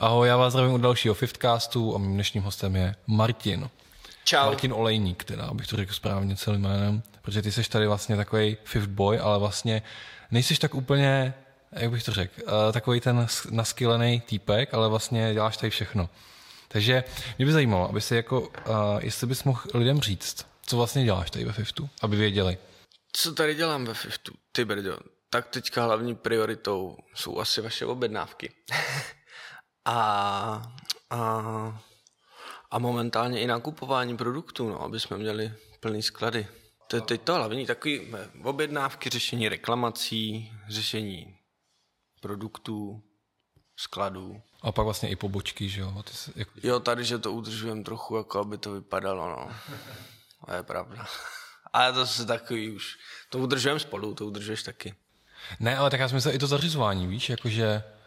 Ahoj, já vás zdravím u dalšího Fifthcastu a mým dnešním hostem je Martin. Čau. Martin Olejník, teda, abych to řekl správně celým jménem, protože ty jsi tady vlastně takový fifth boy, ale vlastně nejsi tak úplně, jak bych to řekl, uh, takový ten naskylený týpek, ale vlastně děláš tady všechno. Takže mě by zajímalo, aby si jako, uh, jestli bys mohl lidem říct, co vlastně děláš tady ve Fiftu, aby věděli. Co tady dělám ve Fiftu? Ty brďo, tak teďka hlavní prioritou jsou asi vaše objednávky. a, a, a momentálně i nakupování produktů, no, aby jsme měli plný sklady. To je teď to hlavní, takový objednávky, řešení reklamací, řešení produktů, skladů. A pak vlastně i pobočky, že jo? Ty jsi, jako... Jo, tady, že to udržujeme trochu, jako aby to vypadalo, no. To je pravda. Ale to se takový už, to udržujeme spolu, to udržuješ taky. Ne, ale tak já jsem i to zařizování, víš, jakože eh,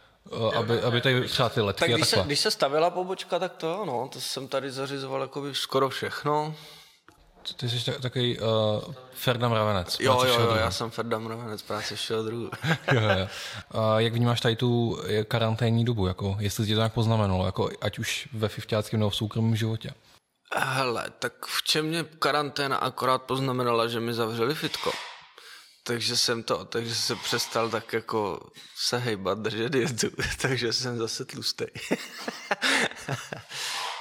aby, aby tady třeba ty letky tak a když se, když se stavila pobočka, tak to no, to jsem tady zařizoval jako skoro všechno. Ty jsi takový uh, Ferdam Ravenec. Jo, jo, jo, já jsem Ferdam Ravenec, práce všeho druhu. jo, jo. Uh, jak vnímáš tady tu eh, karanténní dobu, jako, jestli ti to nějak poznamenalo, jako, ať už ve fifťáckém nebo v soukromém životě? Hele, tak v čem mě karanténa akorát poznamenala, že mi zavřeli fitko. Takže jsem to, takže se přestal tak jako se hejbat, držet dietu, takže jsem zase tlustý.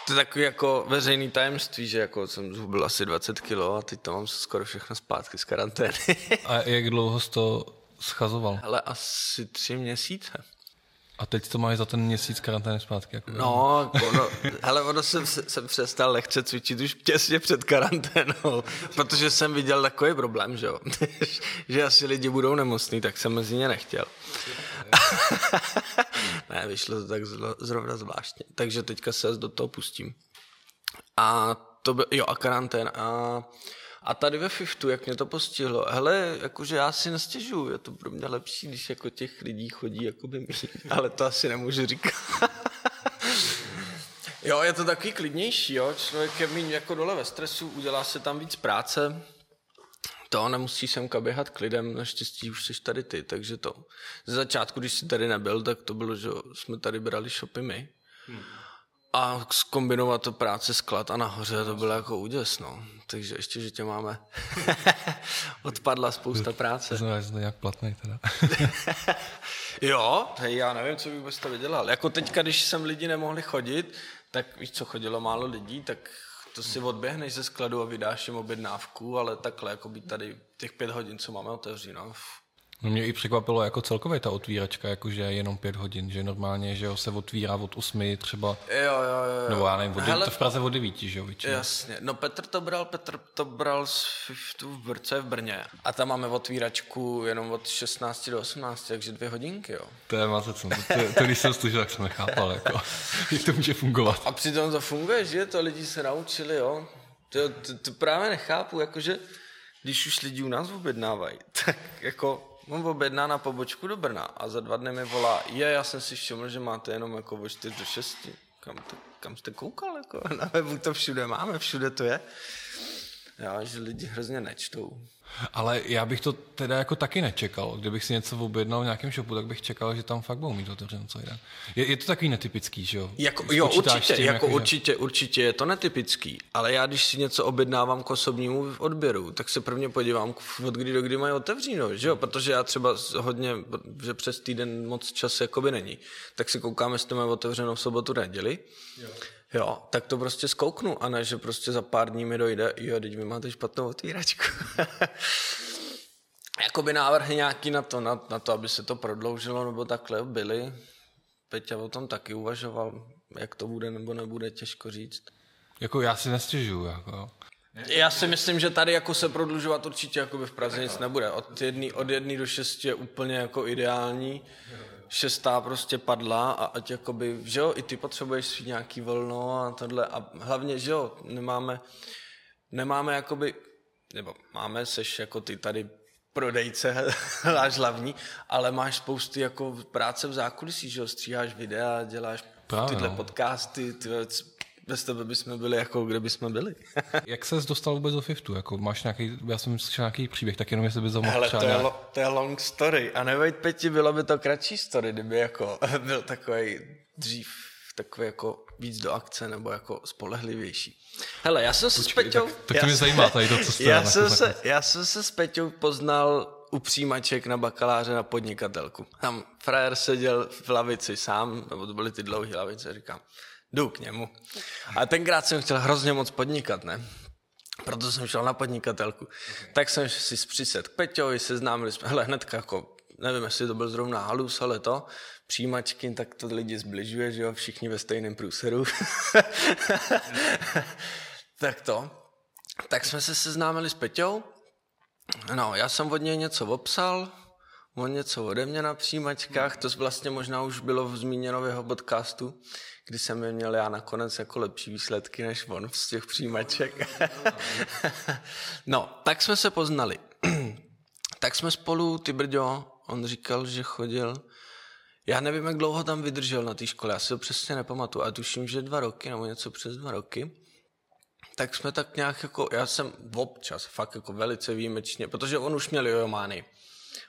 to je takový jako veřejný tajemství, že jako jsem zhubil asi 20 kilo a teď to mám skoro všechno zpátky z karantény. a jak dlouho jsi to schazoval? Ale asi tři měsíce. A teď to máš za ten měsíc karantény zpátky? Jako no, ono, hele, ono jsem, jsem přestal lehce cvičit už těsně před karanténou, protože jsem viděl takový problém, že jo, že asi lidi budou nemocní, tak jsem mezi ně nechtěl. ne, vyšlo to tak zrovna zvláštně, takže teďka se do toho pustím. A to by, jo, a karantén. A a tady ve Fiftu, jak mě to postihlo, hele, jakože já si nestěžuju, je to pro mě lepší, když jako těch lidí chodí jako by mi, ale to asi nemůžu říkat. jo, je to takový klidnější, jo, člověk je méně jako dole ve stresu, udělá se tam víc práce, to nemusí semka běhat k lidem, naštěstí už jsi tady ty, takže to. Ze začátku, když jsi tady nebyl, tak to bylo, že jsme tady brali shopy my. Hmm. A zkombinovat to práce sklad a nahoře, to bylo jako úděs, no. Takže ještě, že tě máme. Odpadla spousta práce. To jsi nějak platný teda. jo, hej, já nevím, co bych to vydělal. Jako teďka, když jsem lidi nemohli chodit, tak víš co, chodilo málo lidí, tak to si odběhneš ze skladu a vydáš jim objednávku, ale takhle, jako být tady těch pět hodin, co máme otevřeno, No mě i překvapilo jako celkově ta otvíračka, jakože jenom pět hodin, že normálně, že jo, se otvírá od osmi třeba. Jo, jo, jo. Nebo já nevím, od, Hele, to v Praze od devíti, že jo, většinou. Jasně, no Petr to bral, Petr to bral z Fiftu v Brce v Brně. A tam máme otvíračku jenom od 16 do 18, takže dvě hodinky, jo. To je mazec, to, to, to, když jsem slyšel, tak jsem nechápal, jako, jak to může fungovat. A přitom to funguje, že to lidi se naučili, jo. To, to, to právě nechápu, jakože když už lidi u nás objednávají, tak jako Mám objedná na pobočku do Brna a za dva dny mi volá, je, já jsem si všiml, že máte jenom jako od 4 do 6. Kam, to, kam jste koukal? Jako? Na webu to všude máme, všude to je. Já, že lidi hrozně nečtou. Ale já bych to teda jako taky nečekal. Kdybych si něco objednal v nějakém shopu, tak bych čekal, že tam fakt budou mít otevřeno celý den. Je, je to takový netypický, že jo? Jako, jo, určitě, tím, jako, jako určitě, že... určitě je to netypický. Ale já, když si něco objednávám k osobnímu odběru, tak se prvně podívám, od kdy do kdy mají otevřeno, že jo? Protože já třeba hodně, že přes týden moc čas jakoby není, tak si koukáme, jestli mají otevřeno v sobotu, neděli. Jo. Jo, tak to prostě zkouknu a ne, že prostě za pár dní mi dojde, jo, teď vy máte špatnou otvíračku. Jakoby návrhy nějaký na to, na, na to, aby se to prodloužilo, nebo takhle byly. Peťa o tom taky uvažoval, jak to bude nebo nebude, těžko říct. Jako já si nestěžuju, jako. Já si myslím, že tady jako se prodlužovat určitě jako by v Praze nic nebude. Od jedné od jedný do šesti je úplně jako ideální šestá prostě padla a ať jakoby, že jo, i ty potřebuješ svít nějaký volno a tohle a hlavně, že jo, nemáme, nemáme jakoby, nebo máme, seš jako ty tady prodejce, náš hlavní, ale máš spousty jako práce v zákulisí, že jo, stříháš videa, děláš Právě, tyhle no. podcasty, ty, bez tebe bychom byli jako, kde bychom byli. Jak ses dostal vůbec do Fiftu? Jako, máš nějaký, já jsem slyšel nějaký příběh, tak jenom jestli bys to mohl Hele, to, je, lo, to je long story. A nebojt Peti, bylo by to kratší story, kdyby jako byl takový dřív takový jako víc do akce nebo jako spolehlivější. Hele, já jsem se s Peťou... Tak, tak to mě zajímá tady to, co jste já, jsem se, já jsem se s Peťou poznal u přijímaček na bakaláře na podnikatelku. Tam frajer seděl v lavici sám, nebo to byly ty dlouhé lavice, říkám, jdu k němu. A tenkrát jsem chtěl hrozně moc podnikat, ne? Proto jsem šel na podnikatelku. Okay. Tak jsem si přised k Peťovi, seznámili jsme, hele, hnedka jako, nevím, jestli to byl zrovna halus, ale to, přijímačky, tak to lidi zbližuje, že jo, všichni ve stejném průseru. tak to. Tak jsme se seznámili s Peťou. No, já jsem od něj něco obsal, on něco ode mě na přijímačkách, to vlastně možná už bylo zmíněno v jeho podcastu, kdy jsem měl já nakonec jako lepší výsledky než on z těch přijímaček. no, tak jsme se poznali. tak jsme spolu, ty brďo, on říkal, že chodil, já nevím, jak dlouho tam vydržel na té škole, já si to přesně nepamatuju, a tuším, že dva roky, nebo něco přes dva roky. Tak jsme tak nějak jako, já jsem občas, fakt jako velice výjimečně, protože on už měl jojomány.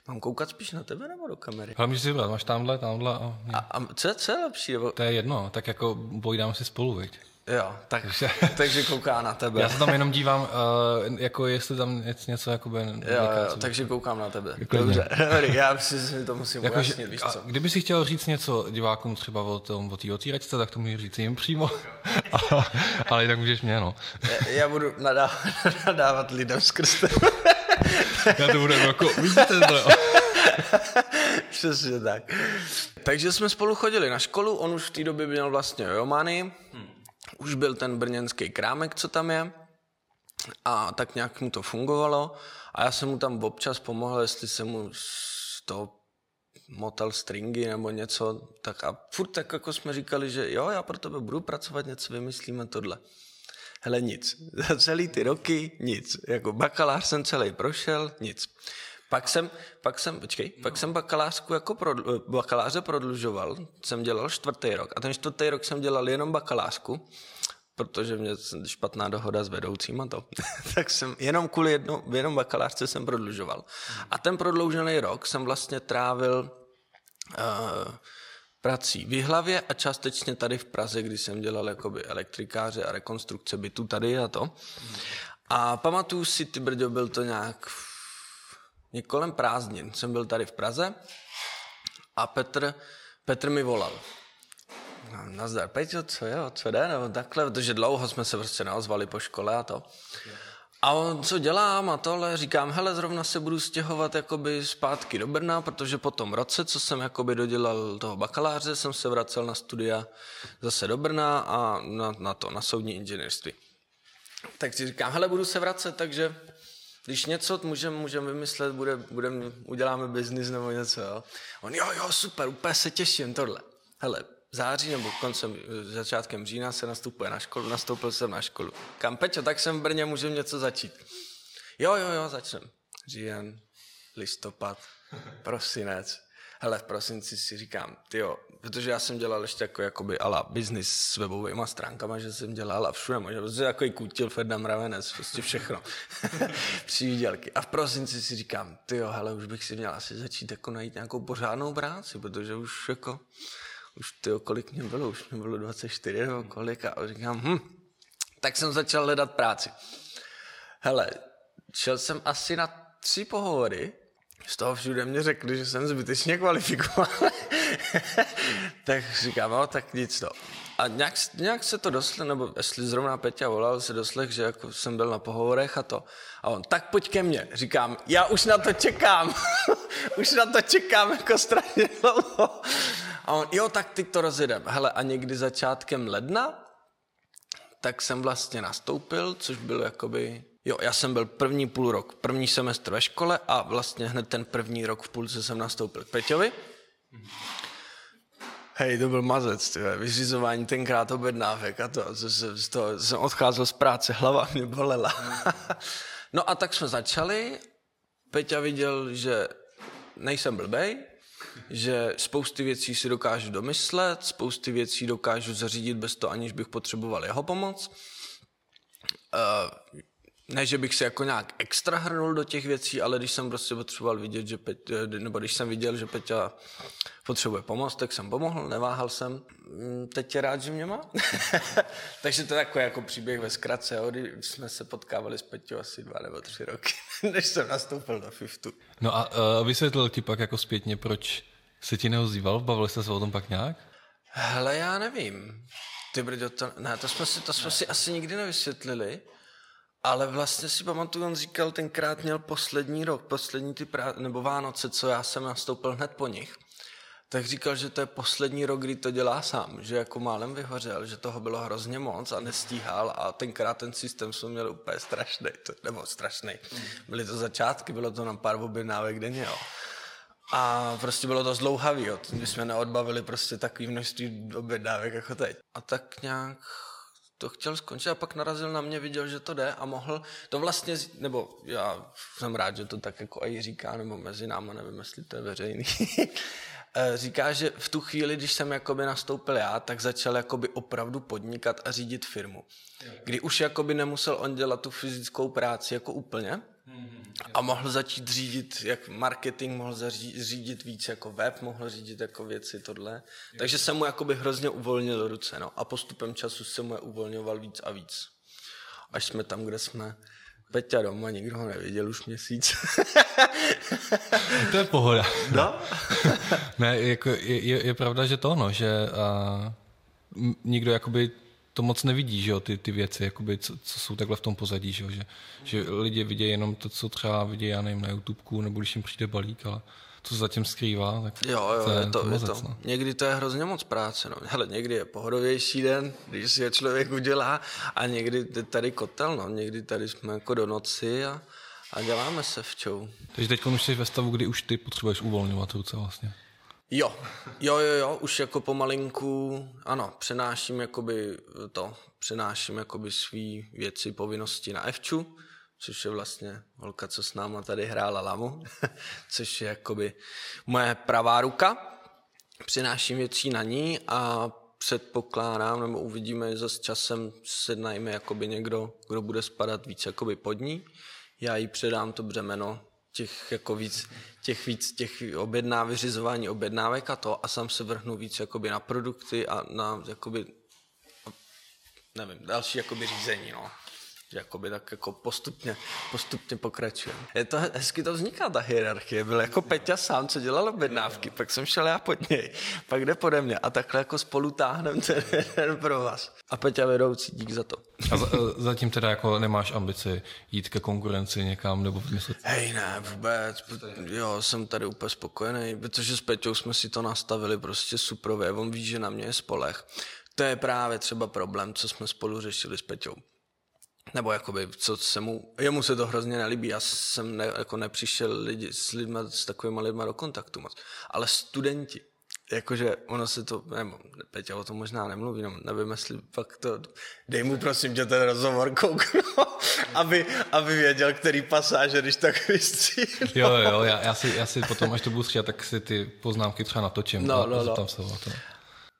Mám koukat spíš na tebe nebo do kamery? Ale můžeš si vybrat, máš tamhle, tamhle. A, a, a co, co je lepší? Nebo... To je jedno, tak jako pojídáme si spolu, viď? Jo, tak, takže kouká na tebe. Já se tam jenom dívám, uh, jako jestli tam něco jakoby... Jo, jo, takže koukám na tebe. Dobře, já si to musím jako, ujasnit, víš co. Kdyby si chtěl říct něco divákům třeba o tom, o té otíračce, tak to můžeš říct jim přímo, ale jinak můžeš mě, no. já, já budu nadávat, nadávat lidem skrz tebe. Já to budu jako, vidíte to, Přesně tak. Takže jsme spolu chodili na školu, on už v té době měl vlastně jomány, hmm už byl ten brněnský krámek, co tam je, a tak nějak mu to fungovalo a já jsem mu tam občas pomohl, jestli jsem mu z toho motel stringy nebo něco, tak a furt tak jako jsme říkali, že jo, já pro tebe budu pracovat, něco vymyslíme tohle. Hele, nic. Za celý ty roky nic. Jako bakalář jsem celý prošel, nic. Pak jsem, pak jsem, počkej, no. pak jsem bakalářku jako pro, bakaláře prodlužoval, jsem dělal čtvrtý rok a ten čtvrtý rok jsem dělal jenom bakalářku, protože mě špatná dohoda s vedoucím a to. tak jsem jenom kvůli jednou, jenom bakalářce jsem prodlužoval. A ten prodloužený rok jsem vlastně trávil uh, prací v Jihlavě a částečně tady v Praze, kdy jsem dělal jakoby elektrikáře a rekonstrukce bytu tady a to. A pamatuju si, ty brďo, byl to nějak kolem prázdnin. Jsem byl tady v Praze a Petr, Petr mi volal. No, nazdar, Peťo, co je, co jde, nebo takhle, protože dlouho jsme se prostě neozvali po škole a to. A on, co dělám a tohle, říkám, hele, zrovna se budu stěhovat jakoby zpátky do Brna, protože po tom roce, co jsem jakoby dodělal toho bakaláře, jsem se vracel na studia zase do Brna a na, na to, na soudní inženýrství. Tak si říkám, hele, budu se vracet, takže když něco můžeme můžem vymyslet, bude, budem, uděláme biznis nebo něco, jo. On, jo, jo, super, úplně se těším, tohle. Hele, září nebo koncem, začátkem října se nastupuje na školu, nastoupil jsem na školu. Kam, Peťo, tak jsem v Brně, můžeme něco začít. Jo, jo, jo, začnem. Říjen, listopad, prosinec, hele, v prosinci si říkám, jo, protože já jsem dělal ještě jako jakoby ala business s webovými stránkama, že jsem dělal a všude možná, protože jako kutil Ferdinand Mravenec, prostě všechno. Přídělky. A v prosinci si říkám, ty jo, hele, už bych si měl asi začít jako najít nějakou pořádnou práci, protože už jako, už ty kolik mě bylo, už mě bylo 24 nebo kolik a říkám, hm, tak jsem začal hledat práci. Hele, šel jsem asi na tři pohovory z toho všude mě řekli, že jsem zbytečně kvalifikovaný. tak říkám, no, tak nic to. A nějak, nějak se to doslech, nebo jestli zrovna Peťa volal, se doslech, že jako jsem byl na pohovorech a to. A on, tak pojď ke mně. Říkám, já už na to čekám. už na to čekám jako strašně dlouho. A on, jo, tak ty to rozjedem. Hele, a někdy začátkem ledna, tak jsem vlastně nastoupil, což byl jakoby Jo, já jsem byl první půl rok, první semestr ve škole a vlastně hned ten první rok v půlce jsem nastoupil k Peťovi. Hej, to byl mazec, tyhle. vyřizování tenkrát objednávek a to, to, to, to, jsem odcházel z práce, hlava mě bolela. no a tak jsme začali, Peťa viděl, že nejsem blbej, že spousty věcí si dokážu domyslet, spousty věcí dokážu zařídit bez toho, aniž bych potřeboval jeho pomoc. Uh, ne, že bych se jako nějak extra hrnul do těch věcí, ale když jsem prostě potřeboval vidět, že Peť, nebo když jsem viděl, že Peťa potřebuje pomoc, tak jsem pomohl, neváhal jsem. Mm, teď je rád, že mě má. Takže to je takový jako příběh ve zkratce, jo, když jsme se potkávali s Peťou asi dva nebo tři roky, než jsem nastoupil do FIFTu. No a uh, vysvětlil ti pak jako zpětně, proč se ti neozýval? Bavili jste se o tom pak nějak? Hele, já nevím. Ty brďo, to, ne, to jsme si, to jsme si asi nikdy nevysvětlili. Ale vlastně si pamatuju, on říkal, tenkrát měl poslední rok, poslední ty prá- nebo Vánoce, co já jsem nastoupil hned po nich. Tak říkal, že to je poslední rok, kdy to dělá sám, že jako málem vyhořel, že toho bylo hrozně moc a nestíhal a tenkrát ten systém jsme měl úplně strašný, nebo strašný. Byly to začátky, bylo to na pár objednávek denně, jo. A prostě bylo to zlouhavý, jo. My jsme neodbavili prostě takový množství objednávek jako teď. A tak nějak to chtěl skončit a pak narazil na mě, viděl, že to jde a mohl to vlastně, nebo já jsem rád, že to tak jako i říká, nebo mezi náma, nevím, jestli to je veřejný, eh, říká, že v tu chvíli, když jsem jakoby nastoupil já, tak začal jakoby opravdu podnikat a řídit firmu. Kdy už jakoby nemusel on dělat tu fyzickou práci jako úplně, a mohl začít řídit jak marketing, mohl řídit víc jako web, mohl řídit jako věci tohle. Takže jsem mu jakoby hrozně uvolnil ruce. No. A postupem času jsem mu je uvolňoval víc a víc. Až jsme tam, kde jsme. Peťa doma, nikdo ho neviděl už měsíc. to je pohoda. No? ne, jako je, je, je, pravda, že to, no, že uh, nikdo jakoby to moc nevidí, že jo, ty, ty věci, jakoby, co, co, jsou takhle v tom pozadí, že, jo, že, že lidi vidí jenom to, co třeba vidí, já nevím, na YouTubeku, nebo když jim přijde balík, ale co se zatím skrývá, tak jo, jo, to je, je to, je to. No. Někdy to je hrozně moc práce, no. Hele, někdy je pohodovější den, když si je člověk udělá a někdy tady kotel, no. Někdy tady jsme jako do noci a, a děláme se včou. Takže teď už jsi ve stavu, kdy už ty potřebuješ uvolňovat ruce vlastně. Jo, jo, jo, jo, už jako pomalinku, ano, přenáším jakoby to, přenáším jakoby svý věci, povinnosti na Evču, což je vlastně holka, co s náma tady hrála lamu, což je jakoby moje pravá ruka. Přenáším věcí na ní a předpokládám, nebo uvidíme, že s časem se najme jakoby někdo, kdo bude spadat víc jakoby pod ní. Já jí předám to břemeno těch jako víc, těch víc těch objedná, vyřizování objednávek a to a sám se vrhnu víc jakoby na produkty a na jakoby, nevím, další jakoby řízení, no jakoby tak jako postupně, postupně pokračuje. Je to hezky to vzniká, ta hierarchie. Byl jako Peťa sám, co dělal objednávky, pak jsem šel já pod něj, pak jde pode mě a takhle jako spolu táhnem ten, ten pro vás. A Peťa vedoucí, dík za to. A za, zatím teda jako nemáš ambici jít ke konkurenci někam nebo vymyslet? Hej, ne, vůbec. Jo, jsem tady úplně spokojený, protože s Peťou jsme si to nastavili prostě suprově. On ví, že na mě je spolech. To je právě třeba problém, co jsme spolu řešili s Peťou nebo jakoby, co se mu, jemu se to hrozně nelíbí, já jsem ne, jako nepřišel lidi, s lidmi, s takovými lidmi do kontaktu moc, ale studenti, jakože ono se to, nebo Peťa o tom možná nemluví, no, nevím, jestli fakt to, dej mu prosím tě ten rozhovor kouknu, aby, aby věděl, který pasáže, když tak vystříhnu. Jo, jo, já, já, si, já si potom, až to budu stříhat, tak si ty poznámky třeba natočím no, a no, no. se o to.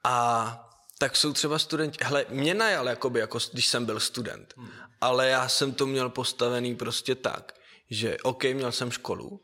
A tak jsou třeba studenti, hele, mě najal, jakoby, jako když jsem byl student, hmm. Ale já jsem to měl postavený prostě tak, že OK, měl jsem školu,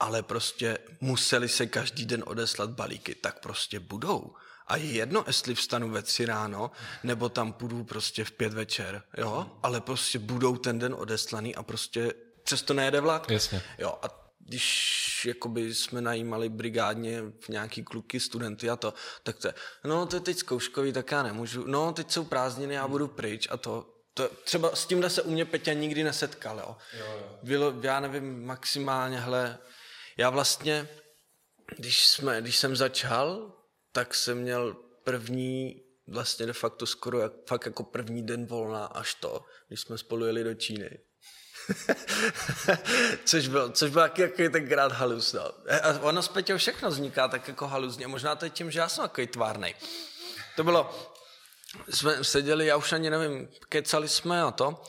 ale prostě museli se každý den odeslat balíky, tak prostě budou. A je jedno, jestli vstanu ve tři ráno, nebo tam půjdu prostě v pět večer, jo? Ale prostě budou ten den odeslaný a prostě přesto nejede vlak. Jasně. Jo, a když jakoby jsme najímali brigádně v nějaký kluky, studenty a to, tak to no to je teď zkouškový, tak já nemůžu, no teď jsou prázdniny, já budu pryč a to, to třeba s tímhle se u mě Peťa nikdy nesetkal, jo. jo, jo. Bylo, já nevím, maximálně, hle, já vlastně, když, jsme, když jsem začal, tak jsem měl první, vlastně de facto skoro jak, fakt jako první den volna až to, když jsme spolu jeli do Číny. což byl, což byl jaký, jaký tenkrát halus, no. A ono z Peťou všechno vzniká tak jako haluzně. Možná to je tím, že já jsem takový tvárnej. To bylo, jsme seděli, já už ani nevím, kecali jsme a to.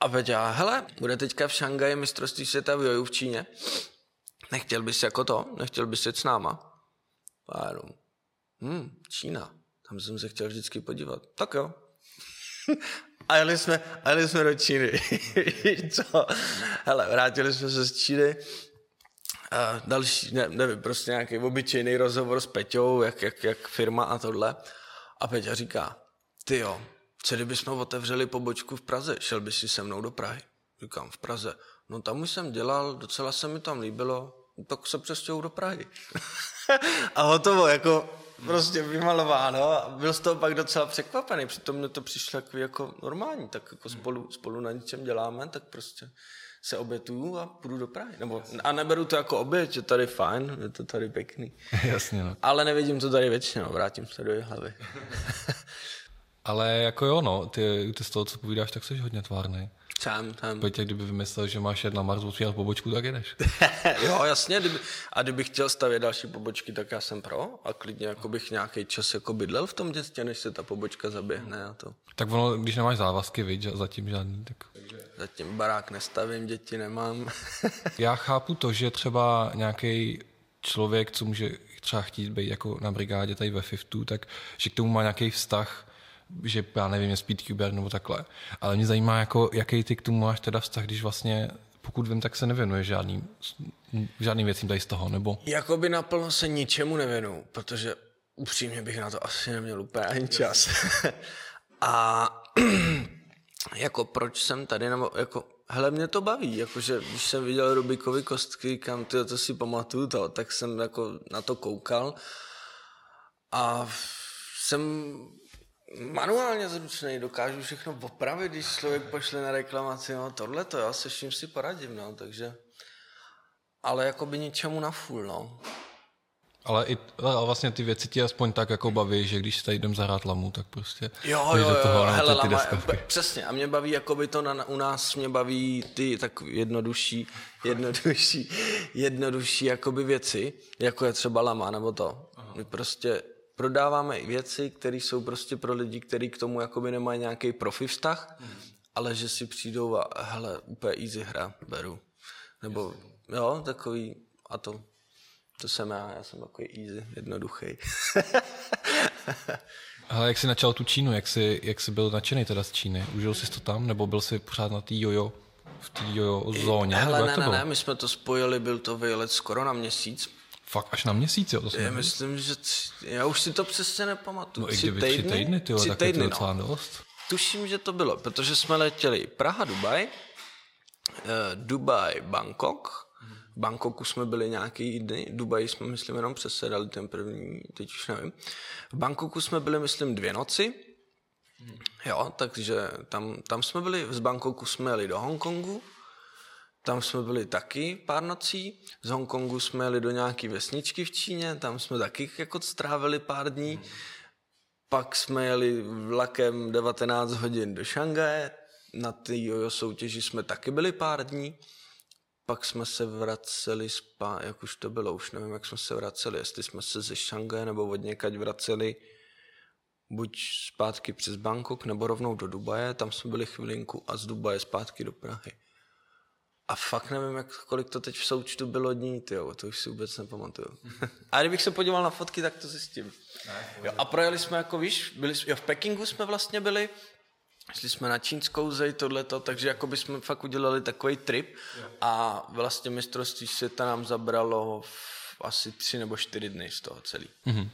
A Peťa, hele, bude teďka v Šangaji mistrovství světa v joju v Číně. Nechtěl bys jako to? Nechtěl bys jít s náma? A jenom, hm, Čína. Tam jsem se chtěl vždycky podívat. Tak jo. a jeli jsme, a jeli jsme do Číny. Co? Hele, vrátili jsme se z Číny, a další, ne, nevím, prostě nějaký obyčejný rozhovor s Peťou, jak, jak, jak firma a tohle. A Peťa říká, ty jo, co kdybychom otevřeli pobočku v Praze, šel bys si se mnou do Prahy? Říkám, v Praze. No tam už jsem dělal, docela se mi tam líbilo, tak se přestěhuju do Prahy. a hotovo, jako prostě vymalováno a byl z toho pak docela překvapený, přitom mi to přišlo jako, jako normální, tak jako spolu, spolu na něčem děláme, tak prostě se obětuju a půjdu do Prahy. Nebo, a neberu to jako oběť, je tady fajn, je to tady pěkný. Jasně, no. Ale nevidím to tady většinou, vrátím se do hlavy. Ale jako jo, no, ty, ty z toho, co povídáš, tak jsi hodně tvárný. Tam, tam. Pojď, kdyby vymyslel, že máš jedna Mars, otvírat pobočku, tak jedeš. jo, jasně, kdyby, a kdybych chtěl stavět další pobočky, tak já jsem pro a klidně jako bych nějaký čas jako bydlel v tom městě, než se ta pobočka zaběhne a to. Tak ono, když nemáš závazky, viď, zatím žádný, tak... Zatím barák nestavím, děti nemám. já chápu to, že třeba nějaký člověk, co může třeba chtít být jako na brigádě tady ve FIFTu, tak že k tomu má nějaký vztah, že já nevím, je speedcuber nebo takhle. Ale mě zajímá, jako, jaký ty k tomu máš teda vztah, když vlastně pokud vím, tak se nevěnuje žádným, žádným věcím tady z toho, nebo? Jakoby naplno se ničemu nevěnu, protože upřímně bych na to asi neměl úplně ani čas. A jako proč jsem tady, nebo jako, hele, mě to baví, jakože když jsem viděl Rubikovy kostky, kam ty to si pamatuju to, tak jsem jako na to koukal a jsem manuálně zručný, dokážu všechno opravit, když člověk pošle na reklamaci, no tohle to, já se vším si poradím, no, takže, ale jako by ničemu na full, no. Ale i ale vlastně ty věci ti aspoň tak jako baví, že když tady jdem zahrát lamu, tak prostě jo, jo, jo, toho, hele, ty lama, přesně, a mě baví, jako by to na, u nás mě baví ty tak jednodušší, jednodušší, jednodušší jakoby věci, jako je třeba lama, nebo to. My prostě prodáváme i věci, které jsou prostě pro lidi, kteří k tomu jakoby nemají nějaký profi vztah, hmm. ale že si přijdou a hele, úplně easy hra, beru. Nebo jo, takový a to, to jsem já, já jsem takový easy, jednoduchý. Ale jak jsi načal tu Čínu, jak jsi, jak jsi byl nadšený teda z Číny? Užil jsi to tam, nebo byl jsi pořád na té jojo, v té jojo zóně? Hele, ne, ne, ne, my jsme to spojili, byl to výlet skoro na měsíc Fakt až na měsíc, jo? To já myslím, že tři, já už si to přesně nepamatuju. No tři i kdyby týdny, tři týdny, tyjo, tři tak týdny, je to docela no. dost. Tuším, že to bylo, protože jsme letěli Praha, Dubaj, uh, Dubaj, Bangkok, v Bangkoku jsme byli nějaký dny, Dubaj jsme, myslím, jenom přesedali ten první, teď už nevím. V Bangkoku jsme byli, myslím, dvě noci, jo, takže tam, tam jsme byli, z Bangkoku jsme jeli do Hongkongu, tam jsme byli taky pár nocí. Z Hongkongu jsme jeli do nějaké vesničky v Číně, tam jsme taky jako strávili pár dní. Hmm. Pak jsme jeli vlakem 19 hodin do Šangaje, na té jojo soutěži jsme taky byli pár dní. Pak jsme se vraceli spát, jak už to bylo, už nevím, jak jsme se vraceli, jestli jsme se ze Šangaje nebo od někať vraceli buď zpátky přes Bangkok nebo rovnou do Dubaje, tam jsme byli chvilinku a z Dubaje zpátky do Prahy. A fakt nevím, jak, kolik to teď v součtu bylo dní, tyjo, to už si vůbec nepamatuju. a kdybych se podíval na fotky, tak to zjistím. Jo, a projeli jsme jako, víš, byli, jo, v Pekingu jsme vlastně byli, šli jsme na čínskou zej, tohleto, takže jako jsme fakt udělali takový trip a vlastně mistrovství světa nám zabralo asi tři nebo čtyři dny z toho celý. Mm-hmm.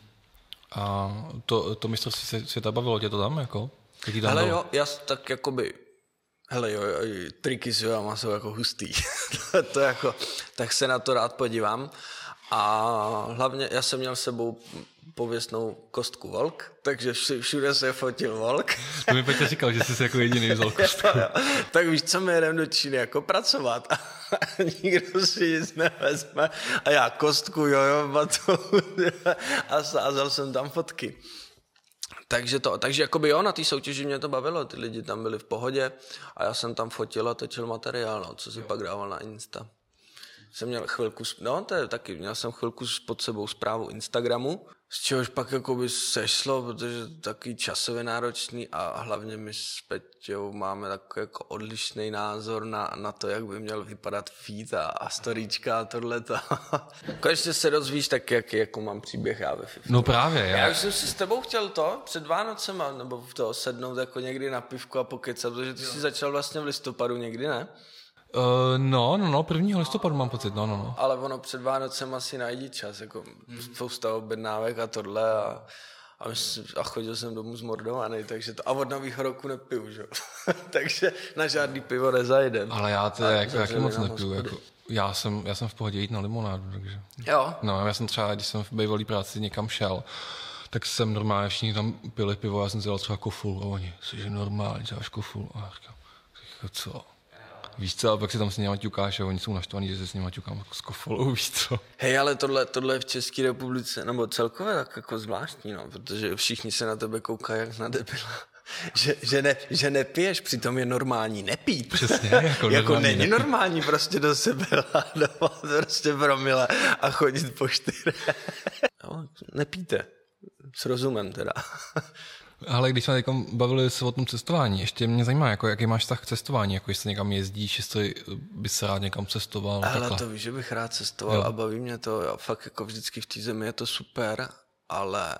A to, to mistrovství světa bavilo tě to tam, jako? Ale jo, já tak jakoby Hele jo, jo triky s jojama jsou jako hustý. to jako, tak se na to rád podívám. A hlavně já jsem měl s sebou pověstnou kostku volk, takže všude se fotil volk. To mi Petě říkal, že jsi jako jediný vzal kostku. tak víš, co my jedeme do Číny jako pracovat a nikdo si nic nevezme a já kostku, jojo, batu a sázal jsem tam fotky. Takže to, takže jakoby jo, na té soutěži mě to bavilo, ty lidi tam byli v pohodě a já jsem tam fotil a točil materiál, no, co si jo. pak dával na Insta. Jsem měl chvilku, no to je taky, měl jsem chvilku pod sebou zprávu Instagramu, z čehož pak jako by sešlo, protože taky časově náročný a hlavně my s Peťou máme takový jako odlišný názor na, na to, jak by měl vypadat feed a, a storíčka a tohleto. Konečně se dozvíš tak, jak jako mám příběh já ve FIFA. No právě, já. Já už jsem si s tebou chtěl to před Vánocema, nebo v to sednout jako někdy na pivku a pokecat, protože ty jsi začal vlastně v listopadu někdy, ne? Uh, no, no, no, 1. listopadu mám pocit, no, no, no. Ale ono před Vánocem asi najdi čas, jako hmm. spousta objednávek a tohle a, a, myslím, a chodil jsem domů zmordovaný, takže to, a od nového roku nepiju, že? takže na žádný pivo nezajdem. Ale já to jako, jaký moc nepiju, jako, já jsem, já jsem v pohodě jít na limonádu, takže. Jo. No, já jsem třeba, když jsem v bývalý práci někam šel, tak jsem normálně všichni tam pili pivo, já jsem dělal třeba koful a oni, jsi normálně, děláš koful. A já říkám, co? Víš co, a pak si tam s nimi ťukáš a oni jsou naštvaní, že se s nimi ťukám s kofolou, víš co. Hej, ale tohle, tohle je v České republice, nebo celkově tak jako zvláštní, no, protože všichni se na tebe koukají jak na debila. Že, že, ne, že nepiješ, přitom je normální nepít. Přesně, jako, jako není nepít. normální prostě do sebe ládovat prostě promile a chodit po čtyře. nepíte. S rozumem teda. Ale když jsme teď bavili se o tom cestování, ještě mě zajímá, jako, jaký máš vztah k cestování, jako jestli někam jezdíš, jestli by se rád někam cestoval. Ale takhle. to víš, že bych rád cestoval jo. a baví mě to, jo, fakt jako vždycky v té zemi je to super, ale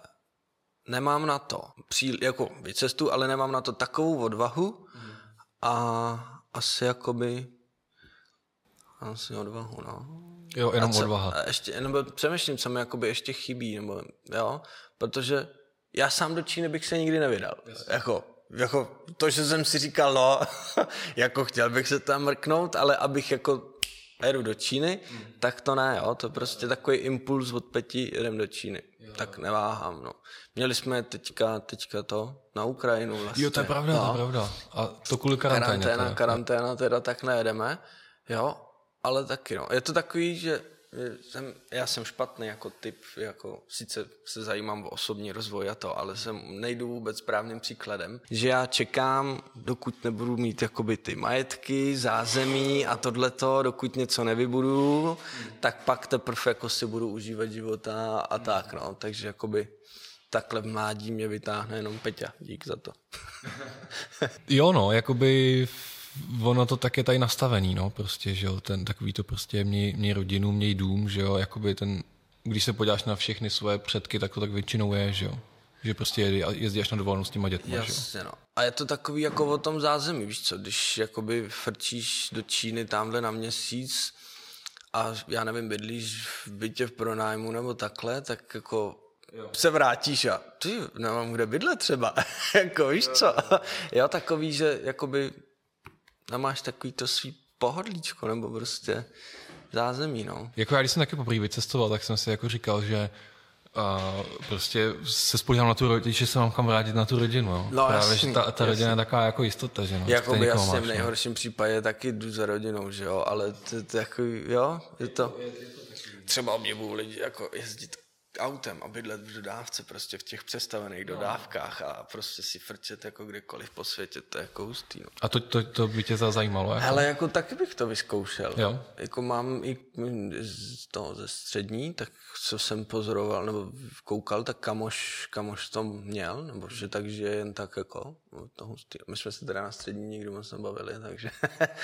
nemám na to, Pří, jako vycestu, ale nemám na to takovou odvahu a asi jakoby asi odvahu, no. Jo, jenom co, odvaha. Ještě, nebo přemýšlím, co mi jakoby ještě chybí, nebo jo, protože já sám do Číny bych se nikdy nevydal. Yes. Jako, jako to, že jsem si říkal, no, jako chtěl bych se tam mrknout, ale abych jako jedu do Číny, mm. tak to ne, jo, to prostě takový impuls od Peti, jdem do Číny. Jo. Tak neváhám, no. Měli jsme teďka, teďka to na Ukrajinu vlastně. Jo, to je pravda, no. to je no. pravda. A to kvůli karanténě. Karanténa, karanténa teda tak nejedeme, jo, ale taky, no. Je to takový, že jsem, já jsem špatný jako typ, jako sice se zajímám o osobní rozvoj a to, ale jsem nejdu vůbec správným příkladem, že já čekám, dokud nebudu mít jakoby ty majetky, zázemí a tohleto, dokud něco nevybudu, tak pak teprve jako si budu užívat života a tak, no, takže jakoby takhle v mládí mě vytáhne jenom Peťa, dík za to. jo no, jakoby ono to tak je tady nastavený, no, prostě, že jo, ten takový to prostě měj, měj rodinu, měj dům, že jo, jakoby ten, když se podíváš na všechny svoje předky, tak to tak většinou je, že jo. Že prostě jezdíš na dovolenou s těma dětma, Jasně, no. A je to takový jako o tom zázemí, víš co, když jakoby frčíš do Číny tamhle na měsíc a já nevím, bydlíš v bytě v pronájmu nebo takhle, tak jako Jo. se vrátíš a ty, nemám kde bydlet třeba, jako víš co, jo, takový, že jakoby a máš takový to svý pohodlíčko, nebo prostě zázemí, no. Jako já, když jsem taky poprvé vycestoval, tak jsem si jako říkal, že a prostě se spolíhám na tu rodinu, že se mám kam vrátit na tu rodinu. No. no Právě, jasný, že ta, ta rodina je taková jako jistota, že no. Jako by jasně v no. nejhorším případě taky jdu za rodinou, že jo, ale to, to jako, jo, je to... Třeba obdivuju lidi jako jezdit autem a bydlet v dodávce, prostě v těch přestavených no. dodávkách a prostě si frčet jako kdekoliv po světě, to je jako hustý. No. A to, to, to by tě zajímalo? Jako? Ale jako taky bych to vyzkoušel. Jo? Jako mám i z toho ze střední, tak co jsem pozoroval, nebo koukal, tak kamoš, kamoš to měl, nebo že takže jen tak jako, no, to hustý. My jsme se teda na střední nikdy moc nebavili, takže,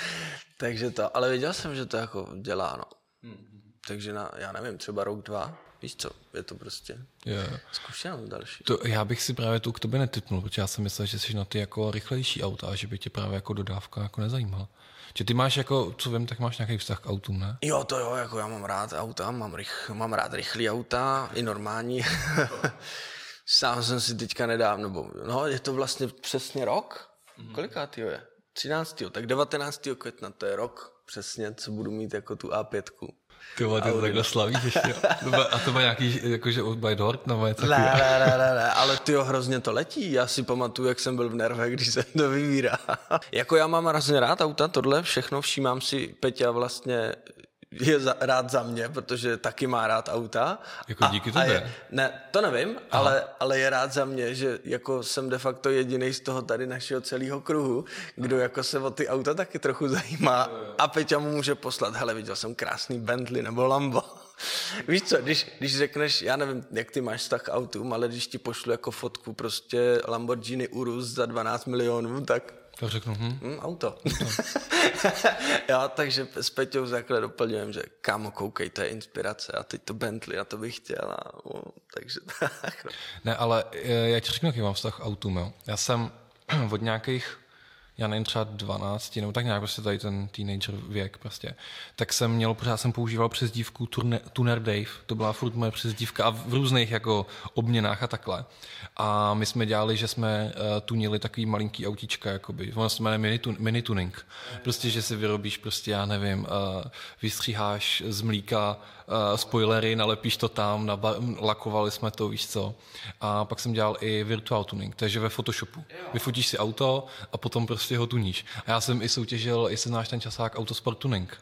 takže to, ale věděl jsem, že to jako dělá, no. Hmm. Takže na, já nevím, třeba rok, dva, Víš co, je to prostě yeah. zkušenost další. To, já bych si právě tu k tobě netypnul, protože já jsem myslel, že jsi na ty jako rychlejší auta a že by tě právě jako dodávka jako nezajímala. Že ty máš jako, co vím, tak máš nějaký vztah k autům, ne? Jo, to jo, jako já mám rád auta, mám, rych, mám rád rychlý auta, i normální. Sám jsem si teďka nedávno, nebo, no je to vlastně přesně rok. Mm-hmm. Kolikátýho je? 13. Tak 19. května, to je rok přesně, co budu mít jako tu A5. Ty vole, ty to takhle slavíš ještě. A to má nějaký, jakože by Dort nebo něco ne, ne, ne, ne, ne, ale ty hrozně to letí. Já si pamatuju, jak jsem byl v nervech, když se to vybírá. jako já mám hrozně rád auta, tohle všechno, všímám si Peťa vlastně je za, rád za mě, protože taky má rád auta. Jako díky a, tobě? A je, ne, to nevím, ale, ale je rád za mě, že jako jsem de facto jediný z toho tady našeho celého kruhu, kdo jako se o ty auta taky trochu zajímá a Peťa mu může poslat, hele, viděl jsem krásný Bentley nebo Lambo. Víš co, když, když řekneš, já nevím, jak ty máš vztah k autům, ale když ti pošlu jako fotku prostě Lamborghini Urus za 12 milionů, tak tak řeknu, hm? Mm, auto. jo, takže s Peťou takhle doplňujem, že kámo, koukej, to je inspirace a teď to Bentley, a to bych chtěl. A, o, takže tak. No. Ne, ale eh, já ti řeknu, jaký mám vztah k autům. Jo. Já jsem od nějakých já nevím, třeba 12, nebo tak nějak prostě tady ten teenager věk prostě, tak jsem měl, pořád jsem používal přezdívku Turne, Tuner Dave, to byla furt moje přezdívka a v různých jako obměnách a takhle. A my jsme dělali, že jsme uh, tunili takový malinký autíčka, jakoby, ono se jmenuje mini, mini tuning. Prostě, že si vyrobíš prostě, já nevím, uh, vystříháš z mlíka uh, spoilery, nalepíš to tam, naba- lakovali jsme to, víš co. A pak jsem dělal i virtual tuning, takže ve Photoshopu. Vyfotíš si auto a potom prostě ho tuníš. A já jsem i soutěžil, jestli znáš ten časák Autosport Tuning.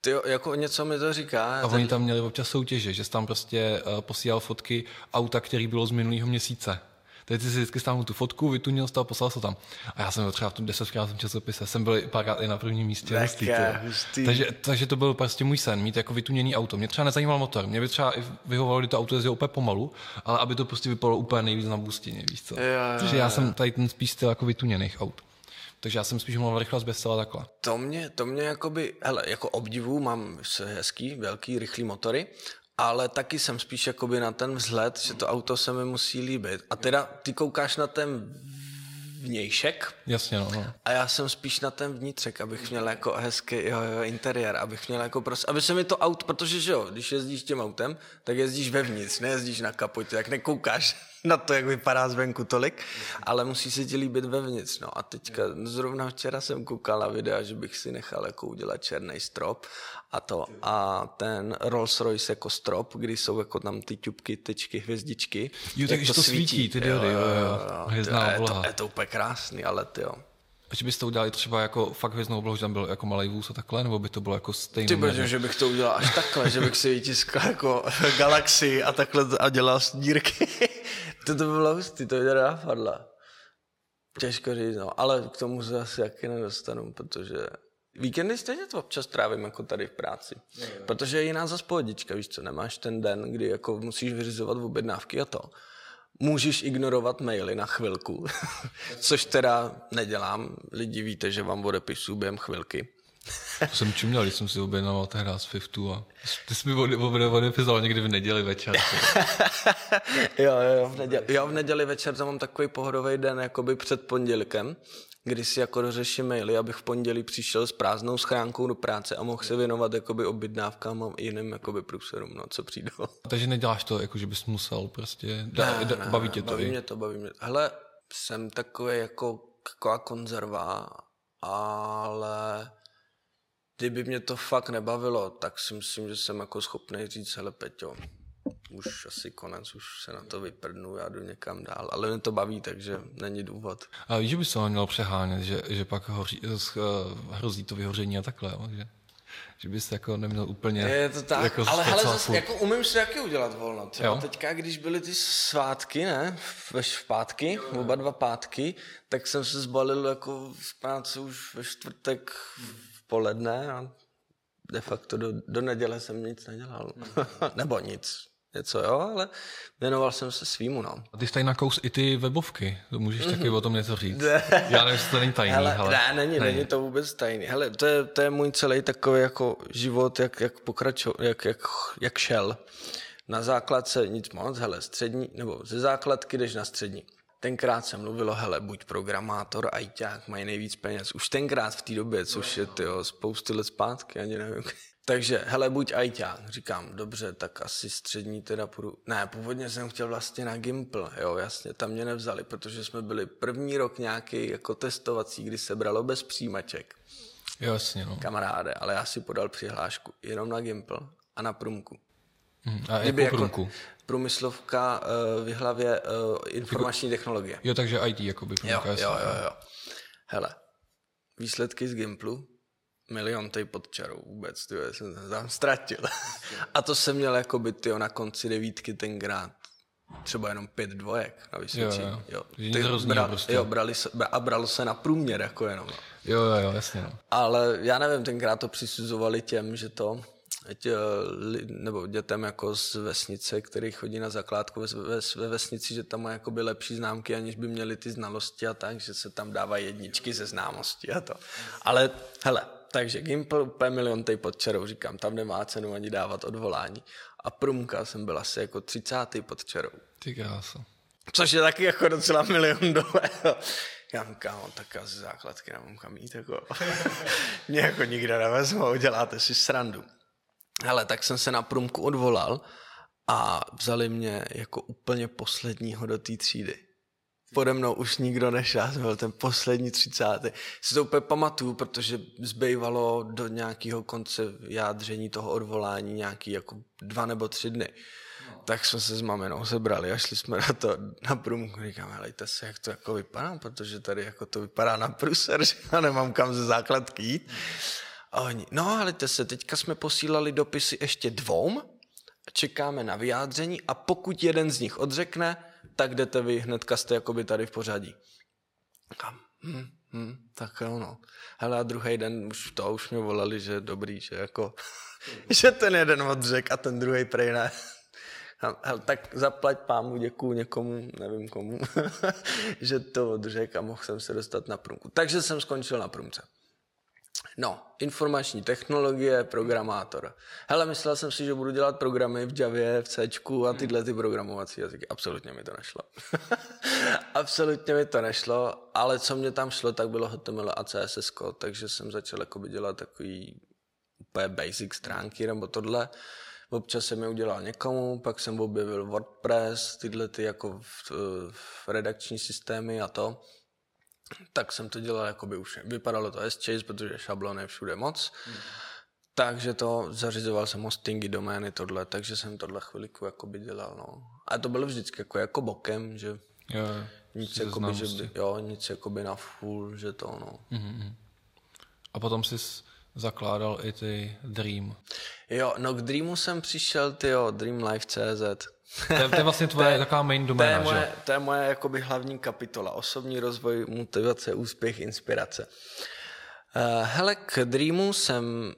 Ty jo, jako něco mi to říká. A oni tam měli občas soutěže, že jsi tam prostě uh, posílal fotky auta, který bylo z minulého měsíce. Teď si vždycky stáhnul tu fotku, vytunil to a poslal se tam. A já jsem třeba v tom desetkrát časopise, jsem byl párkrát i na prvním místě. Hustý, hustý. Takže, takže, to byl prostě můj sen, mít jako vytuněný auto. Mě třeba nezajímal motor, mě by třeba i vyhovovalo, kdy to auto jezdilo úplně pomalu, ale aby to prostě vypadalo úplně nejvíc na bustině, víš co. Jo, jo, takže já jsem tady ten spíš styl jako vytuněných aut. Takže já jsem spíš mluvil rychlost bestseller takhle. To mě, to mě jakoby, hele, jako obdivu, mám hezký, velký, rychlý motory, ale taky jsem spíš jakoby na ten vzhled, že to auto se mi musí líbit. A teda ty koukáš na ten vnějšek. Jasně, no, no. A já jsem spíš na ten vnitřek, abych měl jako hezký jo, jo, interiér, abych měl jako prostě, aby se mi to aut, protože že jo, když jezdíš tím autem, tak jezdíš vevnitř, nejezdíš na kapotě, jak nekoukáš na to, jak vypadá zvenku tolik, ale musí se ti líbit vevnitř. No a teďka, zrovna včera jsem koukal na videa, že bych si nechal jako udělat černý strop a to. A ten Rolls Royce jako strop, kdy jsou jako tam ty ťupky, tečky, hvězdičky. Jo, takže to, to svítí, svítí ty diody, jo, jo, jo. Hvězdná je, to, je to úplně krásný, ale ty jo. A že byste udělali třeba jako fakt hvězdnou oblohu, že tam byl jako malý vůz a takhle, nebo by to bylo jako stejné? Ty protože, že bych to udělal až takhle, že bych si vytiskal jako galaxii a takhle a dělal dírky. to, to by bylo hustý, to by to napadla. Těžko říct, no, ale k tomu se asi jaký nedostanu, protože Víkendy stejně to občas trávím jako tady v práci. Je, je. Protože je jiná zase pohodička, víš co, nemáš ten den, kdy jako musíš vyřizovat objednávky a to. Můžeš ignorovat maily na chvilku, což teda nedělám. Lidi víte, že vám odepisu během chvilky. To jsem čuměl, když jsem si objednával tehdy z Fiftu a ty jsi mi odepisoval někdy v neděli večer. jo, jo, v neděli, jo, v neděli večer to mám takový pohodový den, jakoby před pondělkem, kdy si jako dořeším maily, abych v pondělí přišel s prázdnou schránkou do práce a mohl se věnovat jakoby objednávkám a jiným jakoby průserům, no, co přijdou. Takže neděláš to, jako že bys musel prostě, da, ne, da, ne, baví tě to baví i? mě to, baví mě Hele, jsem takový jako taková konzerva, ale kdyby mě to fakt nebavilo, tak si myslím, že jsem jako schopný říct, hele Peťo, už asi konec, už se na to vyprdnu, já jdu někam dál. Ale mě to baví, takže není důvod. A víš, že by se ho měl přehánět, že, že pak hoří, eh, hrozí to vyhoření a takhle, jo? že, že bys jako neměl úplně... Je to tak, jako ale hele, zase, jako umím si taky udělat volno. Třeba jo? teďka, když byly ty svátky, ne, ve pátky, oba dva pátky, tak jsem se zbalil jako z práce už ve čtvrtek v poledne a de facto do, do neděle jsem nic nedělal. Nebo nic, něco, jo, ale věnoval jsem se svýmu, no. A ty jsi tady nakous i ty webovky, to můžeš taky o tom něco říct. Já nevím, jestli to není tajný, hele, ale... Ne, není, není, není to vůbec tajný. Hele, to je, to je můj celý takový jako život, jak, jak pokračoval, jak, jak, jak šel. Na základce nic moc, hele, střední, nebo ze základky jdeš na střední. Tenkrát se mluvilo, hele, buď programátor, ajťák, mají nejvíc peněz. Už tenkrát v té době, což je tyjo, spousty let zpátky, ani nevím. Takže, hele, buď ajťák. Říkám, dobře, tak asi střední teda půjdu. Ne, původně jsem chtěl vlastně na Gimple, jo, jasně, tam mě nevzali, protože jsme byli první rok nějaký jako testovací, kdy se bralo bez přijímaček. Jasně, no. Kamaráde, ale já si podal přihlášku jenom na Gimple a na Prumku. Hmm, a jakou jako Prumku? Průmyslovka uh, v hlavě uh, informační jako, technologie. Jo, takže IT jako by jo, jo, jo, jo. Hele, výsledky z Gimplu, milion tej pod čarou vůbec, tyjo, jsem tam ztratil. a to jsem měl jako by, tyjo, na konci devítky tenkrát třeba jenom pět dvojek na vysvětší. Jo, jo. jo. Ty, bra, prostě. jo brali se, a bralo se na průměr jako jenom. Jo, jo, jo, jasně. No. Ale já nevím, tenkrát to přisuzovali těm, že to, ať, eh, nebo dětem jako z vesnice, který chodí na zakládku ve, ve, ve vesnici, že tam má jakoby lepší známky, aniž by měli ty znalosti a tak, že se tam dávají jedničky ze známosti a to. Ale hele, takže Gimple úplně milion tej pod čarou, říkám, tam nemá cenu ani dávat odvolání. A průmka jsem byl asi jako 30. pod čarou. Ty krása. Což je taky jako docela milion dole. Já mám kámo, tak asi základky nemám kam jít, jako. Mě jako nikde nevezmou, děláte si srandu. Hele, tak jsem se na průmku odvolal a vzali mě jako úplně posledního do té třídy. Pode mnou už nikdo nešel, já jsem byl ten poslední třicátý. Si to úplně pamatuju, protože zbývalo do nějakého konce jádření toho odvolání nějaký jako dva nebo tři dny. Tak jsme se s maminou sebrali a šli jsme na to na průmku. Říkám, helejte se, jak to jako vypadá, protože tady jako to vypadá na pruser, že já nemám kam ze základky jít. A oni, no helejte se, teďka jsme posílali dopisy ještě dvou, čekáme na vyjádření a pokud jeden z nich odřekne, tak jdete vy hnedka jste jakoby tady v pořadí. Kam? Hm, hm, tak jo, no. Hele, a druhý den už to, už mě volali, že dobrý, že jako, že ten jeden odřek a ten druhý prej ne. Hele, tak zaplať pámu, děkuju někomu, nevím komu, že to odřek a mohl jsem se dostat na průmku. Takže jsem skončil na průmce. No, informační technologie, programátor. Hele, myslel jsem si, že budu dělat programy v Javě, v C a tyhle ty programovací jazyky. Absolutně mi to nešlo. Absolutně mi to nešlo, ale co mě tam šlo, tak bylo HTML a CSS, takže jsem začal jakoby dělat takový úplně basic stránky nebo tohle. Občas jsem je udělal někomu, pak jsem objevil WordPress, tyhle ty jako v, v redakční systémy a to tak jsem to dělal, jako by už vypadalo to S-Chase, protože šablon je všude moc. Hmm. Takže to zařizoval jsem hostingy, domény, tohle, takže jsem tohle chviliku by dělal, no. A to bylo vždycky jako, jako bokem, že Jo, nic, jakoby, že by, jo, nic jakoby na full, že to, no. Mm-hmm. A potom jsi zakládal i ty Dream. Jo, no k Dreamu jsem přišel, ty jo, DreamLife.cz. To je, to je vlastně tvoje To je- taková main To je doména, moje, že? to je moje jakoby hlavní kapitola. Osobní rozvoj, motivace, úspěch, inspirace. Uh, hele, k Dreamu jsem,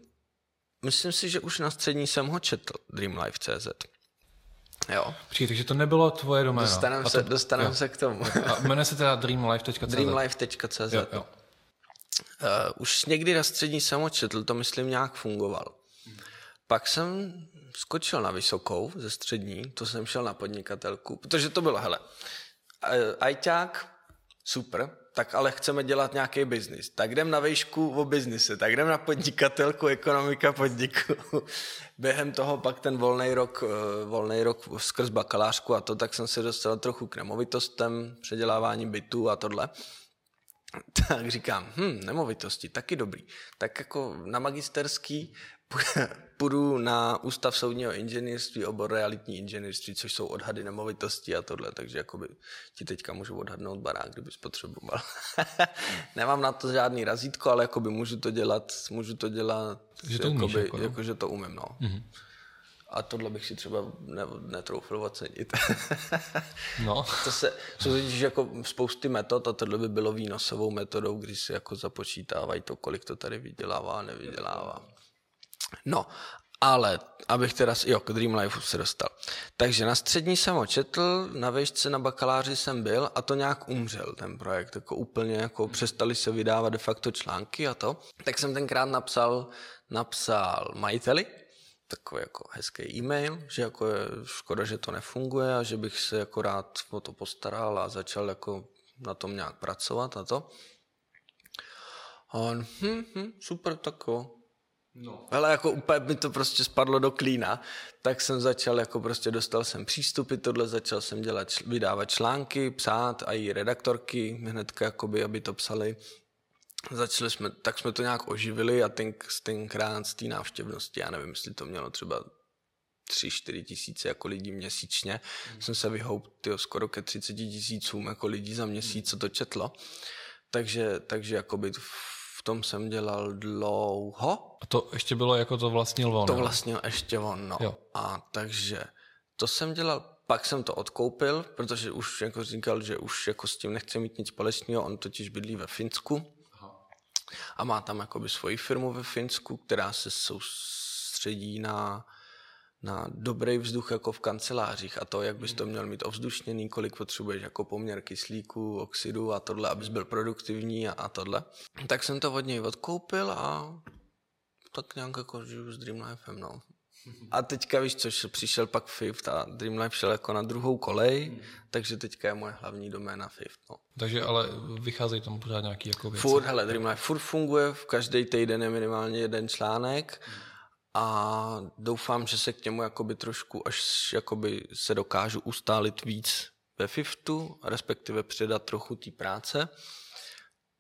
myslím si, že už na střední jsem ho četl, Dreamlife.cz. Jo, Počkej, takže to nebylo tvoje doména. dostaneme A se, to, dostanem jo. se k tomu. A jmenuje se teda dreamlife.cz. Dreamlife.cz. Jo, jo. Uh, už někdy na střední jsem ho četl, to myslím nějak fungoval. Pak jsem skočil na vysokou ze střední, to jsem šel na podnikatelku, protože to bylo, hele, eh, ajťák, super, tak ale chceme dělat nějaký biznis. Tak jdem na výšku o biznise, tak jdem na podnikatelku, ekonomika podniku. Během toho pak ten volný rok, eh, volný rok skrz bakalářku a to, tak jsem se dostal trochu k nemovitostem, předělávání bytů a tohle. Tak říkám, hm, nemovitosti, taky dobrý. Tak jako na magisterský půjdu na Ústav soudního inženýrství, obor realitní inženýrství, což jsou odhady nemovitosti a tohle, takže jakoby ti teďka můžu odhadnout barák, kdybys potřeboval. Nemám na to žádný razítko, ale jakoby můžu to dělat, můžu to dělat, Že to umíš, jakoby, jako, jo? jako, že to umím, no. Mm-hmm. A tohle bych si třeba ne, netroufl ocenit. No, To se, jsou totiž jako spousty metod a tohle by bylo výnosovou metodou, když si jako započítávají to, kolik to tady vydělává a nevydělává. No, ale abych teda, jo, k Dream Life se dostal. Takže na střední jsem ho četl, na výšce na bakaláři jsem byl a to nějak umřel ten projekt, jako úplně jako přestali se vydávat de facto články a to. Tak jsem tenkrát napsal, napsal majiteli, takový jako hezký e-mail, že jako je škoda, že to nefunguje a že bych se jako rád o to postaral a začal jako na tom nějak pracovat a to. A on, hm, hm, super, tak jo. No. Ale jako úplně mi to prostě spadlo do klína, tak jsem začal, jako prostě dostal jsem přístupy, tohle začal jsem dělat, vydávat články, psát a i redaktorky hnedka, jakoby, aby to psali. Začali jsme, tak jsme to nějak oživili a ten, tenkrát z té návštěvnosti, já nevím, jestli to mělo třeba 3-4 tisíce jako lidí měsíčně, mm. jsem se vyhoup tyjo, skoro ke 30 tisícům jako lidí za měsíc, co to četlo. Takže, takže jakoby tom jsem dělal dlouho. a to ještě bylo jako to vlastnil on. To jo? vlastně ještě on, no. Jo. A takže to jsem dělal, pak jsem to odkoupil, protože už jako říkal, že už jako s tím nechce mít nic společného, on totiž bydlí ve Finsku a má tam jakoby svoji firmu ve Finsku, která se soustředí na, na dobrý vzduch jako v kancelářích a to, jak bys to měl mít ovzdušněný, kolik potřebuješ jako poměr kyslíku, oxidu a tohle, abys byl produktivní a, a tohle. Tak jsem to od něj odkoupil a tak nějak jako žiju s Dreamlifem, no. A teďka víš, což přišel pak Fifth a Dreamlife šel jako na druhou kolej, hmm. takže teďka je moje hlavní doména Fifth. No. Takže ale vycházejí tam pořád nějaký jako věci. Furt, hele, Dreamlife furt funguje, v každý týden je minimálně jeden článek a doufám, že se k němu jakoby trošku, až jakoby se dokážu ustálit víc ve Fiftu, respektive předat trochu té práce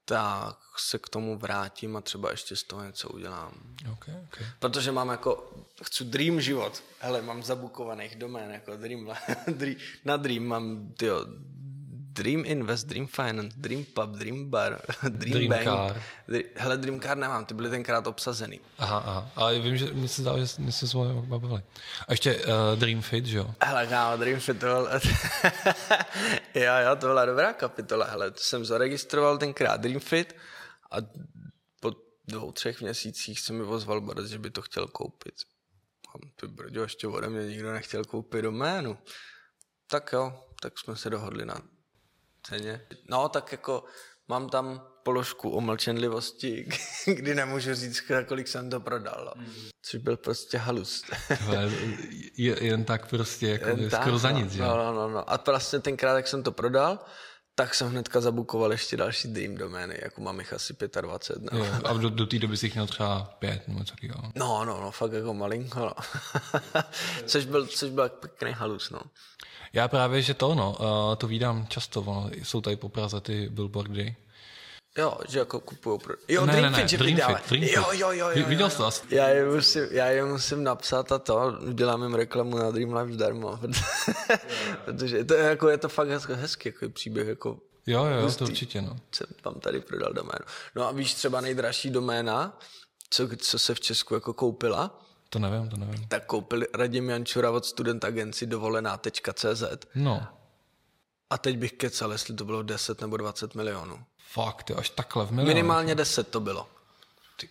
tak se k tomu vrátím a třeba ještě z toho něco udělám. Okay, okay. Protože mám jako, chci dream život. Hele, mám zabukovaných domén, jako dream, na dream mám, tyjo, Dream Invest, Dream Finance, Dream Pub, Dream Bar, Dream, Dream Bank. Car. Hele, Dream Car nemám, ty byly tenkrát obsazený. Aha, aha. Ale vím, že mi se zdá, že jsme se bavili. A ještě uh, Dream Fit, že jo? Hele, kámo, Dream Fit, to byl... jo, jo, to byla dobrá kapitola. Hele, to jsem zaregistroval tenkrát Dream Fit a po dvou, třech měsících se mi ozval Borec, že by to chtěl koupit. A ty brďo, ještě ode mě nikdo nechtěl koupit doménu. Tak jo, tak jsme se dohodli na ceně. No, tak jako mám tam položku o mlčenlivosti, kdy nemůžu říct, kolik jsem to prodal. No. Mm. Což byl prostě halus. je, jen tak prostě, jako jen skoro tak, za nic, no, no, no, no. A vlastně tenkrát, jak jsem to prodal, tak jsem hnedka zabukoval ještě další Dream domény, jako mám jich asi 25. No. Jo, a do, do té doby si jich měl třeba pět nebo co No, no, no, fakt jako malinko, no. což, byl, což byl pěkný halus, no. Já právě, že to, no, to vídám často, no, jsou tady po Praze ty billboardy. Jo, že jako kupují pro... Jo, ne, Dream ne, ne, že Dream Fit, Dream jo, jo, jo, jo, Viděl jsi to asi? Já je, musím, já je musím napsat a to, udělám jim reklamu na Dream Life zdarma, protože to je, jako, je to fakt hezký jako příběh, jako Jo, jo, hustý. to určitě, no. Jsem tam tady prodal doménu. No a víš třeba nejdražší doména, co, co se v Česku jako koupila? To nevím, to nevím. Tak koupil Radim Jančura od Student Agency dovolená.cz. No. A teď bych kecal, jestli to bylo 10 nebo 20 milionů. Fakt, ty až takhle v milionů. Minimálně 10 to bylo. Ty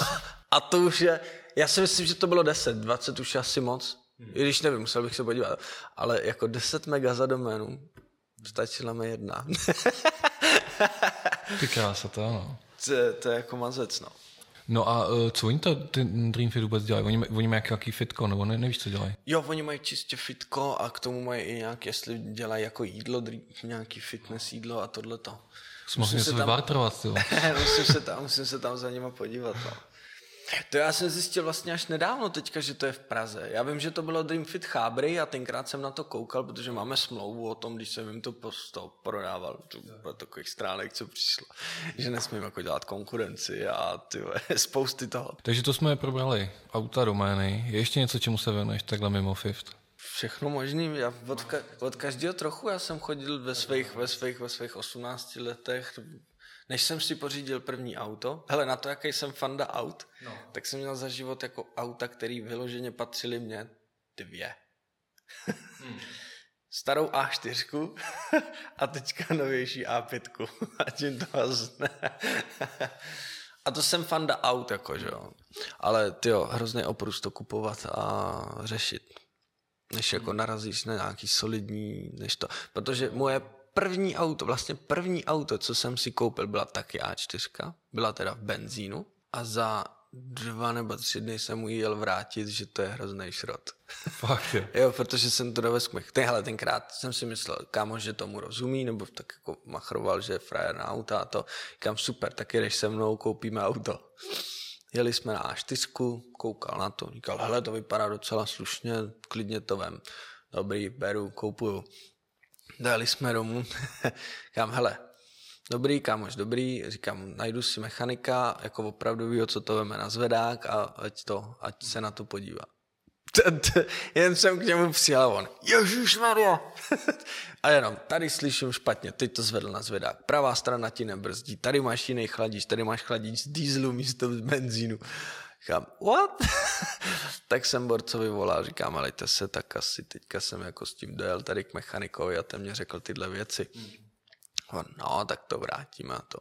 a to už je, já si myslím, že to bylo 10, 20 už je asi moc. Hmm. I když nevím, musel bych se podívat. Ale jako 10 mega za doménu, stačila mi jedna. ty krása, to ano. To, to je jako mazec, no. No a uh, co oni to, ten Dreamfit vůbec dělají? Oni, oni mají jaký fitko, nebo ne, nevíš, co dělají? Jo, oni mají čistě fitko a k tomu mají i nějak, jestli dělají jako jídlo, nějaký fitness jídlo a tohleto. Musím se tam... musím, se tam, musím se tam za nima podívat. No. To já jsem zjistil vlastně až nedávno teďka, že to je v Praze. Já vím, že to bylo Dream Fit Chábry a tenkrát jsem na to koukal, protože máme smlouvu o tom, když jsem jim to to prodával, to bylo takových stránek, co přišlo, že nesmím jako dělat konkurenci a ty spousty toho. Takže to jsme probrali. Auta, domény. Je ještě něco, čemu se věnuješ takhle mimo Fifth? Všechno možný. Já od, ka- od každého trochu. Já jsem chodil ve svých, ve svých, ve svých 18 letech než jsem si pořídil první auto, hele, na to, jaký jsem fanda aut, no. tak jsem měl za život jako auta, který vyloženě patřili mě dvě. hmm. Starou A4 a teďka novější A5. A tím to vlastně. a to jsem fanda aut, jako, že jo. Ale ty jo, hrozný oprus to kupovat a řešit než jako hmm. narazíš na nějaký solidní, než to. Protože moje první auto, vlastně první auto, co jsem si koupil, byla taky A4, byla teda v benzínu a za dva nebo tři dny jsem mu jel vrátit, že to je hrozný šrot. Fakt je. jo, protože jsem to dovez k Tenhle tenkrát jsem si myslel, kámo, že tomu rozumí, nebo tak jako machroval, že je frajer na auta a to. Kam super, tak jdeš se mnou, koupíme auto. Jeli jsme na A4, koukal na to, říkal, hele, to vypadá docela slušně, klidně to vem. Dobrý, beru, koupuju. Dali jsme domů. Říkám, hele, dobrý, kámoš, dobrý, říkám, najdu si mechanika, jako opravdu co to veme na zvedák a ať, to, ať se na to podívá. Jen jsem k němu přijal on, Maria. a jenom, tady slyším špatně, teď to zvedl na zvedák. Pravá strana ti nebrzdí, tady máš jiný chladič, tady máš chladič z dýzlu místo z benzínu. Říkám, what? tak jsem borcovi volal, říkám, ale se, tak asi teďka jsem jako s tím dojel tady k mechanikovi a ten mě řekl tyhle věci. On, no, tak to vrátíme a to.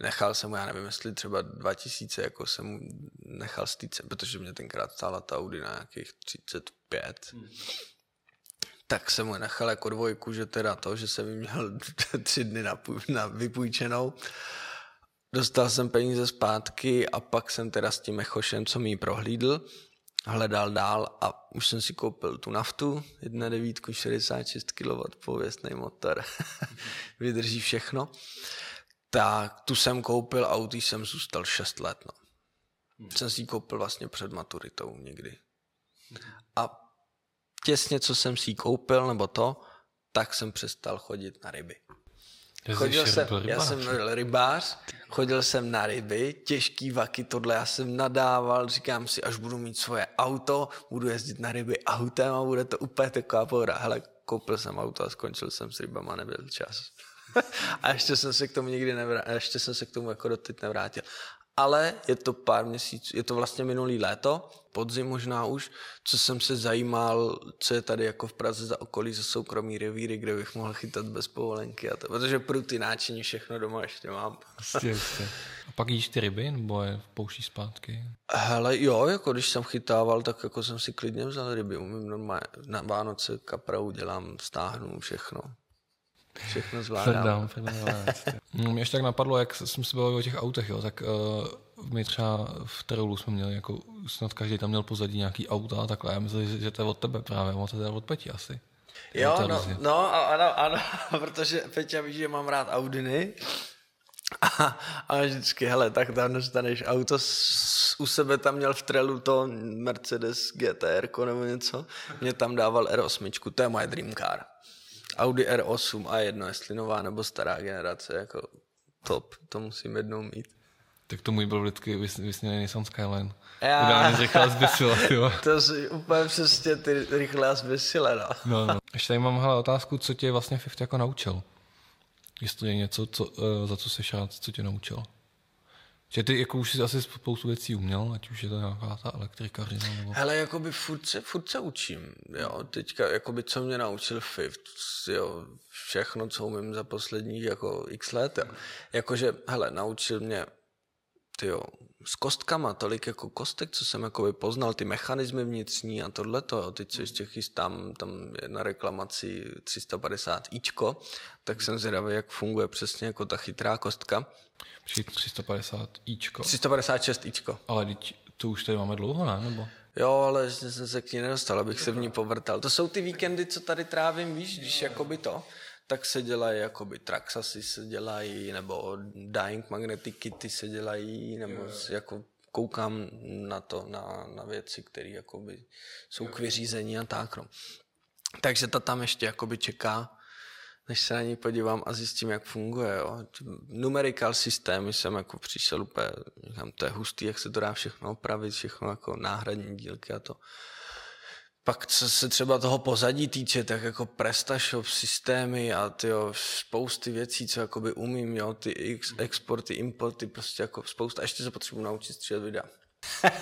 Nechal jsem mu, já nevím, jestli třeba 2000, jako jsem mu nechal stýce, protože mě tenkrát stála ta Audi na nějakých 35. Hmm. Tak jsem mu nechal jako dvojku, že teda to, že jsem měl tři dny na, na vypůjčenou. Dostal jsem peníze zpátky a pak jsem teda s tím Mechošem, co mi ji prohlídl, hledal dál a už jsem si koupil tu naftu, 1.9, 66 kW, pověstný motor, vydrží všechno. Tak tu jsem koupil a u jsem zůstal 6 let. No. Hmm. Jsem si ji koupil vlastně před maturitou někdy. A těsně, co jsem si ji koupil, nebo to, tak jsem přestal chodit na ryby. Chodil jsem, já jsem byl rybář, chodil jsem na ryby, těžký vaky, tohle já jsem nadával, říkám si, až budu mít svoje auto, budu jezdit na ryby autem a bude to úplně taková pohoda. Hele, koupil jsem auto a skončil jsem s rybama, nebyl čas. a ještě jsem se k tomu nikdy nevrátil, ještě jsem se k tomu jako doteď nevrátil ale je to pár měsíců, je to vlastně minulý léto, podzim možná už, co jsem se zajímal, co je tady jako v Praze za okolí za soukromí revíry, kde bych mohl chytat bez povolenky a to, protože pro ty náčiní všechno doma ještě mám. A pak jíš ty ryby, nebo je pouštíš zpátky? Hele, jo, jako když jsem chytával, tak jako jsem si klidně vzal ryby, umím normálně, na Vánoce kaprau dělám, stáhnu všechno. Všechno zvládám. no, mě ještě tak napadlo, jak jsem se bavil o těch autech, jo, tak uh, my třeba v Terulu jsme měli, jako snad každý tam měl pozadí nějaký auta a takhle. Já myslím, že to je od tebe právě, ono to je od Peti asi. Jo, no, no, ano, ano, protože Peťa ví, že mám rád Audiny. A, a vždycky, hele, tak tam dostaneš auto, s, u sebe tam měl v trelu to Mercedes GTR nebo něco, mě tam dával R8, to je moje dream car. Audi R8 a jedno, jestli nová nebo stará generace, jako top, to musím jednou mít. Tak to můj byl vždycky vysněný Nissan Skyline. Já... Ideálně rychle zbysila, jo. To si úplně přesně ty rychle zbysile, no. no, no. Ještě tady mám hele, otázku, co tě vlastně Fifty jako naučil? Jestli je něco, co, uh, za co se šát, co tě naučil? Že ty jako už si asi spoustu věcí uměl, ať už je to nějaká ta elektrikařina nebo... Hele, jakoby furt se, furt se učím, jo. Teďka, jakoby co mě naučil FIFT, jo, všechno, co umím za posledních jako x let, jo. Jakože, hele, naučil mě, jo, s kostkama, tolik jako kostek, co jsem jakoby poznal, ty mechanismy vnitřní a tohle to, teď se ještě chystám, tam je na reklamaci 350 ičko, tak jsem zvědavý, jak funguje přesně jako ta chytrá kostka. Při 350 ičko. 356 ičko. Ale teď to už tady máme dlouho, ne? Nebo? Jo, ale jsem se k ní nedostal, abych se v ní povrtal. To jsou ty víkendy, co tady trávím, víš, když jakoby to, tak se dělají jakoby Traxasy se dělají, nebo Dying Magnetic Kity se dělají, nebo jako koukám na to, na, na věci, které jakoby jsou k vyřízení a tak. No. Takže ta tam ještě jakoby čeká než se na ní podívám a zjistím, jak funguje. Jo. Numerical systémy jsem jako přišel úplně, říkám, to je hustý, jak se to dá všechno opravit, všechno jako náhradní dílky a to. Pak co se třeba toho pozadí týče, tak jako PrestaShop systémy a tyjo, spousty věcí, co jakoby umím, jo, ty exporty, importy, prostě jako spousta. Ještě se potřebuji naučit střílet videa.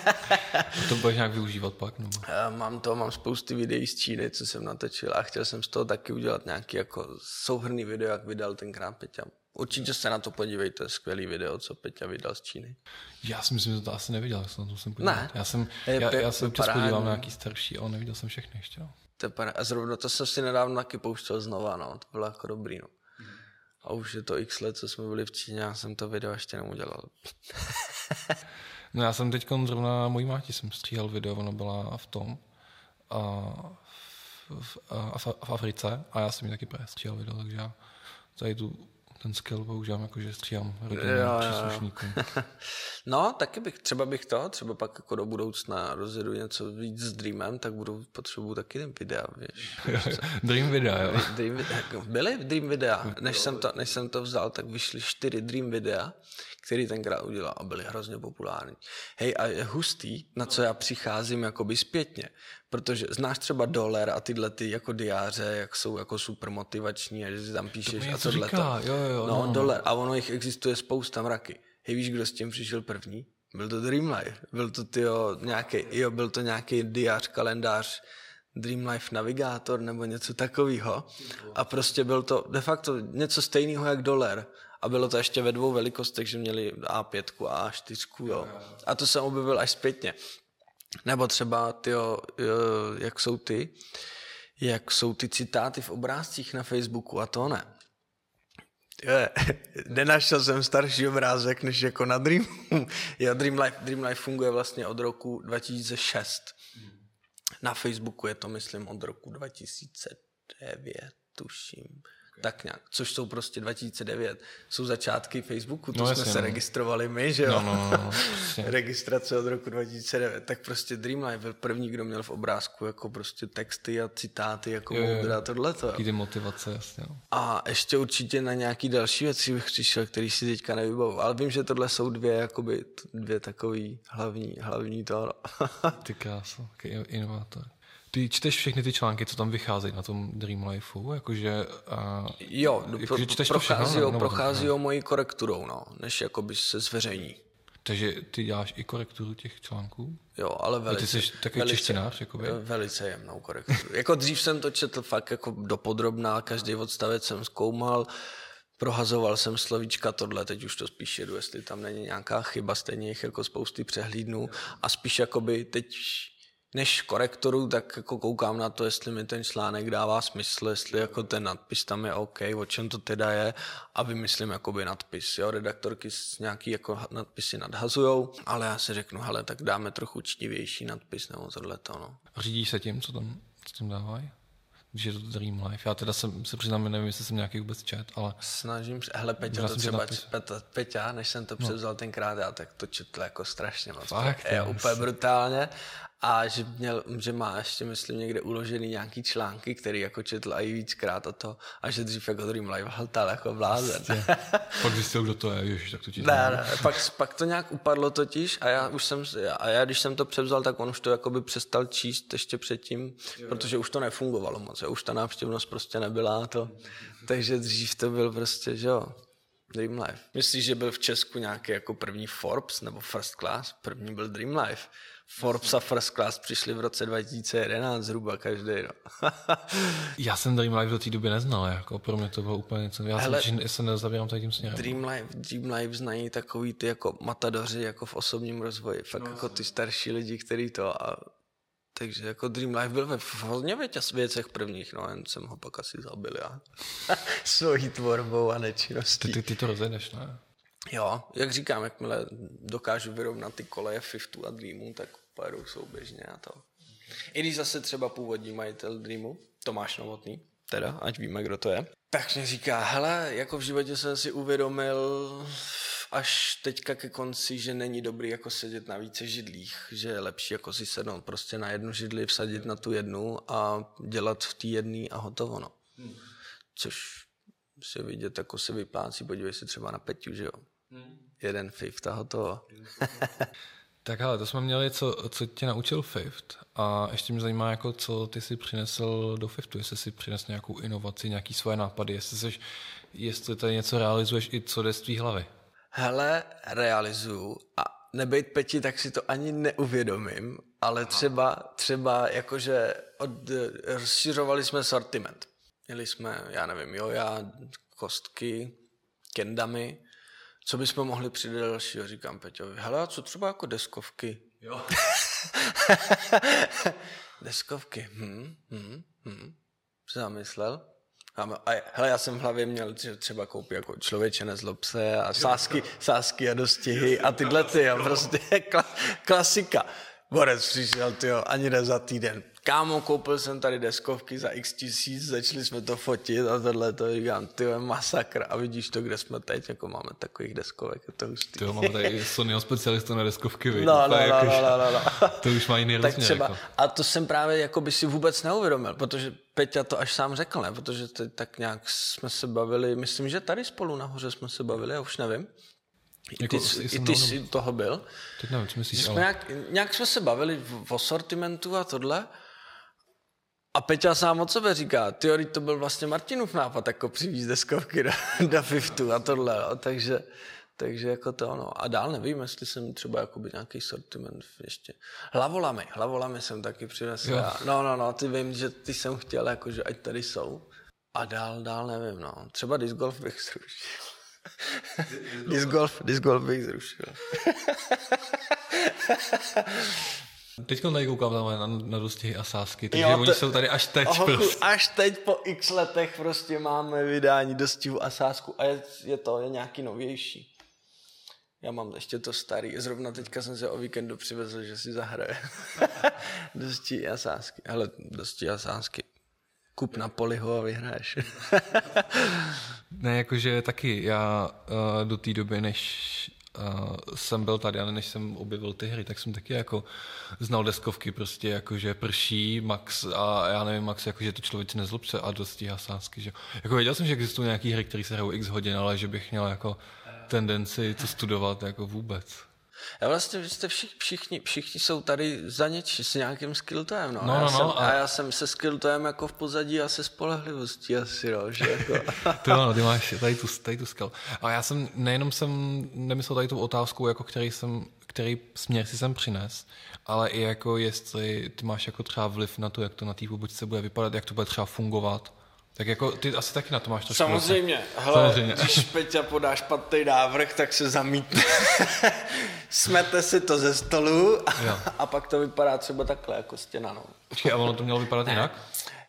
to budeš nějak využívat pak? Nebo? Mám to, mám spousty videí z Číny, co jsem natočil a chtěl jsem z toho taky udělat nějaký jako souhrný video, jak vydal tenkrát Peťa. Určitě se na to podívejte, skvělý video, co Peťa vydal z Číny. Já si myslím, že to asi neviděl, jak jsem to jsem podíval. Ne. Já jsem, já, já jsem občas podíval na nějaký starší, ale neviděl jsem všechny ještě. No. To a zrovna to jsem si nedávno taky pouštěl znova, no, to bylo jako dobrý, no. A už je to x let, co jsme byli v Číně, já jsem to video ještě neudělal. No já jsem teď zrovna mojí máti jsem stříhal video, ona byla v tom a v, a v, v Africe a já jsem ji taky stříhal video, takže já tady tu ten skill používám, jakože stříhám rodinu příslušníkům. no, taky bych, třeba bych to, třeba pak jako do budoucna rozjedu něco víc s Dreamem, tak budu potřebuju taky videa, víš. Dream videa, jo. Dream, jako byly Dream videa. Než jsem, to, než jsem to vzal, tak vyšly čtyři Dream videa, který tenkrát udělal a byly hrozně populární. Hej, a je hustý, na co já přicházím jakoby zpětně, protože znáš třeba dolar a tyhle ty jako diáře, jak jsou jako super motivační a že si tam píšeš to a tohle. Říká. Jo, jo, no, no, dolar a ono jich existuje spousta mraky. Hej, víš, kdo s tím přišel první? Byl to Dream Life. Byl to tyjo, nějaký, jo, byl to nějaký diář, kalendář Dream Life navigátor nebo něco takového. A prostě byl to de facto něco stejného jak dolar. A bylo to ještě ve dvou velikostech, že měli A5 a A4, jo. A to jsem objevil až zpětně. Nebo třeba, tyjo, jak jsou ty, jak jsou ty citáty v obrázcích na Facebooku a to ne. Je, nenašel jsem starší obrázek, než jako na Dream. jo, Dream Life, Dream Life funguje vlastně od roku 2006. Na Facebooku je to, myslím, od roku 2009, tuším tak nějak, což jsou prostě 2009, jsou začátky Facebooku, to no, jsme jasně, se no. registrovali my, že jo? No, no, no, prostě. Registrace od roku 2009, tak prostě Dreamlife byl první, kdo měl v obrázku jako prostě texty a citáty, jako moudra, tohleto. Taky motivace, jasně. No. A ještě určitě na nějaký další věci bych přišel, který si teďka nevybavu, ale vím, že tohle jsou dvě, jakoby, dvě takový hlavní, hlavní to. Ty krása, inovátor. Ty čteš všechny ty články, co tam vycházejí na tom Dream Lifeu, jakože... Uh, jo, jako, pro, čteš prochází, to prochází o mojí korekturou, no, než jakoby se zveřejní. Takže ty děláš i korekturu těch článků? Jo, ale velice. A ty jsi takový velice, češtinář, jakoby? Velice jemnou korekturu. jako dřív jsem to četl fakt jako dopodrobná, každý odstavec jsem zkoumal, prohazoval jsem slovíčka tohle, teď už to spíš jedu, jestli tam není nějaká chyba, stejně jich jako spousty přehlídnu a spíš jakoby teď než korektoru, tak jako koukám na to, jestli mi ten článek dává smysl, jestli jako ten nadpis tam je OK, o čem to teda je a vymyslím jakoby nadpis. Jo, redaktorky s nějaký jako nadpisy nadhazujou, ale já si řeknu, hele, tak dáme trochu čtivější nadpis nebo tohle to, no. Řídíš se tím, co tam, co tam dávají? když je to Dream Life. Já teda jsem, se přiznám, nevím, jestli jsem nějaký vůbec čet, ale... Snažím se, hele Peťa to třeba, Peťa, Peťa, než jsem to no. převzal no. tenkrát, já tak to četl jako strašně moc. Fakt, je, úplně brutálně a že, měl, že má ještě, myslím, někde uložený nějaký články, který jako četl i víckrát a to, a že dřív jako Dream Live hltal jako blázen. pak zjistil, kdo to je, ježiš, tak to ti ne, ne, pak, pak, to nějak upadlo totiž a já už jsem, a já když jsem to převzal, tak on už to jakoby přestal číst ještě předtím, jo. protože už to nefungovalo moc, už ta návštěvnost prostě nebyla to, takže dřív to byl prostě, že jo, Dream Life. Myslíš, že byl v Česku nějaký jako první Forbes nebo First Class? První byl Dream Life. Forbes a First Class přišli v roce 2011 zhruba každý. No. já jsem Dream Life do té doby neznal, jako pro mě to bylo úplně něco. Já Hele, jsem, že se nezabírám tady tím směrem. Dream Life, Dream Life znají takový ty jako matadoři jako v osobním rozvoji, fakt no, jako ty starší lidi, kteří to a takže jako Dream Life byl ve hodně věcech prvních, no jen jsem ho pak asi zabil já. Svojí tvorbou a nečinností. Ty, ty, ty to rozjedeš, ne? Jo, jak říkám, jakmile dokážu vyrovnat ty koleje Fiftu a Dreamu, tak pojedou souběžně a to. I když zase třeba původní majitel Dreamu, Tomáš Novotný, teda, ať víme, kdo to je, tak mě říká, hele, jako v životě jsem si uvědomil až teďka ke konci, že není dobrý jako sedět na více židlích, že je lepší jako si sednout prostě na jednu židli, vsadit na tu jednu a dělat v té jedné a hotovo, no. Hmm. Což si vidět, jako se vyplácí, podívej se třeba na Peťu, že jo. Hmm. Jeden fifth a hotovo. tak ale to jsme měli, co, co tě naučil Fifth a ještě mě zajímá, jako co ty si přinesl do Fiftu, jestli si přinesl nějakou inovaci, nějaký svoje nápady, jestli, seš, jestli tady něco realizuješ i co jde z tvý hlavy. Hele, realizuju a nebejt Peti, tak si to ani neuvědomím, ale třeba, třeba jakože od, rozšiřovali jsme sortiment. Měli jsme, já nevím, jo, já kostky, kendamy, co bychom mohli přidat dalšího, říkám Peťovi. Hele, a co třeba jako deskovky? Jo. deskovky, hm, hm, hm. Zamyslel. A, a, hele, já jsem v hlavě měl že třeba koupit jako člověče nezlob se a sásky, sásky a dostihy a tyhle ty, a prostě kla, klasika. Borec přišel, tyjo, ani ne za týden kámo, koupil jsem tady deskovky za x tisíc, začali jsme to fotit a tohle to říkám, ty masakr a vidíš to, kde jsme teď, jako máme takových deskovek, je to hustý. Ty máme tady Sonyho specialista na deskovky, vidíš? No, no, no, no, no, no, no. To už mají jiný tak třeba, jako. A to jsem právě jako by si vůbec neuvědomil, protože Peťa to až sám řekl, ne? Protože teď tak nějak jsme se bavili, myslím, že tady spolu nahoře jsme se bavili, já už nevím. Jako, ty, i ty jsi toho byl. Teď nevím, co myslíš, ale... nějak, nějak jsme se bavili v, o sortimentu a tohle a Peťa sám od sebe říká, ty to byl vlastně Martinův nápad, jako přivízt deskovky do, do Fiftu a tohle, no. takže, Takže jako to, no. A dál nevím, jestli jsem třeba jakoby nějaký sortiment ještě. Hlavolamy, hlavolamy jsem taky přinesl. Jo. No, no, no, ty vím, že ty jsem chtěl, jako, že ať tady jsou. A dál, dál nevím, no. Třeba disc golf bych zrušil. Disc golf, disc golf bych zrušil. Teď tady koukám na, na, na dostihy a sásky, takže Jo, oni jsou tady až teď Hochu, prostě. až teď po x letech prostě máme vydání dostihu a sásku a je, je to je nějaký novější. Já mám ještě to starý. Zrovna teďka jsem se o víkendu přivezl, že si zahraje. dosti a sásky. Hele, dosti a sásky. Kup na poliho a vyhraješ. Ne, jakože taky já uh, do té doby, než uh, jsem byl tady, ale než jsem objevil ty hry, tak jsem taky jako znal deskovky prostě, jakože prší, max a já nevím, max, jakože to člověk si nezlobce a dosti hasásky, že jako věděl jsem, že existují nějaký hry, které se hrajou x hodin, ale že bych měl jako tendenci to studovat jako vůbec. A vlastně vy jste všichni, všichni, všichni jsou tady za něč, s nějakým skilltoem, no. No, já no, jsem, no, a... a- já jsem se skilltoem jako v pozadí a se spolehlivostí asi, no, že jako... Ty ano, ty máš tady tu, tady tu skill. A já jsem, nejenom jsem nemyslel tady tu otázku, jako který, jsem, který směr si jsem přines, ale i jako jestli ty máš jako třeba vliv na to, jak to na té pobočce bude vypadat, jak to bude třeba fungovat. Tak jako ty asi taky na to máš trošku. Samozřejmě, hele, Samozřejmě. když Peťa podá špatný návrh, tak se zamítne. Smete si to ze stolu a, Jo. a pak to vypadá třeba takhle, jako stěna, no. Počkej, a ono to mělo vypadat jinak?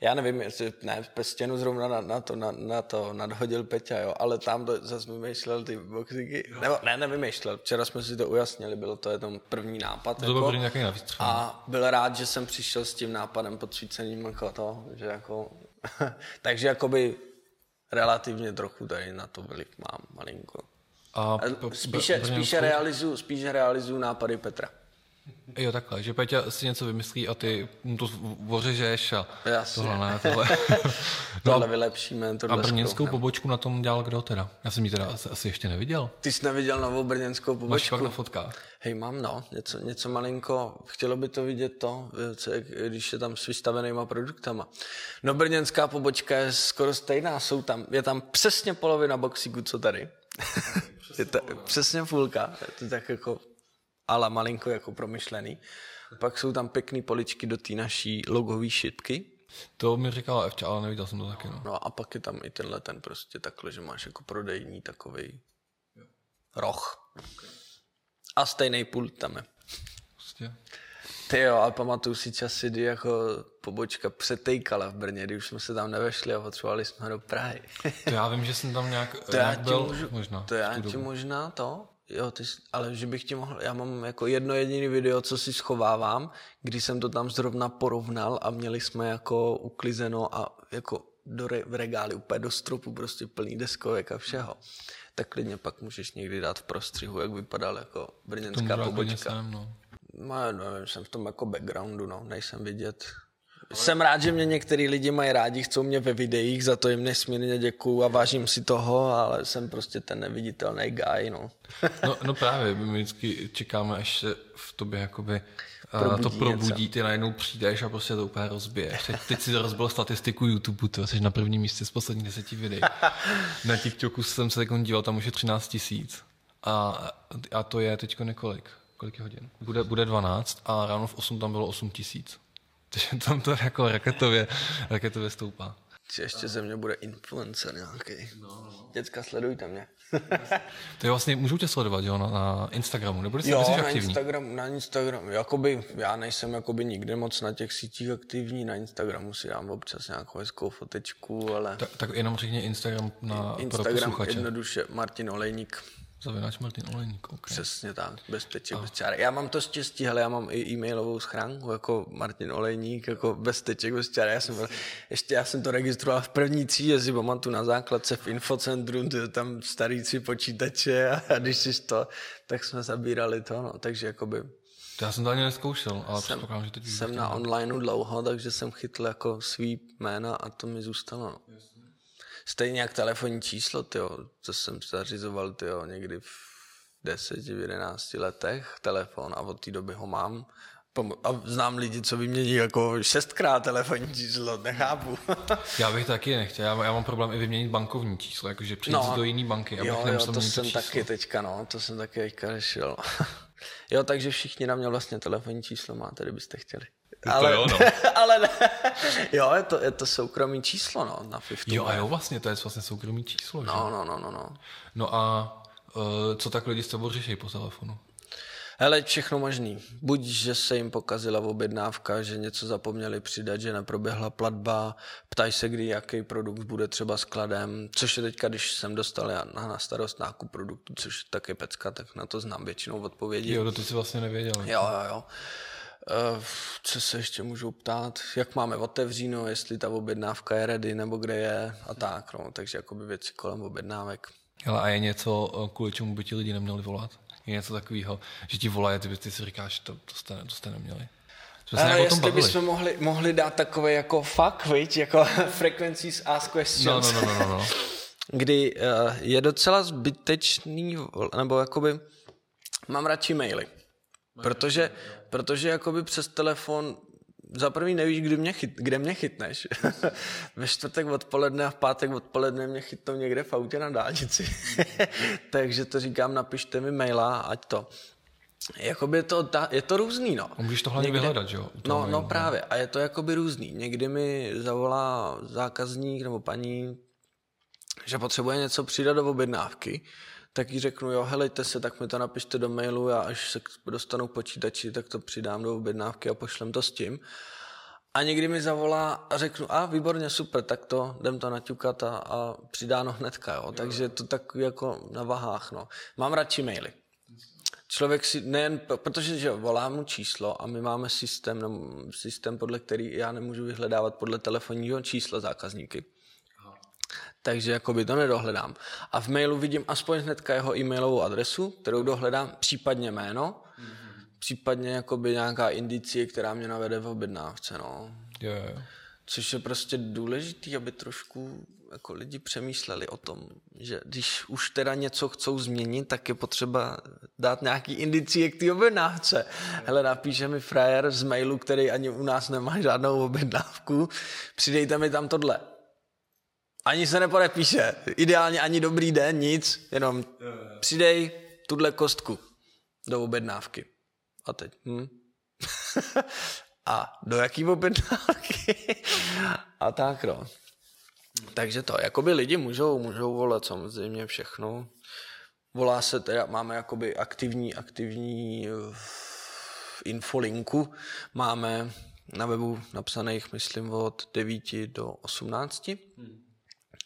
Já nevím, jestli ne, stěnu zrovna na, na, to, na, na to nadhodil Peťa, jo, ale tam to zase vymýšlel ty boxíky. Nebo, ne, nevymýšlel, včera jsme si to ujasnili, bylo to jenom první nápad. To byl první nějaký navíc a byl rád, že jsem přišel s tím nápadem podsvícením jako to, že jako, takže jakoby relativně trochu tady na to vliv mám malinko. A Spíše, spíše, realizuju, spíše realizuju nápady Petra. Jo, takhle, že Peťa si něco vymyslí a ty mu to ořežeš a Jasně. tohle ne, tohle. Tohle vylepšíme, A tohle brněnskou zkoukneme. pobočku na tom dělal kdo teda? Já jsem ji teda asi, asi ještě neviděl. Ty jsi neviděl novou brněnskou Máš pobočku? pak na fotkách. Hej, mám no, něco, něco malinko, chtělo by to vidět to, co je, když je tam s vystavenýma produktama. No brněnská pobočka je skoro stejná, jsou tam, je tam přesně polovina boxíku, co tady. je to přesně půlka, je to tak jako ale malinko jako promyšlený. Pak jsou tam pěkný poličky do té naší logové šipky. To mi říkala Evča, ale neviděl jsem to taky. No. No a pak je tam i tenhle ten prostě takhle, že máš jako prodejní takový roh. A stejný pult tam je. Prostě. Ty jo, a pamatuju si časy, kdy jako pobočka přetejkala v Brně, kdy už jsme se tam nevešli a potřebovali jsme do Prahy. To já vím, že jsem tam nějak, to já nějak ti byl, můžu, možná. to já ti možná to, jo, ty, ale že bych ti mohl, já mám jako jedno jediné video, co si schovávám, kdy jsem to tam zrovna porovnal a měli jsme jako uklizeno a jako do re, v regály úplně do stropu, prostě plný deskovek a všeho. Tak klidně pak můžeš někdy dát v prostřihu, jak vypadal jako brněnská pobočka. sem, no. No, nevím, jsem v tom jako backgroundu, no, nejsem vidět. Jsem rád, že mě některý lidi mají rádi, chcou mě ve videích, za to jim nesmírně děkuju a vážím si toho, ale jsem prostě ten neviditelný guy, no. no. No právě, my vždycky čekáme, až se v tobě jakoby eh, Probudí to něco. probudí, ty najednou přijdeš a prostě to úplně rozbiješ. Teď, teď si rozbil statistiku YouTube, ty jsi na prvním místě z posledních deseti videí. Na TikToku jsem se teď díval, tam už je 13 tisíc. A, a to je teď několik? Kolik je hodin? Bude, bude 12 a ráno v 8 tam bylo 8 tisíc. Takže tam to jako raketově, raketově stoupá. Či ještě ze mě bude influencer nějaký. Děcka, sledujte mě. To je vlastně, můžu tě sledovat, jo, na, na Instagramu, nebo jsi, Jo, jsi na aktivní? Instagramu, na Instagramu, jakoby, já nejsem jakoby nikde moc na těch sítích aktivní, na Instagramu si dám občas nějakou hezkou fotečku, ale Tak, tak jenom řekni Instagram na, pro Instagram posluchače. jednoduše Martin Olejník. Zavináč Martin Olejník, OK. Přesně tak, bez teček, bez čárek. Já mám to štěstí, hele, já mám i e-mailovou schránku, jako Martin Olejník, jako bez teček, bez čárek. Já jsem, byl- ještě já jsem to registroval v první třídě, si pamatuju na základce v infocentru, tam starý tři počítače a, a když jsi to, tak jsme zabírali to, no, takže jakoby já jsem to ani neskoušel, ale předpokládám, že teď jsem na onlineu dlouho, takže jsem chytl jako svý jména a to mi zůstalo. No. Stejně jak telefonní číslo, tyjo, to jsem zařizoval tyjo, někdy v 10, v 11 letech telefon a od té doby ho mám. A znám lidi, co vymění jako šestkrát telefonní číslo, nechápu. já bych taky nechtěl, já, já mám problém i vyměnit bankovní číslo, jakože přijít no, do jiné banky, abych jo, jo, to jsem taky teďka, no, to jsem taky teďka řešil. jo, takže všichni na mě vlastně telefonní číslo máte, kdybyste chtěli. Ale, to jo, no. ale ne. Jo, je to, je to soukromý číslo, no, na 50. Jo, a jo, vlastně, to je vlastně soukromý číslo, No, že? no, no, no, no. No a uh, co tak lidi s tebou řeší po telefonu? Hele, všechno možný. Buď, že se jim pokazila objednávka, že něco zapomněli přidat, že neproběhla platba, ptají se, kdy jaký produkt bude třeba skladem, což je teďka, když jsem dostal já na starost nákup produktu, což je taky pecka, tak na to znám většinou odpovědi. Jo, to ty vlastně nevěděl. Jo, jo, jo. Uh, co se ještě můžu ptát, jak máme otevříno, jestli ta objednávka je ready, nebo kde je a tak, no. takže jakoby věci kolem objednávek. Ale a je něco, kvůli čemu by ti lidi neměli volat? Je něco takového, že ti volají, ty, ty si říkáš, to, to, jste, to jste neměli. Jsme Ale jestli bychom mohli, mohli dát takové jako fuck, viď? jako frequencies ask questions. No, no, no, no, no. Kdy uh, je docela zbytečný, nebo jakoby mám radši maily. Protože, protože jakoby přes telefon za prvý nevíš, kdy mě chyt, kde mě chytneš. Ve čtvrtek odpoledne a v pátek odpoledne mě chytnou někde v autě na dálnici. Takže to říkám, napište mi maila, ať to. Jakoby to, je to různý, no. A můžeš to hlavně Někde, vyhledat, jo? No, mailu, no právě. A je to jakoby různý. Někdy mi zavolá zákazník nebo paní, že potřebuje něco přidat do objednávky tak jí řeknu, jo, helejte se, tak mi to napište do mailu, já až se dostanu k počítači, tak to přidám do objednávky a pošlem to s tím. A někdy mi zavolá a řeknu, a výborně, super, tak to, jdem to naťukat a, a přidáno hnedka, jo. jo. Takže to tak jako na vahách, no. Mám radši maily. Člověk si nejen, protože že volá mu číslo a my máme systém, systém, podle který já nemůžu vyhledávat podle telefonního čísla zákazníky takže jakoby to nedohledám. A v mailu vidím aspoň hnedka jeho e-mailovou adresu, kterou dohledám, případně jméno, mm-hmm. případně jakoby nějaká indicie, která mě navede v objednávce. No. Jo, jo. Což je prostě důležité, aby trošku jako lidi přemýšleli o tom, že když už teda něco chcou změnit, tak je potřeba dát nějaký indicie k té objednávce. Hele, napíše mi frajer z mailu, který ani u nás nemá žádnou objednávku, přidejte mi tam tohle ani se nepodepíše. Ideálně ani dobrý den, nic, jenom přidej tuhle kostku do objednávky. A teď, hm? a do jaký objednávky? a tak, no. Takže to, jakoby lidi můžou, můžou volat samozřejmě všechno. Volá se teda, máme jakoby aktivní, aktivní uh, infolinku. Máme na webu napsaných, myslím, od 9 do 18. Hmm.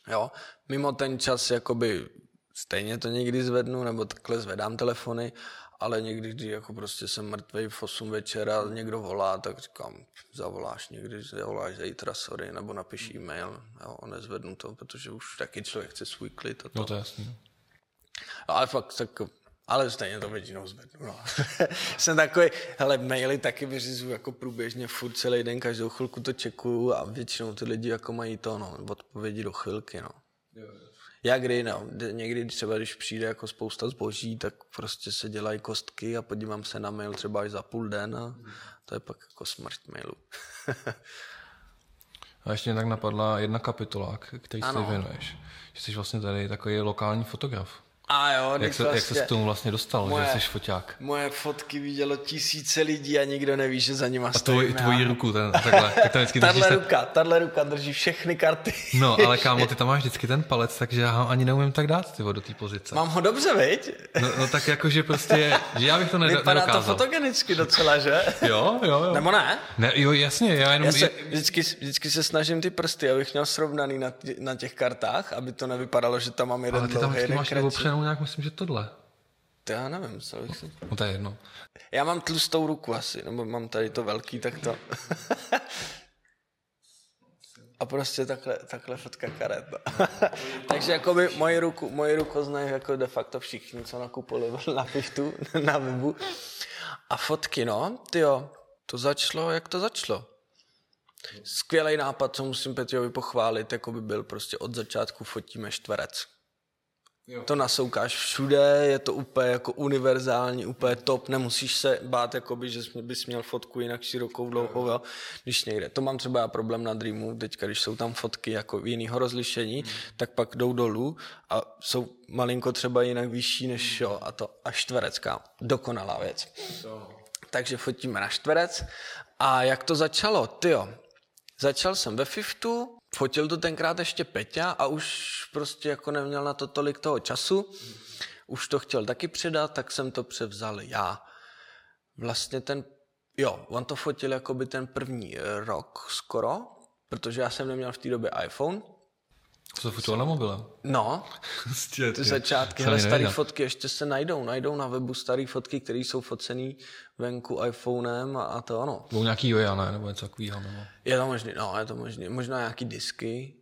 Jo, mimo ten čas jakoby stejně to někdy zvednu, nebo takhle zvedám telefony, ale někdy, když jako prostě jsem mrtvý v 8 večera a někdo volá, tak říkám, zavoláš někdy, zavoláš zítra, sorry, nebo napiš e-mail, jo, nezvednu to, protože už taky člověk chce svůj klid. A to. No to jasný. Ale fakt tak ale stejně to většinou zvednu. No. Jsem takový, hele, maily taky vyřizuju jako průběžně furt celý den, každou chvilku to čekuju a většinou ty lidi jako mají to, no, odpovědi do chvilky, no. Já kdy, no, někdy třeba, když přijde jako spousta zboží, tak prostě se dělají kostky a podívám se na mail třeba až za půl den a to je pak jako smrt mailu. a ještě tak napadla jedna kapitola, který se věnuješ. Že jsi vlastně tady takový lokální fotograf. A jo, jak se, vlastně, jak se k tomu vlastně dostal, moje, že jsi foťák? Moje fotky vidělo tisíce lidí a nikdo neví, že za nima A tvoj, tvoji ruku, ten, takhle. Tak tam vždycky tahle ruka, tahle ruka drží všechny karty. No, ale kámo, ty tam máš vždycky ten palec, takže já ho ani neumím tak dát ty do té pozice. Mám ho dobře, viď? No, no tak jako, že prostě, že já bych to nedokázal. Vypadá nedokázal. to fotogenicky docela, že? Jo, jo, jo. Nebo ne? ne jo, jasně, já jenom... Já se, vždycky, vždycky se snažím ty prsty, abych měl srovnaný na, na těch kartách, aby to nevypadalo, že tam mám jeden ale ty tam dlouhý, máš nějak, myslím, že tohle. To já nevím, myslel bych si. No to je jedno. Já mám tlustou ruku asi, nebo mám tady to velký, tak to. a prostě takhle, takhle fotka karet. Takže jako by moji ruku, moji ruku znají jako de facto všichni, co nakupovali na Piftu, na webu. A fotky, no, tyjo, to začalo, jak to začalo. Skvělý nápad, co musím Petrovi pochválit, jako by byl prostě od začátku fotíme čtverec Jo. To nasoukáš všude, je to úplně jako univerzální, úplně top, nemusíš se bát, jakoby, že bys měl fotku jinak širokou, dlouhou, jo. když někde. To mám třeba já problém na Dreamu, teďka, když jsou tam fotky jako jiného rozlišení, hmm. tak pak jdou dolů a jsou malinko třeba jinak vyšší než jo, a to a čtverecká. Dokonalá věc. Takže fotíme na čtverec a jak to začalo? Tyjo, začal jsem ve Fiftu, fotil to tenkrát ještě Peťa a už prostě jako neměl na to tolik toho času. Už to chtěl taky předat, tak jsem to převzal já. Vlastně ten, jo, on to fotil jako by ten první rok skoro, protože já jsem neměl v té době iPhone, to se fotilo na mobile? No, ty začátky, hele, staré fotky ještě se najdou, najdou na webu staré fotky, které jsou focené venku iPhonem a, a to ano. Bylo nějaký Joja, ne? Nebo něco takového, nebo? Je to možný, no, je to možný. Možná nějaký disky,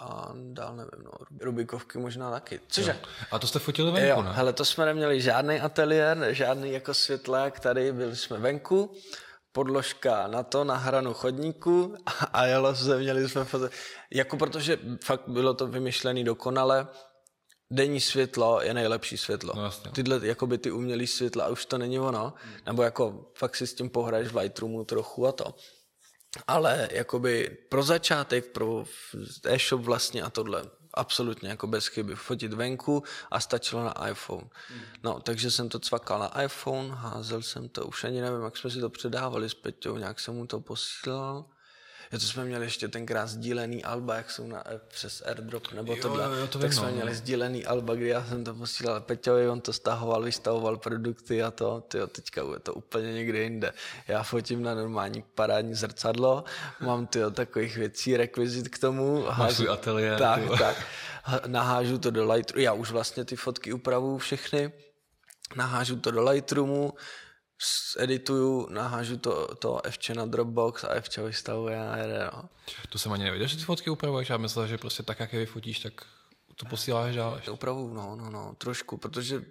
a dál nevím, no, Rubikovky možná taky. Cože? Jo. A to jste fotili venku, jo, ne? Hele, to jsme neměli žádný ateliér, žádný jako světlák, tady byli jsme venku podložka na to, na hranu chodníku a jelo se, měli jsme foto. Jako protože fakt bylo to vymyšlené dokonale, denní světlo je nejlepší světlo. No, jasně. Tyhle jakoby ty umělý světla, už to není ono. Hmm. Nebo jako fakt si s tím pohraješ v Lightroomu trochu a to. Ale jakoby pro začátek, pro e-shop vlastně a tohle absolutně jako bez chyby. Fotit venku a stačilo na iPhone. No, takže jsem to cvakal na iPhone, házel jsem to, už ani nevím, jak jsme si to předávali s Peťou, nějak jsem mu to posílal Jo, to jsme měli ještě tenkrát sdílený alba, jak jsou na, přes airdrop nebo jo, tohle. Jo, to tak vím, jsme no. měli sdílený alba, kdy já jsem to posílal Peťovi, on to stahoval, vystavoval produkty a to. Tyjo, teďka je to úplně někde jinde. Já fotím na normální parádní zrcadlo, mám tyjo, takových věcí, rekvizit k tomu. Máš svůj ateliér. Tak, tyjo. tak. Nahážu to do Lightroomu, já už vlastně ty fotky upravuju všechny, nahážu to do Lightroomu, edituju, nahážu to, to Fče na Dropbox a Fče vystavuje a jede, no. To jsem ani nevěděl, že ty fotky upravuješ, já myslel, že prostě tak, jak je vyfotíš, tak to posíláš dál. Upravu, no, no, no, trošku, protože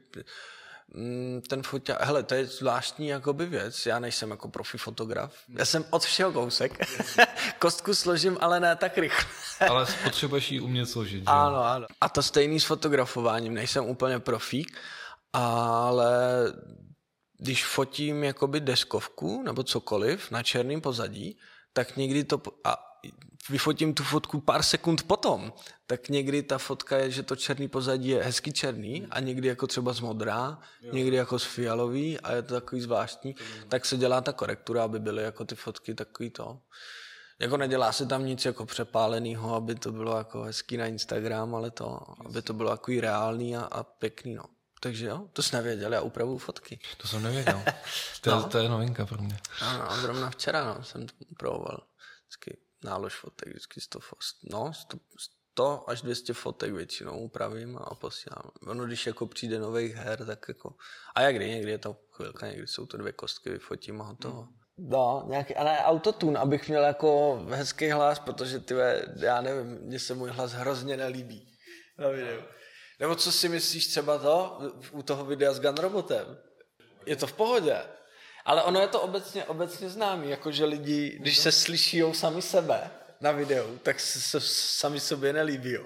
mm, ten fotě, hele, to je zvláštní jakoby věc, já nejsem jako profi fotograf, já jsem od všeho kousek, kostku složím, ale ne tak rychle. ale potřebuješ ji umět složit, že? Ano, ano. A to stejný s fotografováním, nejsem úplně profík, ale když fotím jakoby deskovku nebo cokoliv na černém pozadí, tak někdy to... A vyfotím tu fotku pár sekund potom, tak někdy ta fotka je, že to černý pozadí je hezky černý a někdy jako třeba z modrá, někdy jako z fialový a je to takový zvláštní, tak se dělá ta korektura, aby byly jako ty fotky takový to. Jako nedělá se tam nic jako přepálenýho, aby to bylo jako hezký na Instagram, ale to, aby to bylo jako reálný a, a pěkný, no. Takže jo, to jsi nevěděl, já upravuju fotky. To jsem nevěděl. To, no. to je novinka pro mě. Ano, a zrovna včera no, jsem to upravoval. Vždycky nálož fotek, vždycky 100, no, 100, 100 až 200 fotek většinou upravím a posílám. Ono, když jako přijde nových her, tak jako... A jak kdy, někdy je to chvilka, někdy jsou to dvě kostky, vyfotím a hotovo. Hmm. No, nějaký, ale autotune, abych měl jako hezký hlas, protože ty, já nevím, mně se můj hlas hrozně nelíbí na videu. Nebo co si myslíš třeba to, u toho videa s Gunrobotem? Je to v pohodě. Ale ono je to obecně, obecně známý, jako že lidi, když se slyší sami sebe, na videu, tak se, se sami sobě nelíbí.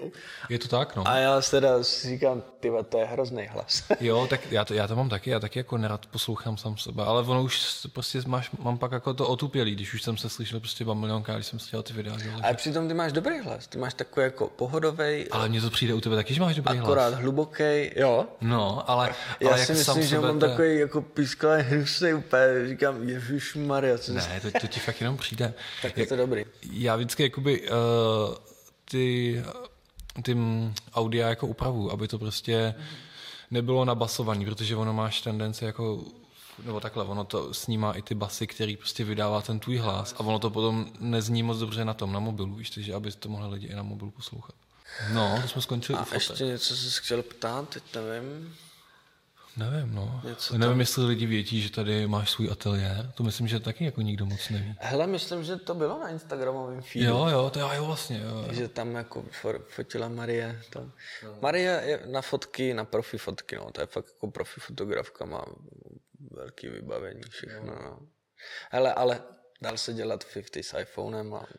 Je to tak, no. A já teda si říkám, ty to je hrozný hlas. jo, tak já to, já to mám taky, já taky jako nerad poslouchám sám sebe, ale ono už prostě máš, mám pak jako to otupělý, když už jsem se slyšel prostě milionka, když jsem slyšel ty videa. Že? Ale přitom ty máš dobrý hlas, ty máš takový jako pohodový. Ale mně to přijde u tebe taky, že máš dobrý akorát hlas. Akorát hluboký, jo. No, ale, já ale si jak myslím, že mám takový jako pískový hnusný úplně, říkám, Ježíš Maria. Ne, to, to, ti fakt jenom přijde. tak je to dobrý. Já vždycky jakoby, uh, ty, ty audia jako upravu, aby to prostě nebylo nabasovaný, protože ono máš tendenci jako nebo takhle, ono to snímá i ty basy, který prostě vydává ten tvůj hlas a ono to potom nezní moc dobře na tom, na mobilu, víš, takže aby to mohli lidi i na mobilu poslouchat. No, to jsme skončili A ještě něco se chtěl ptát, teď nevím. Nevím, no. Něco Nevím, tam... jestli lidi vědí, že tady máš svůj ateliér. To myslím, že taky jako nikdo moc neví. Hele, myslím, že to bylo na Instagramovém feedu. Jo, jo, to jo, vlastně. Jo, jo. Že tam jako fotila Marie. Tam. No. Marie je na fotky, na profi fotky, no. To je fakt jako profi fotografka, má velký vybavení, všechno. No. Hele, ale dal se dělat 50 s iPhonem a...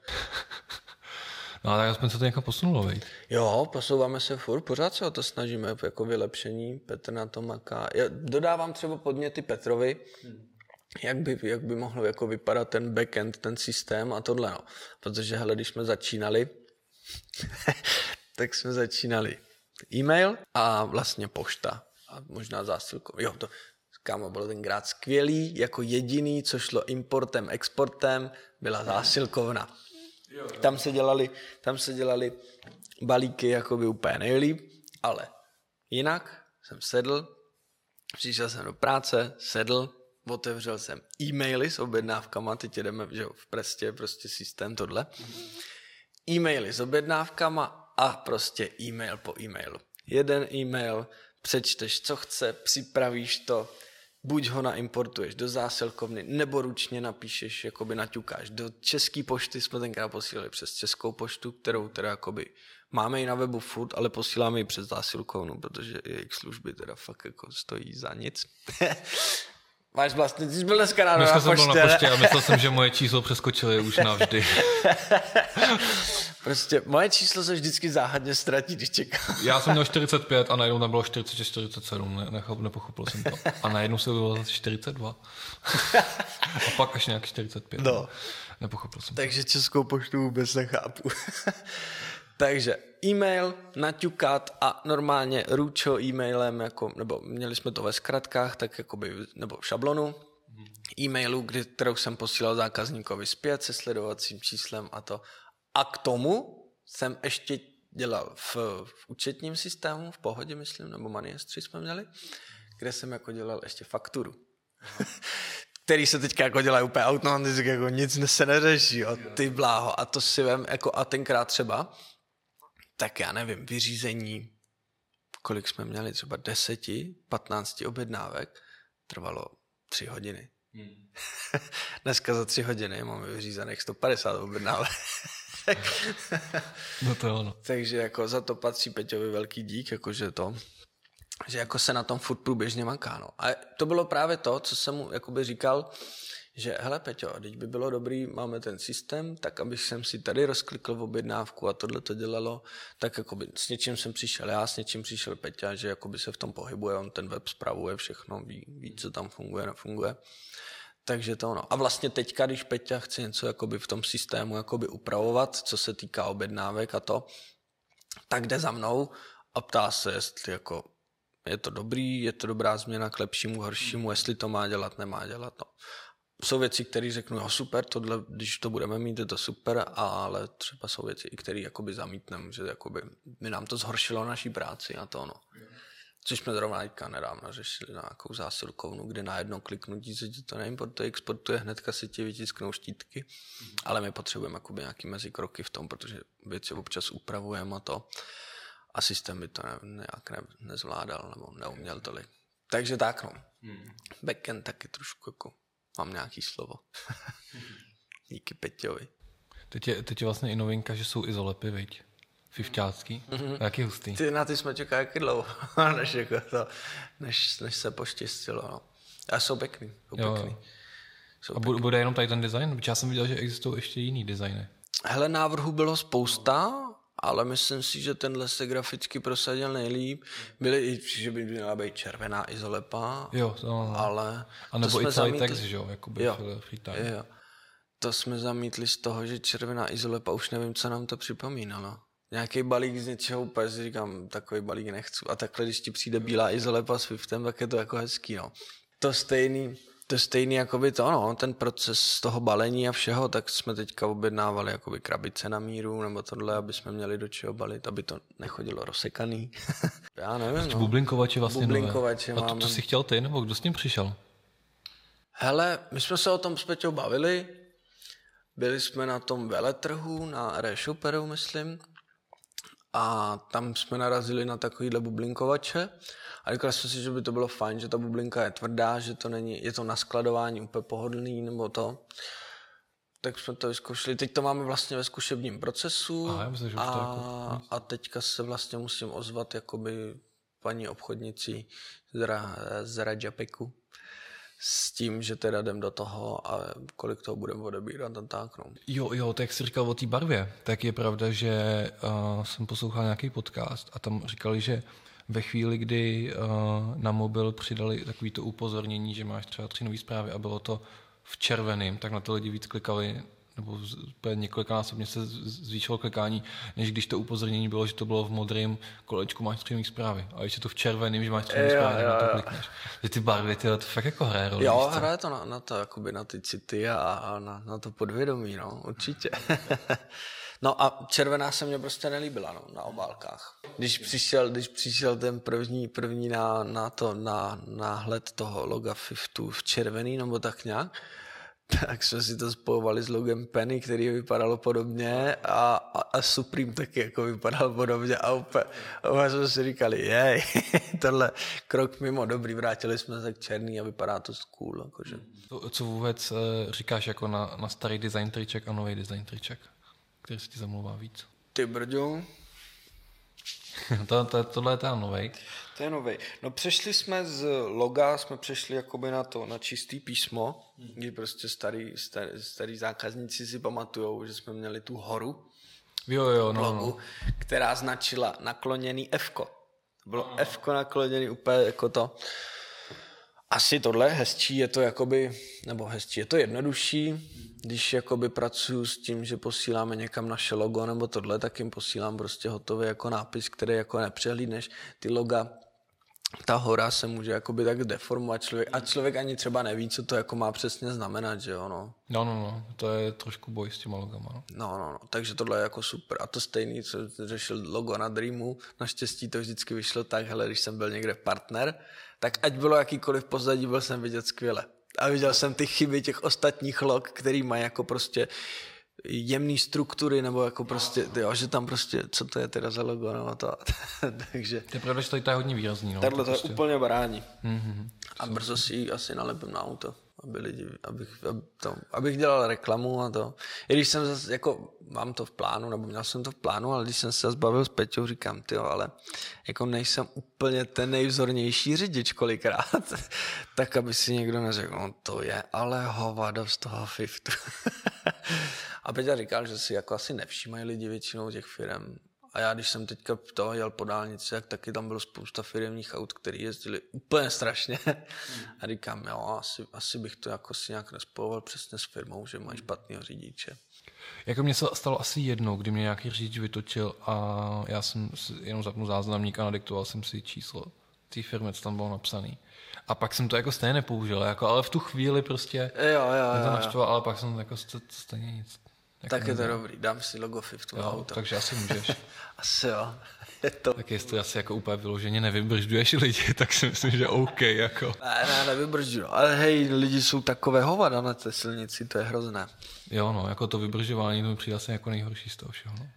No tak aspoň se to někam posunulo, veď? Jo, posouváme se furt, pořád se o to snažíme, jako vylepšení, Petr na to maká. Já dodávám třeba podněty Petrovi, jak by, jak by mohl jako vypadat ten backend, ten systém a tohle, no. Protože hele, když jsme začínali, tak jsme začínali e-mail a vlastně pošta a možná zásilkou. Jo, to, kámo, bylo tenkrát skvělý, jako jediný, co šlo importem, exportem, byla zásilkovna. Tam se dělali, tam se dělali balíky jakoby úplně nejlíp, ale jinak jsem sedl, přišel jsem do práce, sedl, otevřel jsem e-maily s objednávkama, teď jedeme že jo, v Prestě, prostě systém tohle. E-maily s objednávkama a prostě e-mail po e-mailu. Jeden e-mail, přečteš, co chce, připravíš to, buď ho naimportuješ do zásilkovny, nebo ručně napíšeš, jakoby naťukáš. Do české pošty jsme tenkrát posílali přes českou poštu, kterou teda jakoby máme i na webu food, ale posíláme ji přes zásilkovnu, protože jejich služby teda fakt jako stojí za nic. Máš vlastně, ty jsi byl dneska ráno Dneska na jsem byl poště. na poště a myslel jsem, že moje číslo přeskočili už navždy. Prostě moje číslo se vždycky záhadně ztratí, když čekám. Já jsem měl 45 a najednou tam bylo 40, 47, ne, nechop, nepochopil jsem to. A najednou se bylo zase 42. A pak až nějak 45. No. Nepochopil jsem. Takže českou poštu vůbec nechápu. Takže e-mail, naťukat a normálně ručo e-mailem, jako, nebo měli jsme to ve zkratkách, tak jakoby, nebo v šablonu e-mailu, kdy, kterou jsem posílal zákazníkovi zpět se sledovacím číslem a to. A k tomu jsem ještě dělal v, v účetním systému, v pohodě myslím, nebo Maniestři jsme měli, kde jsem jako dělal ještě fakturu. který se teďka jako dělají úplně automaticky, jako nic se neřeší, jo, ty bláho. A to si vem, jako a tenkrát třeba, tak já nevím, vyřízení, kolik jsme měli, třeba deseti, patnácti objednávek, trvalo tři hodiny. Hmm. Dneska za tři hodiny máme vyřízených 150 objednávek. No to je ono. Takže jako za to patří Peťovi velký dík, jakože to, že jako se na tom furt průběžně maká. No. A to bylo právě to, co jsem mu jakoby říkal, že hele Peťo, teď by bylo dobrý, máme ten systém, tak abych jsem si tady rozklikl v objednávku a tohle to dělalo, tak jakoby s něčím jsem přišel já, s něčím přišel Peťa, že jakoby se v tom pohybuje, on ten web spravuje všechno, ví, ví co tam funguje, nefunguje. Takže to ono. A vlastně teďka, když Peťa chce něco jakoby v tom systému jakoby upravovat, co se týká objednávek a to, tak jde za mnou a ptá se, jestli jako je to dobrý, je to dobrá změna k lepšímu, horšímu, jestli to má dělat, nemá dělat. No. Jsou věci, které řeknu, jo super, tohle, když to budeme mít, je to super, ale třeba jsou věci, které jakoby zamítneme, že jakoby by nám to zhoršilo naší práci a to ono. Což jsme zrovna teďka nedávno řešili na nějakou zásilkovnu, kde na jedno kliknutí se ti to neimportuje, exportuje, hnedka si ti vytisknou štítky, mm. ale my potřebujeme jakoby nějaký mezikroky v tom, protože věci občas upravujeme a to a systém by to ne, nějak ne, nezvládal nebo neuměl tolik. Takže tak no. Mm. Backend taky trošku jako mám nějaký slovo. Díky Peťovi. Teď je, teď je vlastně i novinka, že jsou izolepy, viď? Fifťácký. Mm-hmm. Jaký hustý. Ty na ty jsme čekali jaký dlouho, než, jako to, než, než se poštěstilo. No. A jsou pěkný. Jsou Jo, pěkný. jo. Jsou A bu- bude jenom tady ten design? Protože já jsem viděl, že existují ještě jiný designy. Hele, návrhů bylo spousta, ale myslím si, že tenhle se graficky prosadil nejlíp. Byly i, že by měla být červená izolepa, Jo, no, no. ale... A to nebo jsme i celý zamítli- text, že jo? Jakoby Jo. jo. free time. Jo. To jsme zamítli z toho, že červená izolepa, už nevím, co nám to připomínalo. Nějaký balík z něčeho, úplně si říkám, takový balík nechci. A takhle, když ti přijde bílá izolepa s Swiftem, tak je to jako hezký, no. To stejný, to stejný, jakoby to, no, ten proces toho balení a všeho, tak jsme teďka objednávali jakoby krabice na míru, nebo tohle, aby jsme měli do čeho balit, aby to nechodilo rozsekaný. Já nevím, no. Bublinkovače vlastně Bublinkovače nové. A to, to jsi chtěl ty, nebo kdo s tím přišel? Hele, my jsme se o tom s Peťou bavili. Byli jsme na tom veletrhu, na Reshoperu, myslím. A tam jsme narazili na takovýhle bublinkovače. A říkali jsme si, že by to bylo fajn, že ta bublinka je tvrdá, že to není, je to na skladování úplně pohodlný nebo to. Tak jsme to vyzkoušeli. Teď to máme vlastně ve zkušebním procesu. Aha, já myslím, že už to a, jako- a teďka se vlastně musím ozvat jakoby paní obchodnici z, Ra, z Rajapeku, s tím, že teda jdem do toho a kolik toho budeme odebírat a tak. No. Jo, jo, tak jsi říkal o té barvě, tak je pravda, že uh, jsem poslouchal nějaký podcast a tam říkali, že ve chvíli, kdy uh, na mobil přidali takový to upozornění, že máš třeba tři nové zprávy a bylo to v červeném, tak na to lidi víc klikali nebo několikanásobně se zvýšilo klikání, než když to upozornění bylo, že to bylo v modrém kolečku máš tři zprávy. A když je to v červeném, že máš tři zprávy, na to klikneš. Že ty barvy, ty, to fakt jako hraje roli. Jo, hraje to na, na to, jakoby na ty city a, a na, na, to podvědomí, no, určitě. no a červená se mě prostě nelíbila, no, na obálkách. Když přišel, když přišel ten první, první na, na to, na náhled toho loga Fiftu v červený, nebo tak nějak, tak jsme si to spojovali s logem Penny, který vypadalo podobně a, a, a Supreme taky jako vypadal podobně a úplně, úplně jsme si říkali, jej, tohle krok mimo, dobrý, vrátili jsme se k černý a vypadá to cool. Jakože. Co, co vůbec eh, říkáš jako na, na starý design triček a nový design triček, který se ti zamlouvá víc? Ty brďo, to, to, tohle je ten nový. To je nový. No přešli jsme z loga, jsme přešli jakoby na to, na čistý písmo, hmm. kdy prostě starý, starý, starý zákazníci si pamatujou, že jsme měli tu horu, jo, jo, no, logu, no. která značila nakloněný F. Bylo no. F nakloněný úplně jako to. Asi tohle hezčí, je to jakoby, nebo hezčí, je to jednodušší, když jakoby pracuji s tím, že posíláme někam naše logo nebo tohle, tak jim posílám prostě hotový jako nápis, který jako nepřehlídneš. Ty loga ta hora se může jakoby tak deformovat člověk a člověk ani třeba neví, co to jako má přesně znamenat, že jo, no. No, no, no, to je trošku boj s těma logama, no. No, no, no, takže tohle je jako super. A to stejný, co řešil logo na Dreamu, naštěstí to vždycky vyšlo tak, hele, když jsem byl někde partner, tak ať bylo jakýkoliv pozadí, byl jsem vidět skvěle. A viděl jsem ty chyby těch ostatních log, který mají jako prostě jemné struktury, nebo jako prostě, jo, že tam prostě, co to je teda za logo, no to, takže... To je pravda, že to je hodně výrazný, no. Takhle to prostě... je úplně barání. Mm-hmm. A brzo si ji asi nalepím na auto aby lidi, abych, aby to, abych dělal reklamu a to. I když jsem zase, jako mám to v plánu, nebo měl jsem to v plánu, ale když jsem se zbavil s Peťou, říkám, ty ale jako nejsem úplně ten nejvzornější řidič kolikrát, tak aby si někdo neřekl, no to je ale hovado z toho Fiftu. a Peťa říkal, že si jako asi nevšímají lidi většinou těch firm, a já, když jsem teďka toho jel po dálnici, tak taky tam bylo spousta firmních aut, které jezdili úplně strašně. A říkám, jo, asi, asi bych to jako si nějak nespojoval přesně s firmou, že mají špatného řidiče. Jako mě se stalo asi jednou, kdy mě nějaký řidič vytočil a já jsem jenom zapnul záznamník a nadiktoval jsem si číslo té firmy, co tam bylo napsané. A pak jsem to jako stejně nepoužil, jako, ale v tu chvíli prostě jo, jo, jo, to naštval, ale pak jsem jako stejně nic. Jako tak je to dobrý, dám si logo Fiftu jo, auto. Takže asi můžeš. asi jo. Je to... Tak jestli asi jako úplně vyloženě nevybržďuješ lidi, tak si myslím, že OK. Jako. Ne, ne, nevybržďuju. Ale hej, lidi jsou takové hovada na té silnici, to je hrozné. Jo, no, jako to vybržďování to mi přijde asi jako nejhorší z toho všeho. No.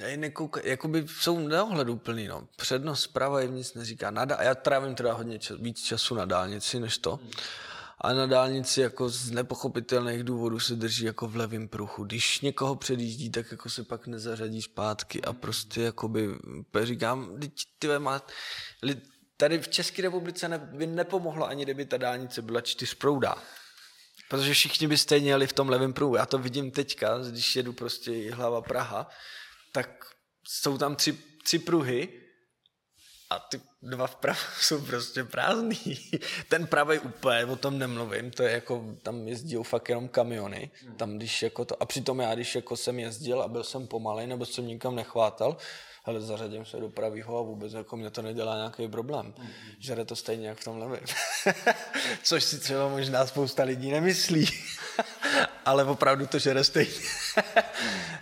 Ej, nekouka, jakoby jsou neohleduplný, no. Přednost zprava jim nic neříká. Nada, a já trávím teda hodně čas, víc času na dálnici než to. Hmm a na dálnici jako z nepochopitelných důvodů se drží jako v levém pruchu. Když někoho předjíždí, tak jako se pak nezařadí zpátky a prostě jakoby, říkám, ty má, tady v České republice ne, by nepomohlo ani kdyby ta dálnice byla čtyřproudá. Protože všichni by stejně jeli v tom levém pruhu. Já to vidím teďka, když jedu prostě hlava Praha, tak jsou tam tři, tři pruhy a ty dva vpravo jsou prostě prázdný. Ten pravý úplně, o tom nemluvím, to je jako, tam jezdí fakt jenom kamiony, tam když jako to, a přitom já, když jako jsem jezdil a byl jsem pomalej, nebo jsem nikam nechvátal, ale zařadím se do pravýho a vůbec jako mě to nedělá nějaký problém. Mm-hmm. Žere to stejně jak v tom levém. Což si třeba možná spousta lidí nemyslí. ale opravdu to žere stejně.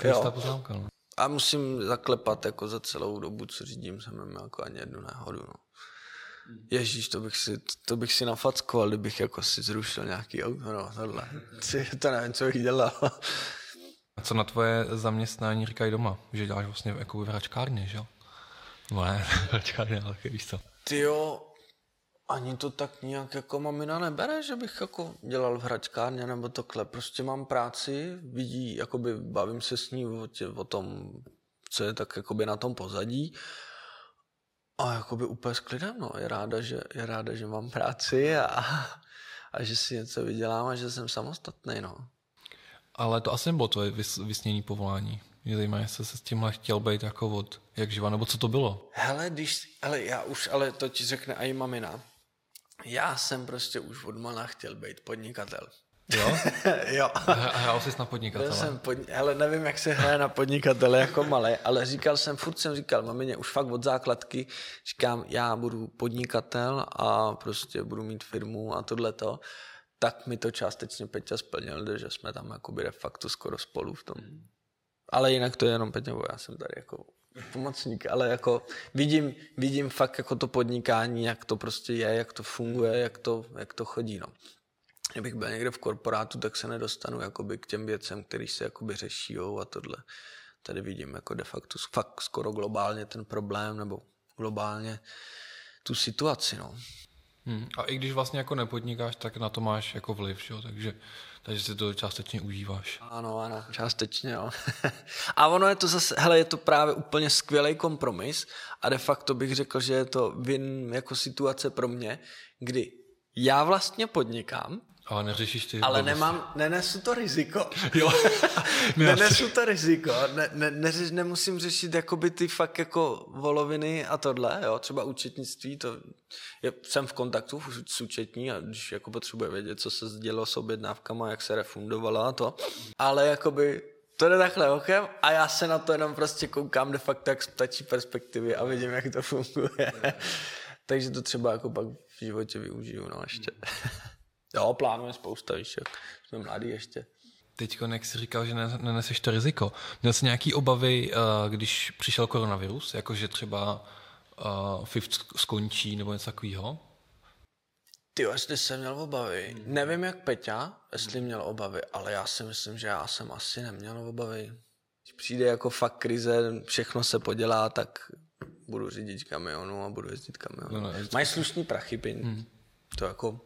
jo. poznámka, no a musím zaklepat jako za celou dobu, co řídím, jsem měl jako ani jednu nehodu. No. Ježíš, to bych si, to bych si nafackoval, kdybych jako si zrušil nějaký auto, no, tohle. To nevím, co bych dělal. A co na tvoje zaměstnání říkají doma? Že děláš vlastně jako v hračkárně, že jo? No ne, hračkárně, ale víš co. Ty jo, ani to tak nějak jako mamina nebere, že bych jako dělal v hračkárně nebo takhle. Prostě mám práci, vidí, jakoby bavím se s ní o, tě, o tom, co je tak jakoby na tom pozadí. A jakoby úplně s klidem, no. Je ráda, že, je ráda, že mám práci a, a že si něco vydělám a že jsem samostatný, no. Ale to asi nebylo tvoje vys, vysnění povolání. Mě zajímá, jestli se s tímhle chtěl být jako od jak živa, nebo co to bylo? Hele, když, ale já už, ale to ti řekne i mamina. Já jsem prostě už od mala chtěl být podnikatel. Jo? jo. Hrál jsi na podnikatele? Byl jsem pod, hele, nevím, jak se hraje na podnikatele jako malé, ale říkal jsem, furt jsem říkal mamině, už fakt od základky, říkám, já budu podnikatel a prostě budu mít firmu a tohleto. Tak mi to částečně Peťa splnil, že jsme tam jakoby de facto skoro spolu v tom. Ale jinak to je jenom Peťa, já jsem tady jako pomocník, ale jako vidím, vidím fakt jako to podnikání, jak to prostě je, jak to funguje, jak to, jak to chodí, no kdybych byl někde v korporátu, tak se nedostanu jakoby k těm věcem, které se jakoby řeší a tohle. Tady vidím jako de facto fakt skoro globálně ten problém nebo globálně tu situaci. No. Hmm. A i když vlastně jako nepodnikáš, tak na to máš jako vliv, že? Takže, takže si to částečně užíváš. Ano, ano, částečně, jo. a ono je to zase, hele, je to právě úplně skvělý kompromis a de facto bych řekl, že je to vin jako situace pro mě, kdy já vlastně podnikám, ale neřešíš ty Ale nemám, nenesu to riziko. Jo. nenesu to riziko. Ne, ne, ne, nemusím řešit jakoby ty fakt jako voloviny a tohle, jo. Třeba účetnictví, to je, jsem v kontaktu s účetní a když jako potřebuje vědět, co se dělo s objednávkama, jak se refundovala a to. Ale jakoby to jde takhle okem a já se na to jenom prostě koukám de facto jak z ptačí perspektivy a vidím, jak to funguje. Takže to třeba jako pak v životě využiju, no ještě. Jo, plánujeme spousta, víš, jak jsme mladí ještě. Teď, jak jsi říkal, že neneseš to riziko. Měl jsi nějaký obavy, eh, když přišel koronavirus, jakože třeba uh, FIFT skončí nebo něco takového? Ty jestli jsem měl obavy. Hmm. Nevím, jak Peťa, jestli měl obavy, ale já si myslím, že já jsem asi neměl obavy. Když přijde jako fakt krize, všechno se podělá, tak budu řídit kamionu a budu jezdit kamionu. No, no, Mají slušný prachy, hmm. to jako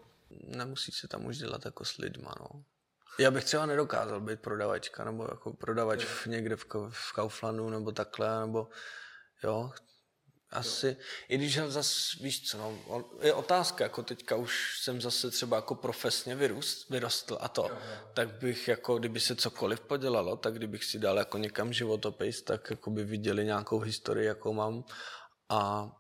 nemusí se tam už dělat jako s lidma, no. Já bych třeba nedokázal být prodavačka, nebo jako prodavač v někde v, v Kauflandu, nebo takhle, nebo jo, asi, i když zase, víš co, no, je otázka, jako teďka už jsem zase třeba jako profesně vyrůst, vyrostl a to, tak bych jako, kdyby se cokoliv podělalo, tak kdybych si dal jako někam životopis, tak jako by viděli nějakou historii, jakou mám. A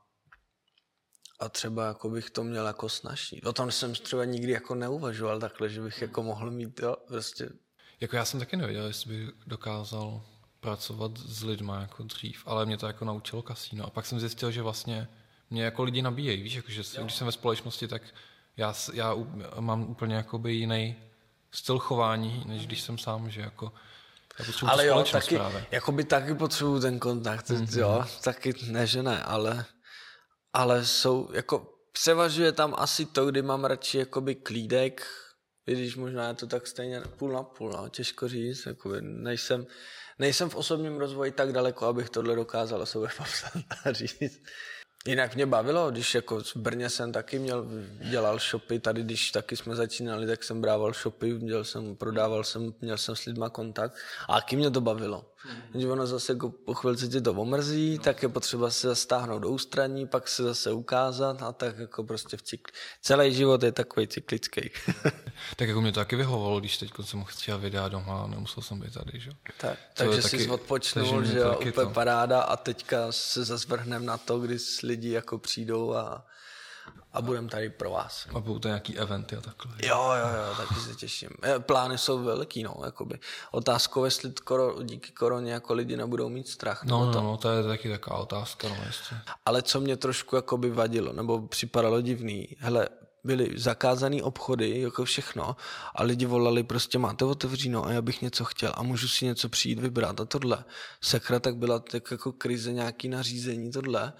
a třeba jako bych to měl jako snažší. O tom jsem třeba nikdy jako neuvažoval takhle, že bych jako mohl mít, jo, prostě. Jako já jsem taky nevěděl, jestli bych dokázal pracovat s lidmi jako dřív, ale mě to jako naučilo kasíno. A pak jsem zjistil, že vlastně mě jako lidi nabíjejí, víš, jako, že jo. když jsem ve společnosti, tak já, já mám úplně jakoby jiný styl chování, než když jsem sám, že jako já ale jo, taky, právě. jakoby taky potřebuju ten kontakt, mm-hmm. jo, taky ne, že ne, ale ale jsou, jako převažuje tam asi to, kdy mám radši jakoby klídek, když možná je to tak stejně půl na půl, no, těžko říct, jakoby nejsem, nejsem v osobním rozvoji tak daleko, abych tohle dokázal sobě popsat a říct. Jinak mě bavilo, když jako v Brně jsem taky měl, dělal shopy, tady když taky jsme začínali, tak jsem brával shopy, dělal jsem, prodával jsem, měl jsem s lidma kontakt a taky mě to bavilo. Když ono zase jako po chvilce tě to omrzí, tak je potřeba se stáhnout do ústraní, pak se zase ukázat a tak jako prostě v cykli. Celý život je takový cyklický. tak jako mě to taky vyhovovalo, když teď jsem chtěl videa doma a nemusel jsem být tady, že? Tak, takže jsi odpočnul, že jo, úplně to. paráda a teďka se zase vrhnem na to, kdy lidi jako přijdou a a budeme tady pro vás. A budou to nějaký eventy a takhle. Jo, jo, jo, taky se těším. Eh, plány jsou velký, no, jakoby. Otázkou, jestli koro, díky koroně jako lidi nebudou mít strach. No, no, to. no, to je taky taková otázka, no, jestli. Ale co mě trošku jakoby vadilo, nebo připadalo divný, hele, byly zakázané obchody, jako všechno, a lidi volali prostě máte otevříno a já bych něco chtěl a můžu si něco přijít vybrat a tohle. Sekra tak byla tak jako krize nějaký nařízení tohle,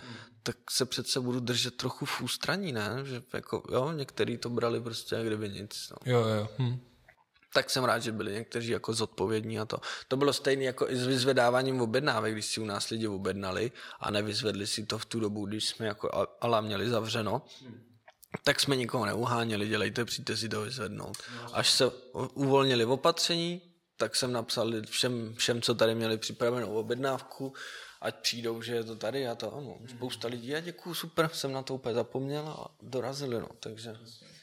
tak se přece budu držet trochu v ústraní, ne? Že jako, jo, některý to brali prostě jak kdyby nic. No. Jo, jo. Hm. Tak jsem rád, že byli někteří jako zodpovědní a to. To bylo stejné jako i s vyzvedáváním objednávek, když si u nás lidi objednali a nevyzvedli si to v tu dobu, když jsme jako ala měli zavřeno. Hm tak jsme nikoho neuháněli, dělejte, přijďte si to vyzvednout. Až se uvolnili opatření, tak jsem napsal všem, všem, co tady měli připravenou objednávku, ať přijdou, že je to tady a to ano. Spousta lidí, já děkuju, super, jsem na to úplně zapomněl a dorazili, no, takže.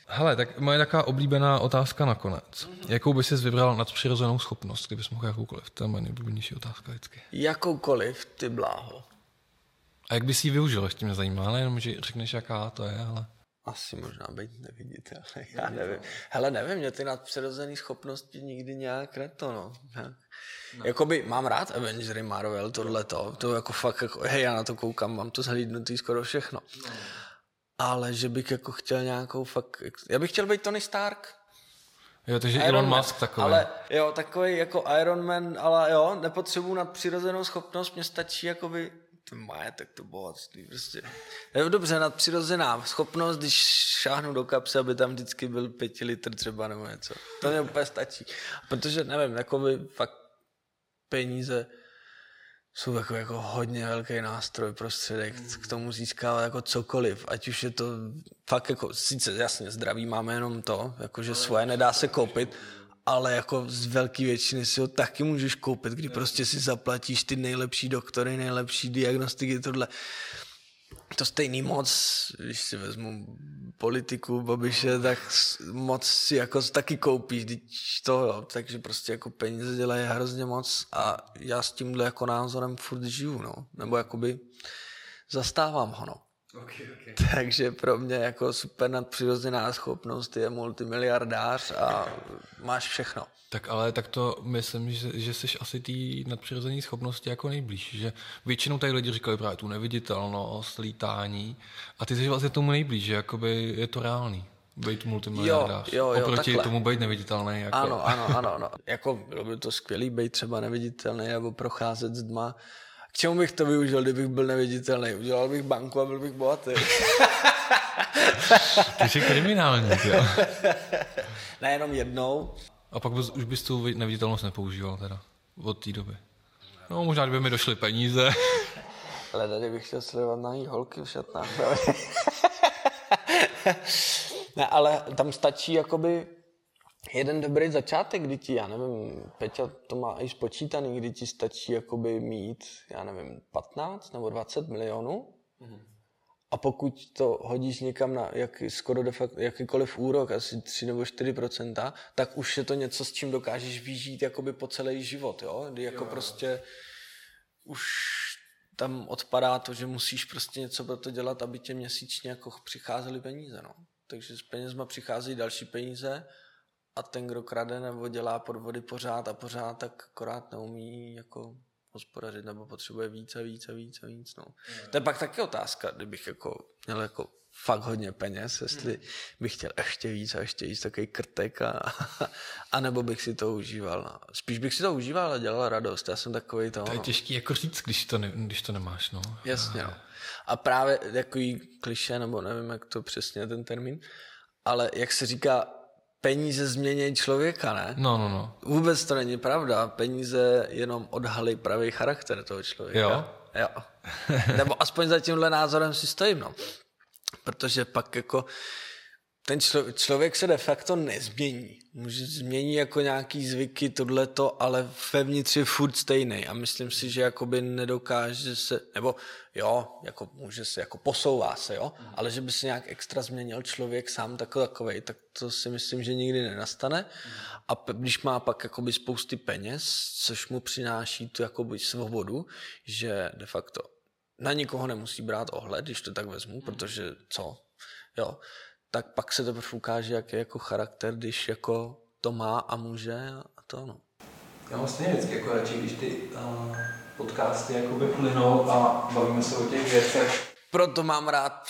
Hele, tak moje taková oblíbená otázka nakonec. Mhm. Jakou by ses vybral nadpřirozenou schopnost, kdybys mohl jakoukoliv? To je moje nejoblíbenější otázka vždycky. Jakoukoliv, ty bláho. A jak bys ji využil, ještě mě zajímá, ale jenom, že řekneš, jaká to je, ale... Asi možná být neviditelný, já nevím. Hele, nevím, mě ty nadpřirozené schopnosti nikdy nějak neto, no. No. Jakoby mám rád Avengery, Marvel, tohle to, to jako fakt, jako, hej, já na to koukám, mám to zhlídnutý skoro všechno. No. Ale že bych jako chtěl nějakou fakt, já bych chtěl být Tony Stark. Jo, takže Iron Elon Man, Musk takový. Ale jo, takový jako Iron Man, ale jo, nepotřebuji nadpřirozenou schopnost, mě stačí jakoby ten majetek, to bohatství, prostě. Je dobře, nadpřirozená schopnost, když šáhnu do kapsy, aby tam vždycky byl pěti litr třeba nebo něco. To mě úplně stačí. Protože, nevím, jako by fakt peníze jsou jako, jako hodně velký nástroj, prostředek k tomu získávat jako cokoliv, ať už je to fakt jako, sice jasně zdraví máme jenom to, jakože svoje nedá se koupit, ale jako z velké většiny si ho taky můžeš koupit, kdy prostě si zaplatíš ty nejlepší doktory, nejlepší diagnostiky, tohle. To stejný moc, když si vezmu politiku Babiše, tak moc si jako taky koupíš, když to, jo. takže prostě jako peníze dělají hrozně moc a já s tímhle jako názorem furt žiju, no, nebo jakoby zastávám ho, no. Okay, okay. Takže pro mě jako super nadpřirozená schopnost je multimiliardář a máš všechno. Tak ale tak to myslím, že, že jsi asi té nadpřirozené schopnosti jako nejblíž, že většinou tady lidi říkali právě tu neviditelnost, lítání a ty jsi vlastně tomu nejblíž, že jakoby je to reálný být multimiliardář. Jo, jo, jo, Oproti takhle. tomu být neviditelný. Jako. Ano, ano, ano, ano. Jako bylo by to skvělý být třeba neviditelný nebo procházet s dma k čemu bych to využil, kdybych byl neviditelný? Udělal bych banku a byl bych bohatý. Ty jsi kriminální, jo. Nejenom jednou. A pak bys, už bys tu neviditelnost nepoužíval teda od té doby. No možná, kdyby mi došly peníze. Ale tady bych chtěl sledovat na holky v šatnách. ne, ale tam stačí jakoby jeden dobrý začátek, kdy ti, já nevím, Peťa to má i spočítaný, kdy ti stačí jakoby mít, já nevím, 15 nebo 20 milionů. Mm-hmm. A pokud to hodíš někam na jak, skoro de facto, jakýkoliv úrok, asi 3 nebo 4% tak už je to něco, s čím dokážeš vyžít jakoby po celý život, jo? Kdy jako jo. prostě už tam odpadá to, že musíš prostě něco pro to dělat, aby tě měsíčně jako přicházely peníze, no. Takže s penězma přicházejí další peníze a ten, kdo krade nebo dělá podvody pořád a pořád, tak akorát neumí jako hospodařit nebo potřebuje víc a víc a víc a víc. No. To je pak taky otázka, kdybych jako měl jako fakt hodně peněz, jestli hmm. bych chtěl ještě víc a ještě víc takový krtek a, a nebo bych si to užíval. No. Spíš bych si to užíval a dělal radost. Já jsem takový to. To je no. těžký jako říct, když to, ne, když to nemáš. No. Jasně. No. A právě takový kliše, nebo nevím, jak to přesně ten termín, ale jak se říká, peníze změní člověka, ne? No, no, no. Vůbec to není pravda. Peníze jenom odhalí pravý charakter toho člověka. Jo? Jo. Nebo aspoň za tímhle názorem si stojím, no. Protože pak jako ten člo, člověk se de facto nezmění. Může změní jako nějaký zvyky, tohleto, ale vevnitř je furt stejný. A myslím si, že jakoby nedokáže se, nebo jo, jako může se, jako posouvá se, jo, ale že by se nějak extra změnil člověk sám takový, takovej, tak to si myslím, že nikdy nenastane. A když má pak jakoby spousty peněz, což mu přináší tu jakoby svobodu, že de facto na nikoho nemusí brát ohled, když to tak vezmu, protože co, jo, tak pak se teprve ukáže, jak je jako charakter, když jako to má a může a to no. Já mám stejně vždycky jako radši, když ty uh, podcasty jakoby plynou a bavíme se o těch věcech. Proto mám rád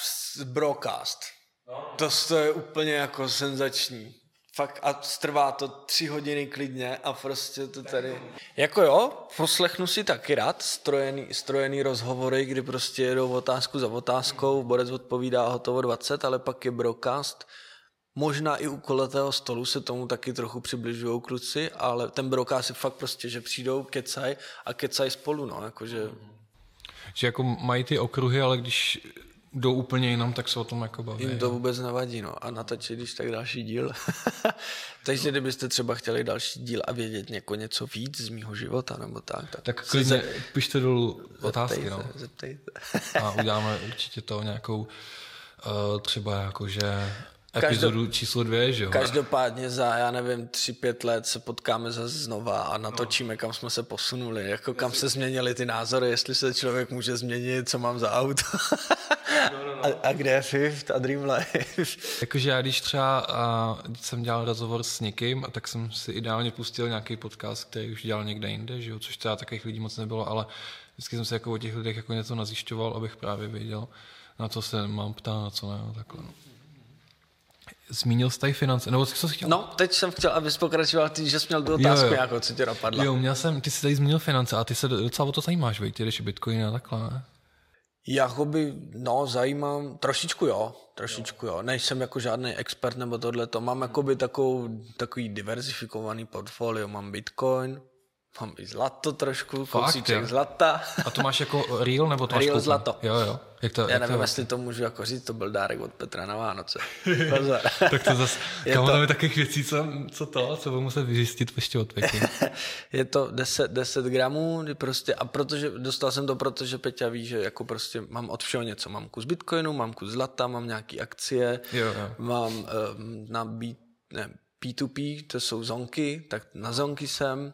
broadcast. No. To, to je úplně jako senzační. Fakt a trvá to tři hodiny klidně a prostě to tady... Jako jo, poslechnu si taky rád strojený, strojený rozhovory, kdy prostě jedou otázku za otázkou, Borec odpovídá hotovo 20, ale pak je broadcast. Možná i u koletého stolu se tomu taky trochu přibližují kluci, ale ten broadcast je fakt prostě, že přijdou, kecaj a kecaj spolu, no, jakože... Že jako mají ty okruhy, ale když jdou úplně jinam, tak se o tom jako baví. Jim to vůbec nevadí, no. A natočit, když tak další díl. Takže kdybyste třeba chtěli další díl a vědět něko něco víc z mýho života, nebo tak. Tak, tak klidně se... pište dolů otázky, zeptejte, no. Zeptejte. a uděláme určitě to nějakou uh, třeba jako, že epizodu číslo dvě, že jo? Každopádně za, já nevím, tři, pět let se potkáme zase znova a natočíme, kam jsme se posunuli, jako kam se změnily ty názory, jestli se člověk může změnit, co mám za auto. A, a kde je Fifth a Dream Life? Jakože já když třeba a, když jsem dělal rozhovor s někým, tak jsem si ideálně pustil nějaký podcast, který už dělal někde jinde, že jo? což třeba takových lidí moc nebylo, ale vždycky jsem se jako o těch lidech jako něco nazjišťoval, abych právě věděl, na co se mám ptát, na co ne, no, takhle. No. Zmínil jsi tady finance, nebo co jsi chtěl? No, teď jsem chtěl, abys pokračoval, ty, že jsi měl tu otázku jo, jo. nějakou, co tě napadla. Jo, měl jsem, ty jsi tady zmínil finance a ty se docela o to zajímáš, vej, ty jdeš Bitcoin a takhle, ne? Jakoby, no, zajímám, trošičku jo, trošičku jo. Nejsem jako žádný expert nebo tohle, to mám jakoby takovou, takový diverzifikovaný portfolio, mám Bitcoin, Mám i zlato trošku, kousíček zlata. A to máš jako real nebo to máš Real zlato. Jo, jo. Jak to, Já jak nevím, to... jestli to můžu jako říct, to byl dárek od Petra na Vánoce. tak to zase, je to... takových věcí, co, co to, co budu muset vyřistit ještě od Peky. je to 10, 10 gramů, prostě, a protože, dostal jsem to, protože Peťa ví, že jako prostě mám od všeho něco. Mám kus bitcoinu, mám kus zlata, mám nějaký akcie, jo, jo. mám um, na B, ne, P2P, to jsou zonky, tak na zonky jsem,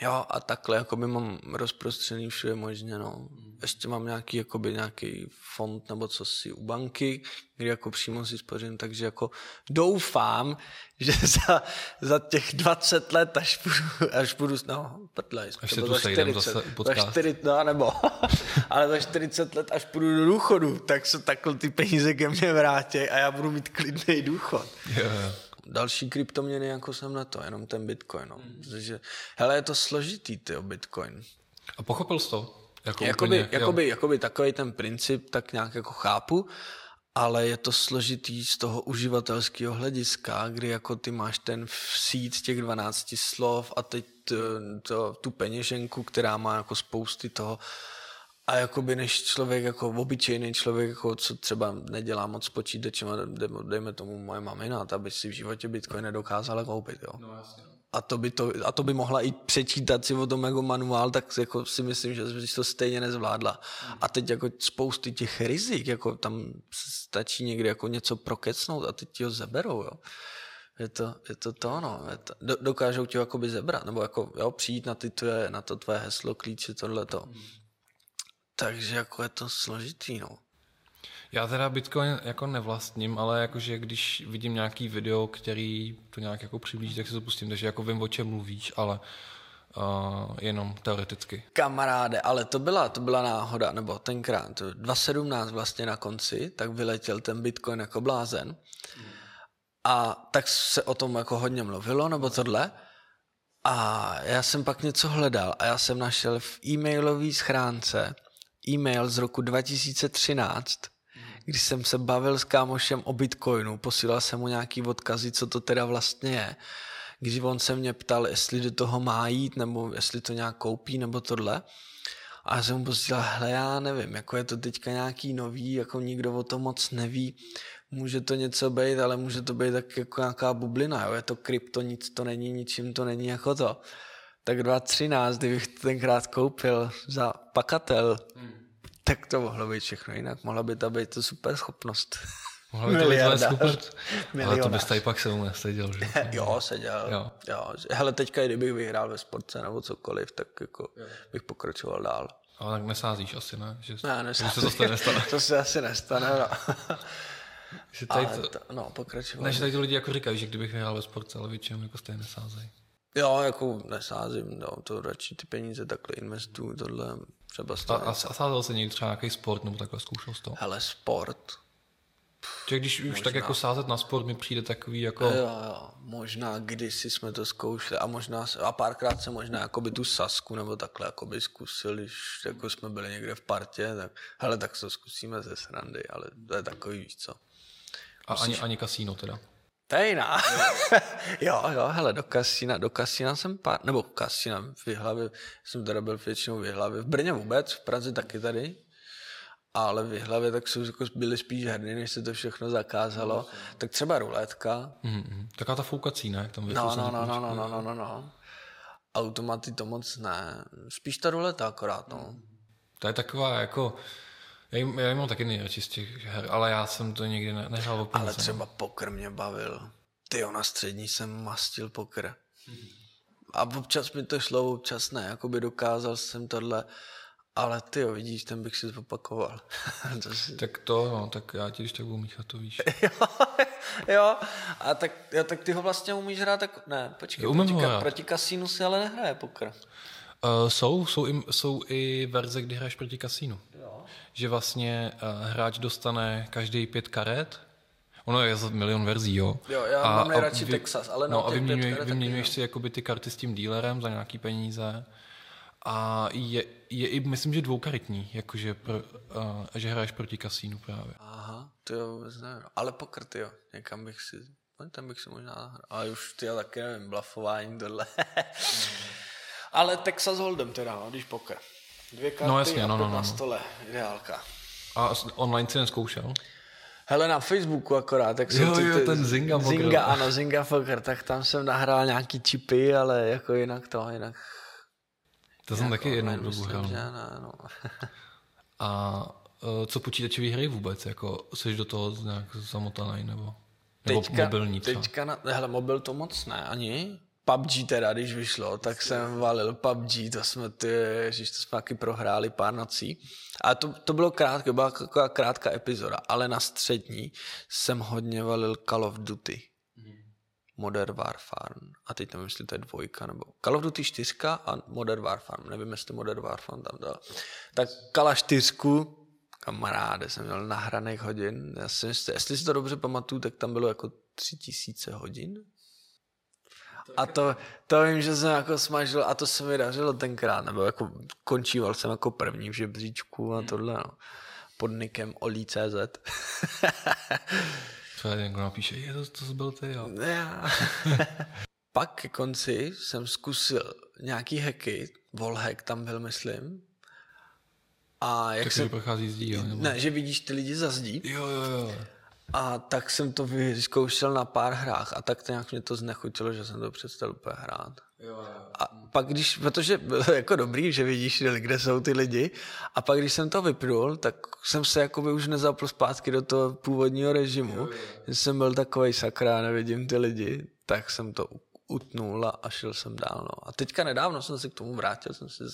Jo, a takhle jakoby mám rozprostřený všude možně, no. Ještě mám nějaký, jakoby nějaký fond nebo co si u banky, kde jako přímo si spořím, takže jako doufám, že za, za těch 20 let, až budu, až budu no, prdlej, až se tu za 40, zase za 40, no, nebo, ale za 40 let, až půjdu do důchodu, tak se takhle ty peníze ke mně vrátí a já budu mít klidný důchod. Yeah další kryptoměny, jako jsem na to, jenom ten Bitcoin. No. Mm. Takže, hele, je to složitý, ty Bitcoin. A pochopil jsi to? Jako jakoby, úplně, jakoby, jakoby takový ten princip tak nějak jako chápu, ale je to složitý z toho uživatelského hlediska, kdy jako ty máš ten síť těch 12 slov a teď to, to, tu peněženku, která má jako spousty toho a jakoby než člověk, jako obyčejný člověk, jako co třeba nedělá moc s počítačem, dejme tomu moje mamina, ta by si v životě Bitcoin nedokázala koupit. Jo. No, jasně. A to, by to, a to by mohla i přečítat si o tom jako manuál, tak jako si myslím, že by to stejně nezvládla. Hmm. A teď jako spousty těch rizik, jako tam stačí někdy jako něco prokecnout a teď ti ho zaberou. Jo. Je to, je to to, no. Je to, do, dokážou tě jakoby zebrat, nebo jako, jo, přijít na, ty tvoje, na to tvoje heslo, klíče, tohle to. Hmm. Takže jako je to složitý, no. Já teda Bitcoin jako nevlastním, ale jakože když vidím nějaký video, který to nějak jako přiblíží, tak si to pustím, takže jako vím, o čem mluvíš, ale uh, jenom teoreticky. Kamaráde, ale to byla, to byla náhoda, nebo tenkrát, 2017 vlastně na konci, tak vyletěl ten Bitcoin jako blázen. A tak se o tom jako hodně mluvilo, nebo tohle. A já jsem pak něco hledal a já jsem našel v e-mailové schránce e-mail z roku 2013, když jsem se bavil s kámošem o Bitcoinu, posílal jsem mu nějaký odkazy, co to teda vlastně je. Když on se mě ptal, jestli do toho má jít, nebo jestli to nějak koupí, nebo tohle. A já jsem mu posílal, hele, já nevím, jako je to teďka nějaký nový, jako nikdo o tom moc neví. Může to něco být, ale může to být tak jako nějaká bublina, jo? je to krypto, nic to není, ničím to není jako to tak 2013, kdybych to tenkrát koupil za pakatel, hmm. tak to mohlo být všechno jinak. Mohla by to být to super schopnost. Mohla by to být super. Ale to bys tady pak se mu neseděl, že? jo, seděl. Jo. jo. Hele, teďka, kdybych vyhrál ve sportce nebo cokoliv, tak jako jo. bych pokračoval dál. Ale tak nesázíš asi, ne? Že, ne, nesázíš. Že se to nestane. to se asi nestane, no. že tady to, to, no, pokračoval. Ne, že tady ty lidi jako říkají, že kdybych vyhrál ve sportce, ale většinou jako stejně nesázejí. Jo, jako nesázím, no, to radši ty peníze takhle investuju, tohle třeba A, a, a sázel se někdy třeba nějaký sport nebo takhle zkoušel z toho? Hele, sport. Že když možná. už tak jako sázet na sport mi přijde takový jako... Jo, jo, možná kdysi jsme to zkoušeli a možná, a párkrát se možná jako by tu sasku nebo takhle jako by zkusili, když jako jsme byli někde v partě, tak hele, tak to zkusíme ze srandy, ale to je takový, víš co. A Musíš... ani, ani kasíno teda? Tejna. jo, jo, hele, do kasína, do kasína jsem pár, nebo kasína v Vyhlavě, jsem teda byl většinou v Vyhlavě, v Brně vůbec, v Praze taky tady, ale v Vyhlavě tak jsou jako byly spíš herny, než se to všechno zakázalo, no, tak třeba ruletka. Mm-hmm. Taká ta foukací, ne? Tam no, no, no, no, no, no, no, no, no. Automaty to moc ne, spíš ta ruleta akorát, no. To je taková jako, Já, jim, já jim mám taky nejradši z těch her, ale já jsem to nikdy ne, nehrál úplně. Ale třeba pokr mě bavil. Ty na střední jsem mastil pokr. A občas mi to šlo, občas ne. Jakoby dokázal jsem tohle. Ale ty jo, vidíš, ten bych si zopakoval. to si... Tak to, no, tak já ti když tak budu míchat, to víš. jo, a tak, jo, tak ty ho vlastně umíš hrát tak... Ne, počkej, jo, proti, ho proti kasínu si ale nehraje pokr. Uh, jsou, jsou i, jsou i verze, kdy hraješ proti kasínu. Jo. Že vlastně uh, hráč dostane každý pět karet, Ono je milion verzí, jo. Jo, já a, mám nejradši vy, Texas, ale no, a vyměňuj, vyměňuješ si jakoby ty karty s tím dealerem za nějaký peníze. A je, je i, myslím, že dvoukaretní, jakože pro, uh, že hraješ proti kasínu právě. Aha, to jo, vůbec nevím. Ale pokr, jo, někam bych si, no, tam bych si možná hrál. Ale už ty taky nevím, blafování tohle. Ale Texas Hold'em teda, no, když pokr. Dvě karty no, jasně, a no, no, no, na stole, ideálka. A online si neskoušel? Hele, na Facebooku akorát, tak jsem jo, ty, jo, ten Zinga Zinga, ano, Zinga Poker, tak tam jsem nahrál nějaký čipy, ale jako jinak to, jinak... To jsem taky jednou dobu hrál. No. A uh, co počítačové hry vůbec, jako jsi do toho nějak zamotaný, nebo, nebo teďka, mobilní třeba? Teďka, na, hele, mobil to moc ne, ani. PUBG teda, když vyšlo, tak jsem valil PUBG, to jsme ty, ježiš, to jsme taky prohráli pár nocí. A to, to bylo krátké, byla taková krátká epizoda, ale na střední jsem hodně valil Call of Duty. Modern Warfare. A teď nevím, jestli to je dvojka, nebo Call of Duty 4 a Modern Warfare. Nevím, jestli Modern Warfare tam dal. Tak Call 4 kamaráde, jsem měl nahraných hodin. Já si, jestli si to dobře pamatuju, tak tam bylo jako tři tisíce hodin a to, to vím, že jsem jako smažil a to se mi dařilo tenkrát, nebo jako končíval jsem jako první v žebříčku a tohle, no. Pod nikem olí.cz. Co někdo napíše, je to, to byl ty, jo. Já. Pak ke konci jsem zkusil nějaký hacky, wallhack tam byl, myslím. A jak tak se... prochází zdí, jo? Nebo... Ne, že vidíš ty lidi za zdí. Jo, jo, jo. A tak jsem to vyzkoušel na pár hrách a tak to nějak mě to znechutilo, že jsem to přestal úplně hrát. Jo, jo. A pak když, protože bylo jako dobrý, že vidíš, kde jsou ty lidi, a pak když jsem to vypnul, tak jsem se jakoby už nezapl zpátky do toho původního režimu. Jo, jo. Že jsem byl takový sakra, nevidím ty lidi, tak jsem to utnul a, šel jsem dál. No. A teďka nedávno jsem se k tomu vrátil, jsem si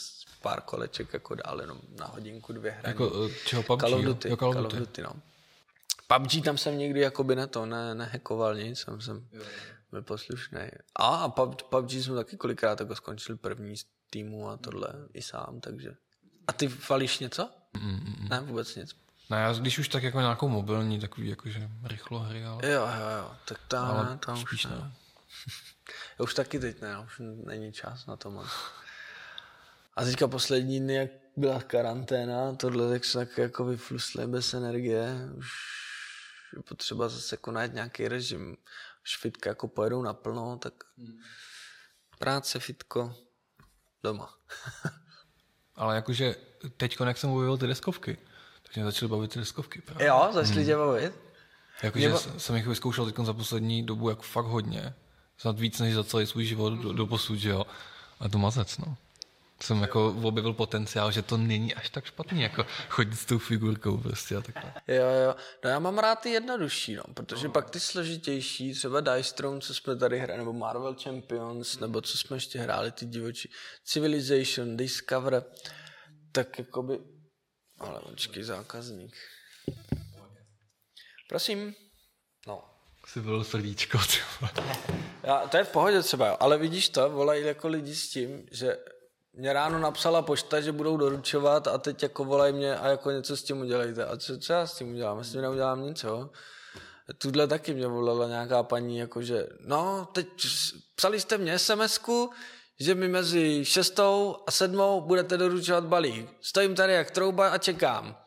pár koleček jako dál, jenom na hodinku, dvě hraní. Jako eh, čeho PUBG? Call of Duty, jo, Call of Duty. Call of Duty no. PUBG tam jsem nikdy jakoby na to ne, nehekoval nic, jsem, jsem byl poslušný. A PUBG, PUBG jsem taky kolikrát jako skončil první z týmu a tohle i sám, takže. A ty falíš něco? Mm-mm. Ne, vůbec nic. Ne, já když už tak jako nějakou mobilní, takový jakože rychlo hry, ale... Jo, jo, jo, tak tam, ale ne, tam už ne. ne. já už taky teď ne, už není čas na to moc. A teďka poslední dny, jak byla karanténa, tohle, tak se tak jako vyflusli bez energie, už je potřeba zase konat nějaký režim. Když fitka jako pojedou naplno, tak práce, fitko, doma. Ale jakože teď, jak jsem objevil ty deskovky, tak mě začaly bavit ty deskovky. Právě. Jo, začaly hmm. tě bavit? Jakože ba... jsem jich vyzkoušel teď za poslední dobu jako fakt hodně. Snad víc než za celý svůj život do, do posud, že jo. A to mazec, no jsem jako objevil potenciál, že to není až tak špatný, jako chodit s tou figurkou prostě a takhle. Jo, jo. No já mám rád ty jednodušší, no, protože no. pak ty složitější, třeba Dice Throne, co jsme tady hráli, nebo Marvel Champions, nebo co jsme ještě hráli, ty divoči, Civilization, Discover, tak jakoby, ale počkej, zákazník. Prosím. No. Si byl srdíčko, Já, to je v pohodě třeba, ale vidíš to, volají jako lidi s tím, že mě ráno napsala pošta, že budou doručovat a teď jako volají mě a jako něco s tím udělejte. A co, co já s tím udělám? Já s tím neudělám nic, jo. Tuhle taky mě volala nějaká paní, jakože, no, teď psali jste mě sms že mi mezi šestou a sedmou budete doručovat balík. Stojím tady jak trouba a čekám.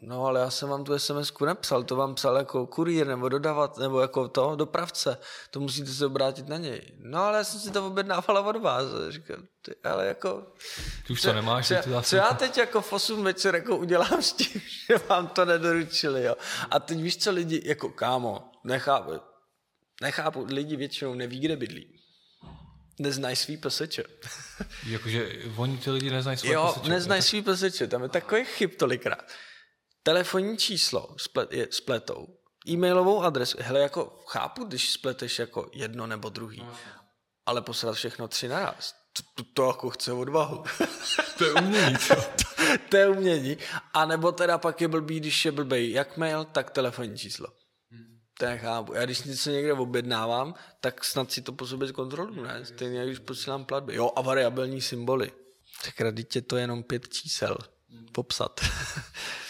No ale já jsem vám tu sms nepsal, to vám psal jako kurýr nebo dodavat, nebo jako to, dopravce, to musíte se obrátit na něj. No ale já jsem si to objednávala od vás. Říkal, ty, ale jako... Ty už to nemáš. Co, co, co já teď jako v 8 večer jako udělám s tím, že vám to nedoručili, jo. A teď víš, co lidi, jako kámo, nechápu, nechápu, lidi většinou neví, kde bydlí neznají svý peseče. Jakože oni ty lidi neznají svý jo, peseče. Jo, neznají svý peseče, tam je takový chyb tolikrát telefonní číslo splet, je, spletou, e-mailovou adresu, hele, jako chápu, když spleteš jako jedno nebo druhý, ale poslat všechno tři naraz, to, to, to jako chce odvahu. To je umění, co? to je umění. A nebo teda pak je blbý, když je blbej jak mail, tak telefonní číslo. To nechápu. Já když něco někde objednávám, tak snad si to po sobě zkontroluji, ne? Stejně když posílám platby. Jo, a variabilní symboly. Tak dítě to je jenom pět čísel. Popsat.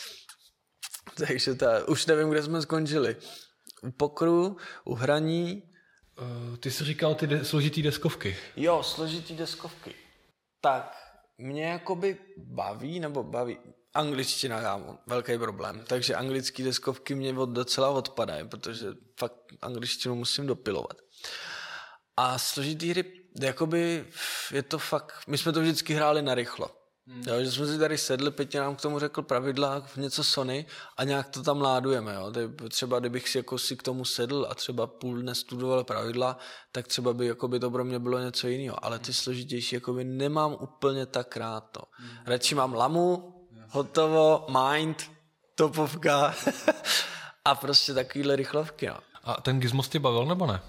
Takže to, už nevím, kde jsme skončili. U pokru, u hraní. Uh, ty jsi říkal ty de- složitý deskovky. Jo, složitý deskovky. Tak, mě jakoby baví, nebo baví, angličtina já velký problém, takže anglické deskovky mě od, docela odpadají, protože fakt angličtinu musím dopilovat. A složitý hry, jakoby je to fakt, my jsme to vždycky hráli na rychlo. Hmm. Jo, že jsme si tady sedli, Petě nám k tomu řekl pravidla, něco Sony a nějak to tam ládujeme. Jo. Třeba kdybych si, jako si k tomu sedl a třeba půl dne studoval pravidla, tak třeba by jakoby to pro mě bylo něco jiného. Ale ty složitější jakoby nemám úplně tak rád. To. Hmm. Radši mám lamu, hotovo, mind, topovka a prostě takovýhle rychlovky. No. A ten Gizmos tě bavil nebo ne?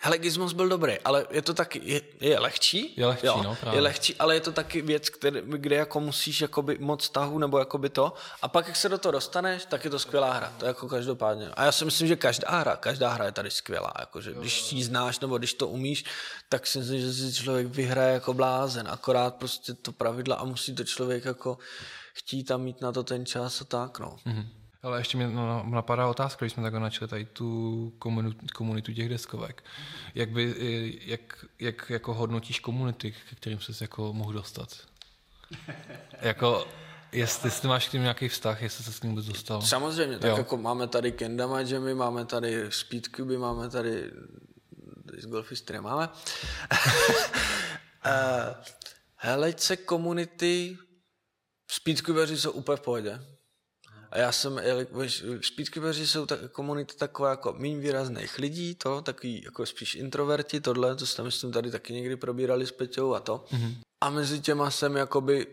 Hele, Gizmos byl dobrý, ale je to taky, je, je lehčí. Je lehčí, jo, no, právě. Je lehčí, ale je to taky věc, který, kde jako musíš jakoby moc tahu nebo jakoby to. A pak, jak se do toho dostaneš, tak je to skvělá hra. To je jako každopádně. A já si myslím, že každá hra, každá hra je tady skvělá. Jakože, když ji znáš nebo když to umíš, tak si myslím, že si člověk vyhraje jako blázen. Akorát prostě to pravidla a musí to člověk jako chtít tam mít na to ten čas a tak, no. Mm-hmm. Ale ještě mě napadá otázka, když jsme takhle načali tady tu komunitu, komunitu těch deskovek. Jak, by, jak, jak jako hodnotíš komunity, ke kterým jsi jako mohl dostat? jako, jestli, jestli máš k tím nějaký vztah, jestli se s ním vůbec dostal. Samozřejmě, tak jo. jako máme tady Kendama Jammy, máme tady Speedcube, máme tady z golfistry máme. uh, helejce komunity, Speedcubeři jsou úplně v pohodě. A já jsem, speedcubeři jsou tak, komunita taková jako méně výrazných lidí, to, takový jako spíš introverti, tohle, to jsme myslím tady taky někdy probírali s Peťou a to. Mm-hmm. A mezi těma jsem jakoby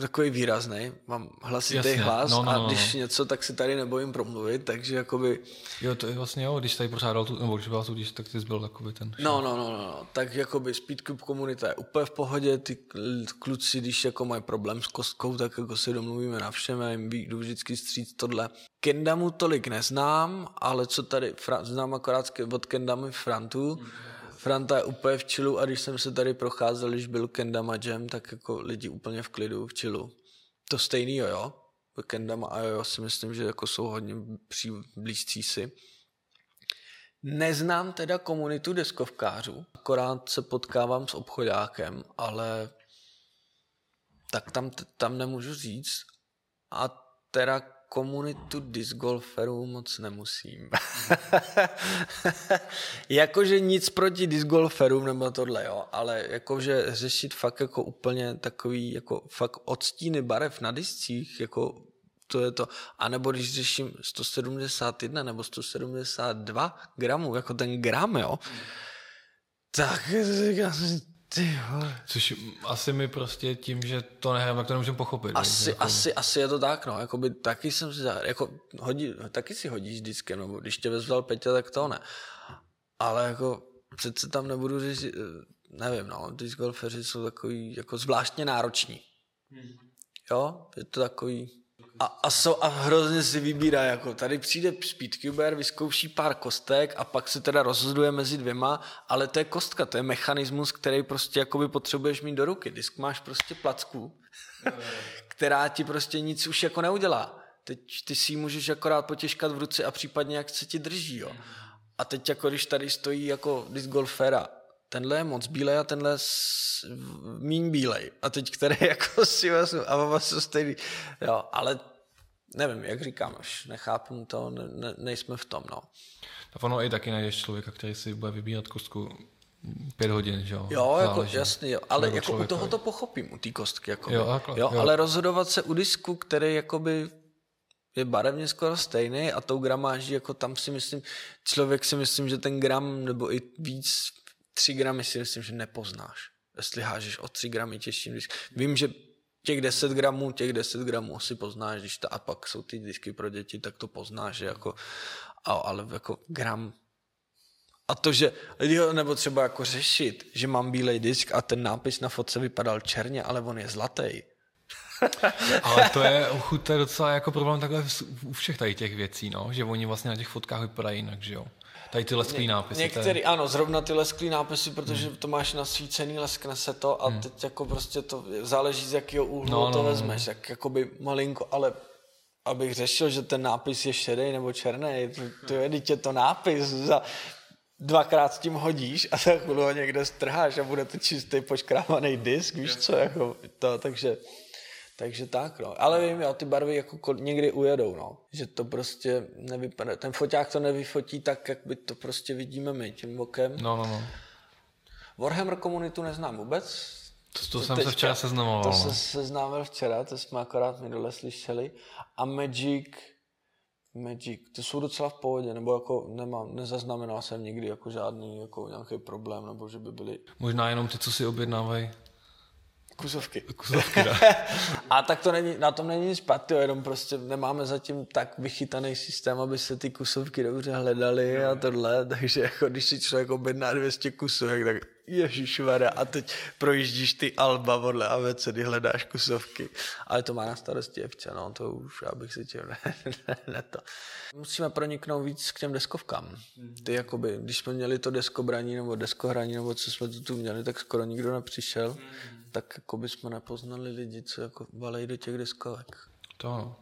takový výrazný, mám hlasitý Jasně. hlas no, no, no, a když no. něco, tak si tady nebojím promluvit, takže jakoby... Jo, to je vlastně jo, když tady pořádal tu, nebo když byl tu, když, tak ty jsi byl takový ten... No, no, no, no, no, tak jakoby Speedcube komunita je úplně v pohodě, ty kluci, když jako mají problém s kostkou, tak jako si domluvíme na všem, já jim jdu vždycky stříc tohle. Kendamu tolik neznám, ale co tady, znám akorát od Kendamy Frantu, mm Franta je úplně v čilu a když jsem se tady procházel, když byl Kendama Jam, tak jako lidi úplně v klidu, v čilu. To stejný jo, jo. Kendama a jo, si myslím, že jako jsou hodně blízcí si. Neznám teda komunitu deskovkářů, akorát se potkávám s obchodákem, ale tak tam, tam nemůžu říct. A teda komunitu discgolferů moc nemusím. jakože nic proti discgolferům nebo tohle, jo, ale jakože řešit fakt jako úplně takový jako fakt odstíny barev na discích, jako to je to, anebo když řeším 171 nebo 172 gramů, jako ten gram, jo, tak. Což asi mi prostě tím, že to nehrám, tak to nemůžeme pochopit. Asi, jako... asi, asi je to tak, no. Jakoby taky jsem si, jako hodí, taky si hodíš vždycky, no. Když tě vezval Petě, tak to ne. Ale jako přece tam nebudu říct, nevím, no. Disc golferři jsou takový jako zvláštně nároční. Hmm. Jo, je to takový, a, a, so, a hrozně si vybírá, jako tady přijde speedcuber, vyzkouší pár kostek a pak se teda rozhoduje mezi dvěma, ale to je kostka, to je mechanismus, který prostě jakoby potřebuješ mít do ruky. Disk máš prostě placku, která ti prostě nic už jako neudělá. Teď ty si ji můžeš akorát potěžkat v ruce a případně jak se ti drží, jo. A teď jako když tady stojí jako disc golfera, tenhle je moc bílej a tenhle je míň bílej. A teď který jako si vezmu a oba jsou stejný. Jo, ale nevím, jak říkám, už nechápu to, ne, ne, nejsme v tom, no. A ono i taky najdeš člověka, který si bude vybírat kostku pět hodin, že jo? Jo, jako, jasně, jo. ale jako člověka. u toho to pochopím, u té kostky, jako jo, jo, jo, ale rozhodovat se u disku, který jakoby je barevně skoro stejný a tou gramáží, jako tam si myslím, člověk si myslím, že ten gram nebo i víc, tři gramy si myslím, že nepoznáš jestli hážeš o 3 gramy těžším disk. Vím, že těch 10 gramů, těch 10 gramů si poznáš, když ta, a pak jsou ty disky pro děti, tak to poznáš, že jako, a, ale jako gram a to, že, nebo třeba jako řešit, že mám bílej disk a ten nápis na fotce vypadal černě, ale on je zlatý. ale to je, chuť, to je docela jako problém takhle u všech tady těch věcí, no, že oni vlastně na těch fotkách vypadají jinak, že jo. Tady ty lesklý nápisy. Některý, ten... ano, zrovna ty lesklý nápisy, protože hmm. to máš nasvícený, leskne se to a hmm. teď jako prostě to záleží z jakého úhlu no, to no, no vezmeš, no. jak jakoby malinko, ale abych řešil, že ten nápis je šedý nebo černý, to, to je dítě to nápis za dvakrát s tím hodíš a tak ho někde strháš a bude to čistý poškrávaný disk, víš co, jako to, takže, takže tak, no. Ale vím, jo, ty barvy jako někdy ujedou, no. Že to prostě nevypadá, ten foťák to nevyfotí tak, jak by to prostě vidíme my tím bokem. No, no, no. Warhammer komunitu neznám vůbec. To, to, to jsem teďka, se včera seznamoval. To no. se seznámil včera, to jsme akorát minule slyšeli. A Magic, Magic, to jsou docela v pohodě, nebo jako nemám, nezaznamenal jsem nikdy jako žádný jako nějaký problém, nebo že by byly... Možná jenom ty, co si objednávají. Kusovky. Kusovky, da. A tak to není, na tom není nic špatného, jenom prostě nemáme zatím tak vychytaný systém, aby se ty kusovky dobře hledaly a tohle, takže jako když si člověk objedná 200 kusovek, tak Ježišvara, a teď projíždíš ty alba podle abecedy, hledáš kusovky. Ale to má na starosti Evča, no, to už já bych si tím ne, ne, ne to. Musíme proniknout víc k těm deskovkám. Ty jakoby, když jsme měli to deskobraní nebo deskohraní, nebo co jsme tu, tu měli, tak skoro nikdo nepřišel. Tak jako by jsme nepoznali lidi, co jako valej do těch deskovek. To ano.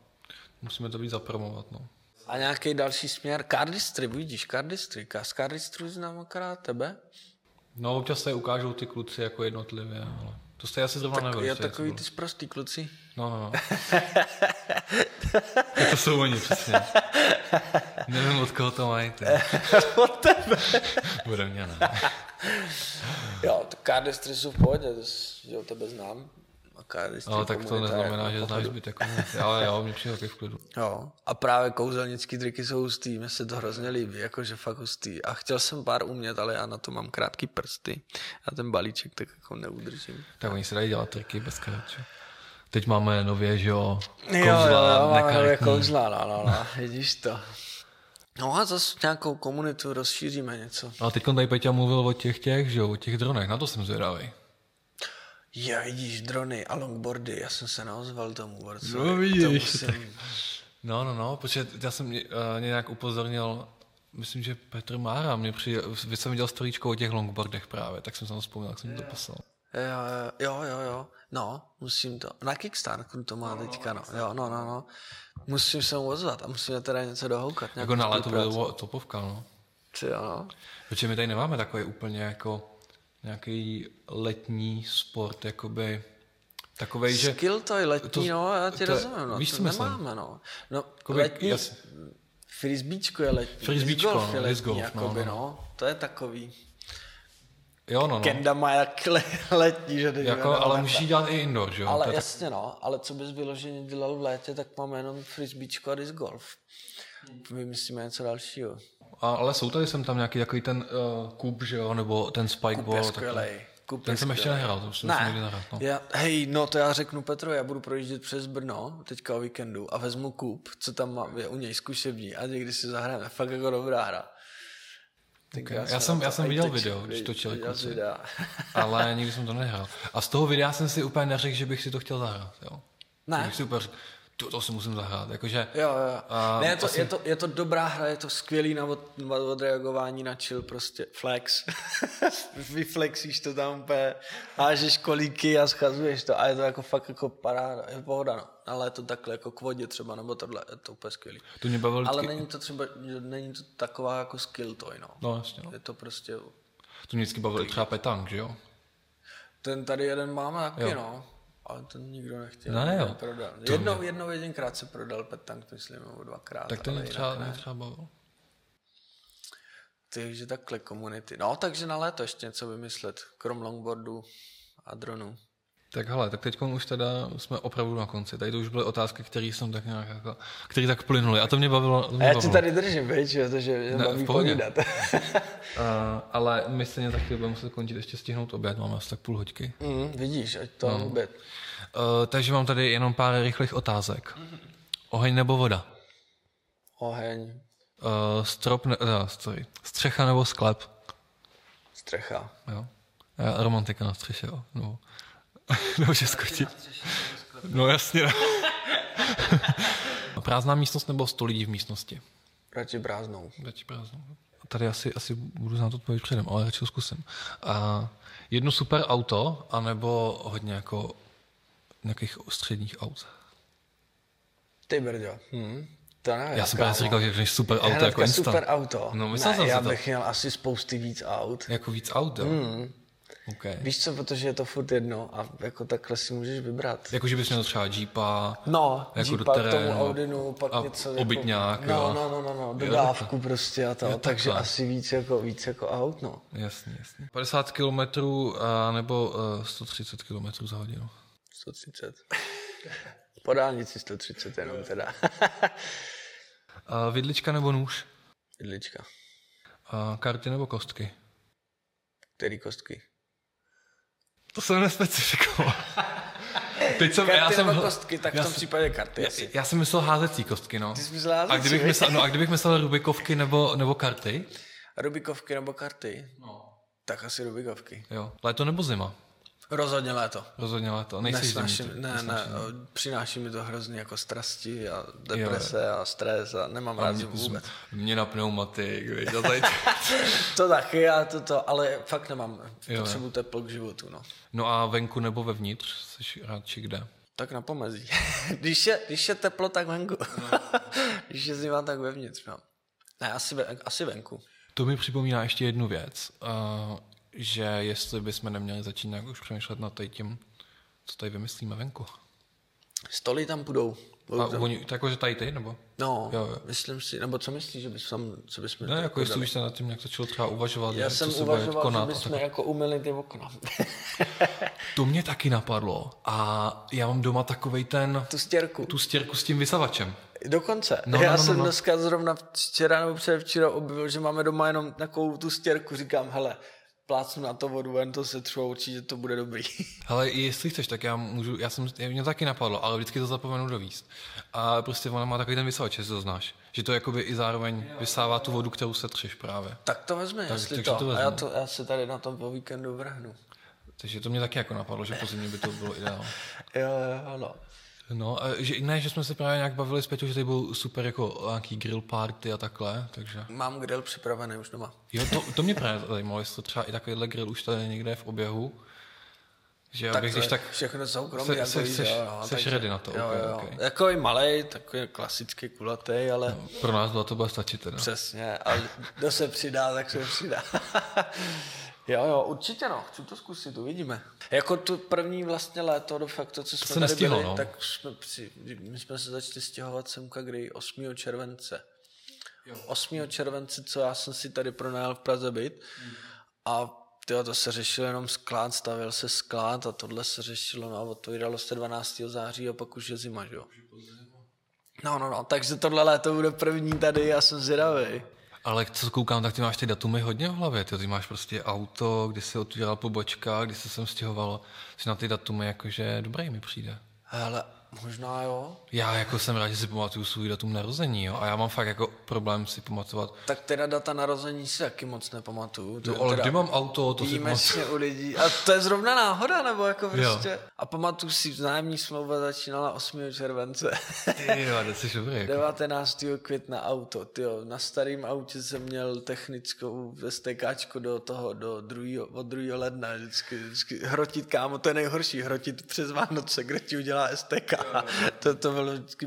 Musíme to víc zapromovat, no. A nějaký další směr? Cardistry, vidíš, Cardistry. Z Cardistry znám akorát tebe. No občas se ukážou ty kluci jako jednotlivě, ale to jste asi zrovna tak nevěděl. Já takový ty zprostý kluci. No, no, no. to jsou oni, přesně. Nevím, od koho to mají. Od tebe. Bude mě, ne. jo, to KD jsou v pohodě, to, že o tebe znám. Ale tak to neznamená, že znáš zbytek komunity, ale jo, mě přijde taky v klidu. Jo, a právě kouzelnický triky jsou hustý, mně se to hrozně líbí, jakože fakt hustý. A chtěl jsem pár umět, ale já na to mám krátký prsty a ten balíček tak jako neudržím. Tak oni se dají dělat triky bez karat, Teď máme nově, že jo, kouzla, jo, jo, jo, kouzla, no, no, no, vidíš to. No a zase nějakou komunitu rozšíříme něco. A teď tady Peťa mluvil o těch těch, že jo, o těch dronech, na to jsem zvědavý. Já vidíš, drony a longboardy, já jsem se neozval tomu borcovi. No vidíš. Musím... Tak... No, no, no, protože já jsem uh, nějak upozornil, myslím, že Petr Mára mě přijde, vy jsem viděl storíčko o těch longboardech právě, tak jsem se to vzpomněl, jak jsem to poslal. Jo, jo, jo, jo, no, musím to, na Kickstarteru to má teďka, no, jo, no, no, no, musím se mu ozvat a musíme teda něco dohoukat. Jako na léto bylo topovka, no. Co jo, no. Protože my tady nemáme takový úplně jako nějaký letní sport, jakoby takovej, že... Skill to je letní, to, no, já ti rozumím, no, víš, to nemáme, no. No, Koby, letní, jas... frisbíčko je letní, frisbíčko, disc golf je letní, golf, jakoby, no, no. no, to je takový. Jo, no, no. Kenda má jak letní, že jako, Ale musí dělat i indoor, že jo? Ale jasně, tak... no, ale co bys vyloženě dělal v létě, tak máme jenom frisbíčko a disc golf. Vymyslíme něco dalšího. A, ale jsou tady jsem tam nějaký takový ten uh, kub, že jo, nebo ten spike kup. Je Kup ten jsem ještě nehrál, to jsem ne. nehrál. No. Já, hej, no to já řeknu Petro, já budu projíždět přes Brno teďka o víkendu a vezmu kup, co tam má, je u něj zkušební a někdy si zahrajeme. Fakt jako dobrá hra. Okay. Já, já jsem, já jsem viděl video, když točili kluci, ale nikdy jsem to nehrál. A z toho videa jsem si úplně neřekl, že bych si to chtěl zahrát. Jo. Ne. Bych si úplně řekl, to, to si musím zahrát. Jakože, jo, jo. Uh, ne, je to, asi... je, to, je to dobrá hra, je to skvělý na od, odreagování na chill, prostě flex. Vyflexíš to tam úplně, hážeš kolíky a schazuješ to a je to jako fakt jako paráda, je pohoda, no. Ale je to takhle jako k vodě třeba, nebo tohle, je to úplně skvělý. To mě bavilo Ale není to třeba, není to taková jako skill toy, no. No, jasně, no. Je to prostě... To mě vždycky bavilo třeba petang, že jo? Ten tady jeden máme taky, jo. no. Ale to nikdo nechtěl. Ne, jo. Prodal. Jednou, jednou jedinkrát se prodal petank, myslím, nebo dvakrát. Tak to mě třeba, ne. třeba bavilo. Takže takhle komunity. No, takže na léto ještě něco vymyslet, krom longboardu a dronů. Tak hele, tak teď už teda jsme opravdu na konci. Tady to už byly otázky, které jsem tak nějak jako, které tak plynuly. A to mě bavilo. To mě a já ti tady držím, víš, protože ne, baví povídat. uh, ale my stejně taky budeme muset končit, ještě stihnout oběd, máme asi tak půl hoďky. Mm, vidíš, ať to no. oběd. Uh, takže mám tady jenom pár rychlých otázek. Oheň nebo voda? Oheň, Uh, strop, ne, uh, sorry. Střecha nebo sklep? střecha. Jo. Uh, romantika na střeše, jo. No. nebo že skočit. No jasně. Prázdná místnost nebo 100 lidí v místnosti? Radši bráznou. Radši prázdnou. Tady asi, asi budu znát odpověď předem, ale radši ho zkusím. A jedno super auto, anebo hodně jako nějakých středních aut. Ty brďo. Hm. To nevím, Já jsem kámo. právě říkal, že když super auto jako instant. super auto. No, myslel ne, jsem já to. bych měl asi spousty víc aut. Jako víc aut, jo? Mm. Okay. Víš co, protože je to furt jedno a jako takhle si můžeš vybrat. Jako, že bys měl třeba Jeepa, No, jako jako do Jeepa k terénu tomu Audinu, pak a něco obytňák, jako, jo. no, no, no, no, no, Jo, dodávku prostě a to, Jo, takže takhle. asi víc jako, víc jako aut, no. Jasně, jasně. 50 km a nebo uh, 130 km za hodinu. 130. Po dálnici 130 jenom teda. Uh, vidlička nebo nůž? Vidlička. Uh, karty nebo kostky? Který kostky? To jsem nespecifikoval. Teď jsem, Karty já jsem, nebo kostky, tak v tom jsem- případě karty já, asi. já jsem myslel házecí kostky, no. Ty jsi myslel a házecí, kdybych viď? myslel, no a kdybych myslel Rubikovky nebo, nebo karty? Rubikovky nebo karty? No. Tak asi Rubikovky. Jo. Léto nebo zima? Rozhodně léto. Rozhodně léto. Nejsi Nesnáším, zimní, ty. ne, ne, přináší mi to hrozně jako strasti a deprese a stres a nemám rád zimu vůbec. Mě na pneumatik, a tady... To taky, já to, to, ale fakt nemám Jo, potřebu teplo k životu, no. No a venku nebo vevnitř? Jsi radši kde? Tak na pomezí. když, je, když je teplo, tak venku. když je zima, tak vevnitř, no. Ne, asi, asi venku. To mi připomíná ještě jednu věc, uh, že jestli bychom neměli začít nějak už přemýšlet nad tím, co tady vymyslíme venku. Stoly tam půjdou. A oni, tak jako, že tady ty, nebo? No, Jo, jo. myslím si, nebo co myslíš, že bys tam, co bys Ne, jako jestli už se nad tím nějak začalo třeba uvažovat, Já že jsem co se bude uvažoval, konat. že bychom tak. jako umyli ty okna. To mě taky napadlo. A já mám doma takovej ten, tu stěrku. tu stěrku s tím vysavačem. Dokonce. No, No, já no, no, jsem no. dneska zrovna včera nebo předevčera objevil, že máme doma jenom takovou tu stěrku. Říkám, hele, plácnu na to vodu, jen to se třeba určitě to bude dobrý. Hele, jestli chceš, tak já můžu, já jsem, mě to taky napadlo, ale vždycky to zapomenu dovíst. A prostě ona má takový ten vysavač, jestli to znáš. Že to jakoby i zároveň vysává tu vodu, kterou se třeš právě. tak to vezme, jestli takže to. to a já, to, já se tady na tom po víkendu vrhnu. Takže to mě taky jako napadlo, že po zimě by to bylo ideální. Jo, jo, no. No, a že, ne, že jsme se právě nějak bavili s Peťou, že tady budou super jako nějaký grill party a takhle, takže... Mám grill připravený už doma. Jo, to, to mě právě zajímalo, jestli třeba i takovýhle grill už tady někde je v oběhu, že Tak abych když je tak... všechno soukromí. Se- jako se- víš, seš- jo, no, seš ready na to, Jo, ok, jo. ok. Jako i malej, takový klasický kulatý, ale Pro nás dva to bude stačit teda. přesně. A kdo se přidá, tak se přidá. Jo, jo, určitě no, chci to zkusit, uvidíme. Jako tu první vlastně léto, de facto, co jsme se tady nestihlo, byli, no. tak jsme, při, my jsme se začali stěhovat semka kdy 8. července. 8. července, co já jsem si tady pronajal v Praze byt a tyjo, to se řešilo jenom sklad, stavil se sklad a tohle se řešilo, no a otvíralo se 12. září a pak už je zima, že jo. No, no, no, takže tohle léto bude první tady, já jsem zvědavý. Ale co koukám, tak ty máš ty datumy hodně v hlavě. Ty, ty máš prostě auto, kdy se otvíral pobočka, kdy se sem stěhovalo. Jsi na ty datumy jakože dobrý mi přijde. Hele, možná jo. Já jako jsem rád, že si pamatuju svůj datum narození, jo? A já mám fakt jako problém si pamatovat. Tak teda data narození si taky moc nepamatuju. To No, ale kdy mám auto, to si pamatuju. u lidí. A to je zrovna náhoda, nebo jako Jo. prostě. A pamatuju si, nájemní smlouva začínala 8. července. Ty jo, to jsi dobrý. Jako. 19. května auto, tyjo, na starém autě jsem měl technickou STKčko do toho, do druhýho, od 2. ledna, vždycky, vždycky hrotit, kámo, to je nejhorší, hrotit přes Vánoce, kdo ti udělá STK, to, to bylo vždycky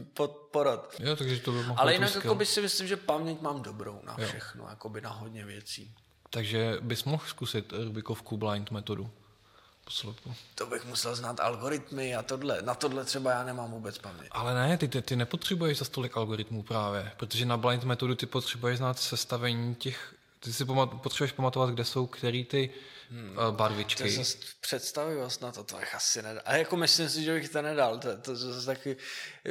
porod. Jo, takže to by mohlo Ale jinak jako by si myslím, že paměť mám dobrou na všechno, jako by na hodně věcí. Takže bys mohl zkusit Rubikovku blind metodu. Poslepu. To bych musel znát algoritmy a tohle. Na tohle třeba já nemám vůbec paměť. Ale ne, ty, ty, ty nepotřebuješ za tolik algoritmů právě, protože na blind metodu ty potřebuješ znát sestavení těch, ty si pamat, potřebuješ pamatovat, kde jsou který ty hmm. To barvičky. se představivost na to, to asi nedal. A jako myslím si, že bych to nedal. To, to, to, to taky,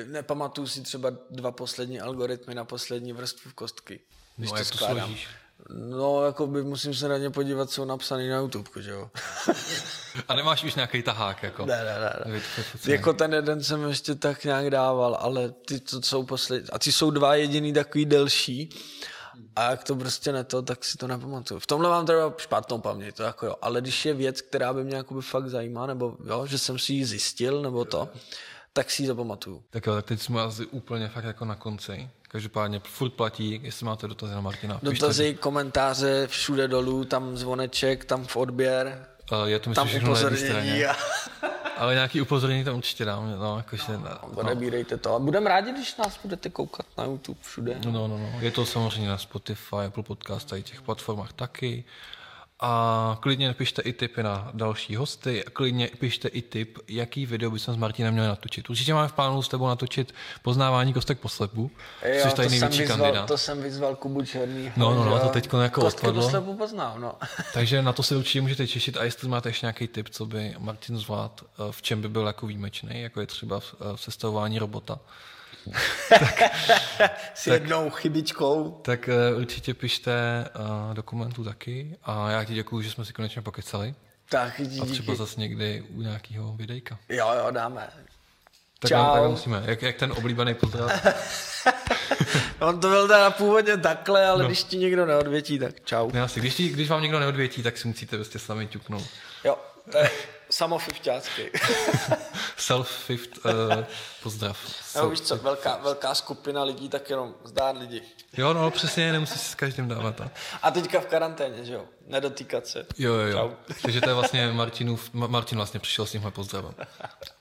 nepamatuju si třeba dva poslední algoritmy na poslední vrstvu kostky. Když No, to jak to skládám. složíš? No, jako by musím se na ně podívat, co napsaný na YouTube, že jo. A nemáš už nějaký tahák, jako? Ne, ne, ne. ne. Jako ten jeden jsem ještě tak nějak dával, ale ty, co jsou poslední, a ty jsou dva jediný takový delší, a jak to prostě ne to, tak si to nepamatuju. V tomhle mám teda špatnou paměť, to jako jo. Ale když je věc, která by mě jakoby fakt zajímá, nebo jo, že jsem si ji zjistil, nebo to, tak si ji zapamatuju. Tak jo, tak teď jsme asi úplně fakt jako na konci. Každopádně furt platí, jestli máte dotazy na Martina. Dotazy, komentáře, všude dolů, tam zvoneček, tam v odběr, Eh, Je to tam myslím, na jedné upozornění straně. Ale nějaký upozornění tam určitě dám. No, jakože, no, odebírejte to. A budeme rádi, když nás budete koukat na YouTube všude. no, no, no. Je to samozřejmě na Spotify, Apple Podcast, tady těch platformách taky. A klidně pište i tipy na další hosty, a klidně pište i tip, jaký video bychom s Martinem měli natočit. Určitě máme v plánu s tebou natočit poznávání kostek poslepu, Jo, což tady největší vyzval, kandidát. to jsem vyzval Kubu Černý. No, no, no, to teďko jako Kostky odpadlo. poslepu poznám, no. Takže na to se určitě můžete těšit a jestli máte ještě nějaký tip, co by Martin zvlád, eh, v čem by byl jako výjimečný, jako je třeba v, eh, v sestavování robota, S jednou chybičkou. tak eh, určitě pište uh, dokumentu taky a já ti děkuju, že jsme si konečně pokecali Tak, a díky. třeba zase někdy u nějakého videjka. Jo, jo, dáme. Tak Čau. tak musíme, jak, jak ten oblíbený pozdrav. On to byl teda původně takhle, ale no. když ti někdo neodvětí, tak čau. Ne, asi, když, ti, když vám někdo neodvětí, tak si musíte prostě sami ťuknout. Jo, to je samofifťácký. Self-fifth uh, pozdrav. Nebo víš co, velká, velká skupina lidí, tak jenom zdár lidi. Jo, no přesně, nemusíš si s každým dávat. A... A teďka v karanténě, že jo? Nedotýkat se. Jo, jo, Čau. jo. Takže to je vlastně Martinův, Ma- Martin vlastně přišel s tímhle pozdravem.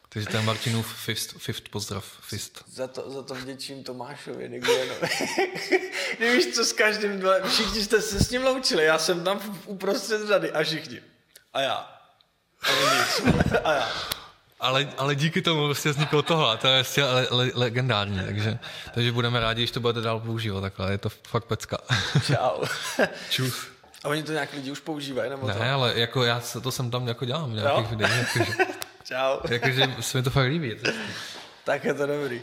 Takže to je Martinův fifth, fifth pozdrav, fist. Za to, za to vděčím Tomášovi Niguenovi. Nevíš, co s každým dva, všichni jste se s ním loučili, já jsem tam uprostřed řady a všichni. A já. A nic. A já. Ale, ale díky tomu prostě vzniklo tohle, to je prostě le, le, legendární, takže, takže budeme rádi, když to budete dál používat takhle, je to fakt pecka. Čau. Čus. A oni to nějak lidi už používají, nebo to? Ne, ale jako já se- to jsem tam jako dělám v nějakých Jo? videích, jakože, Čau. jakože se mi to fakt líbí. Tak je to dobrý.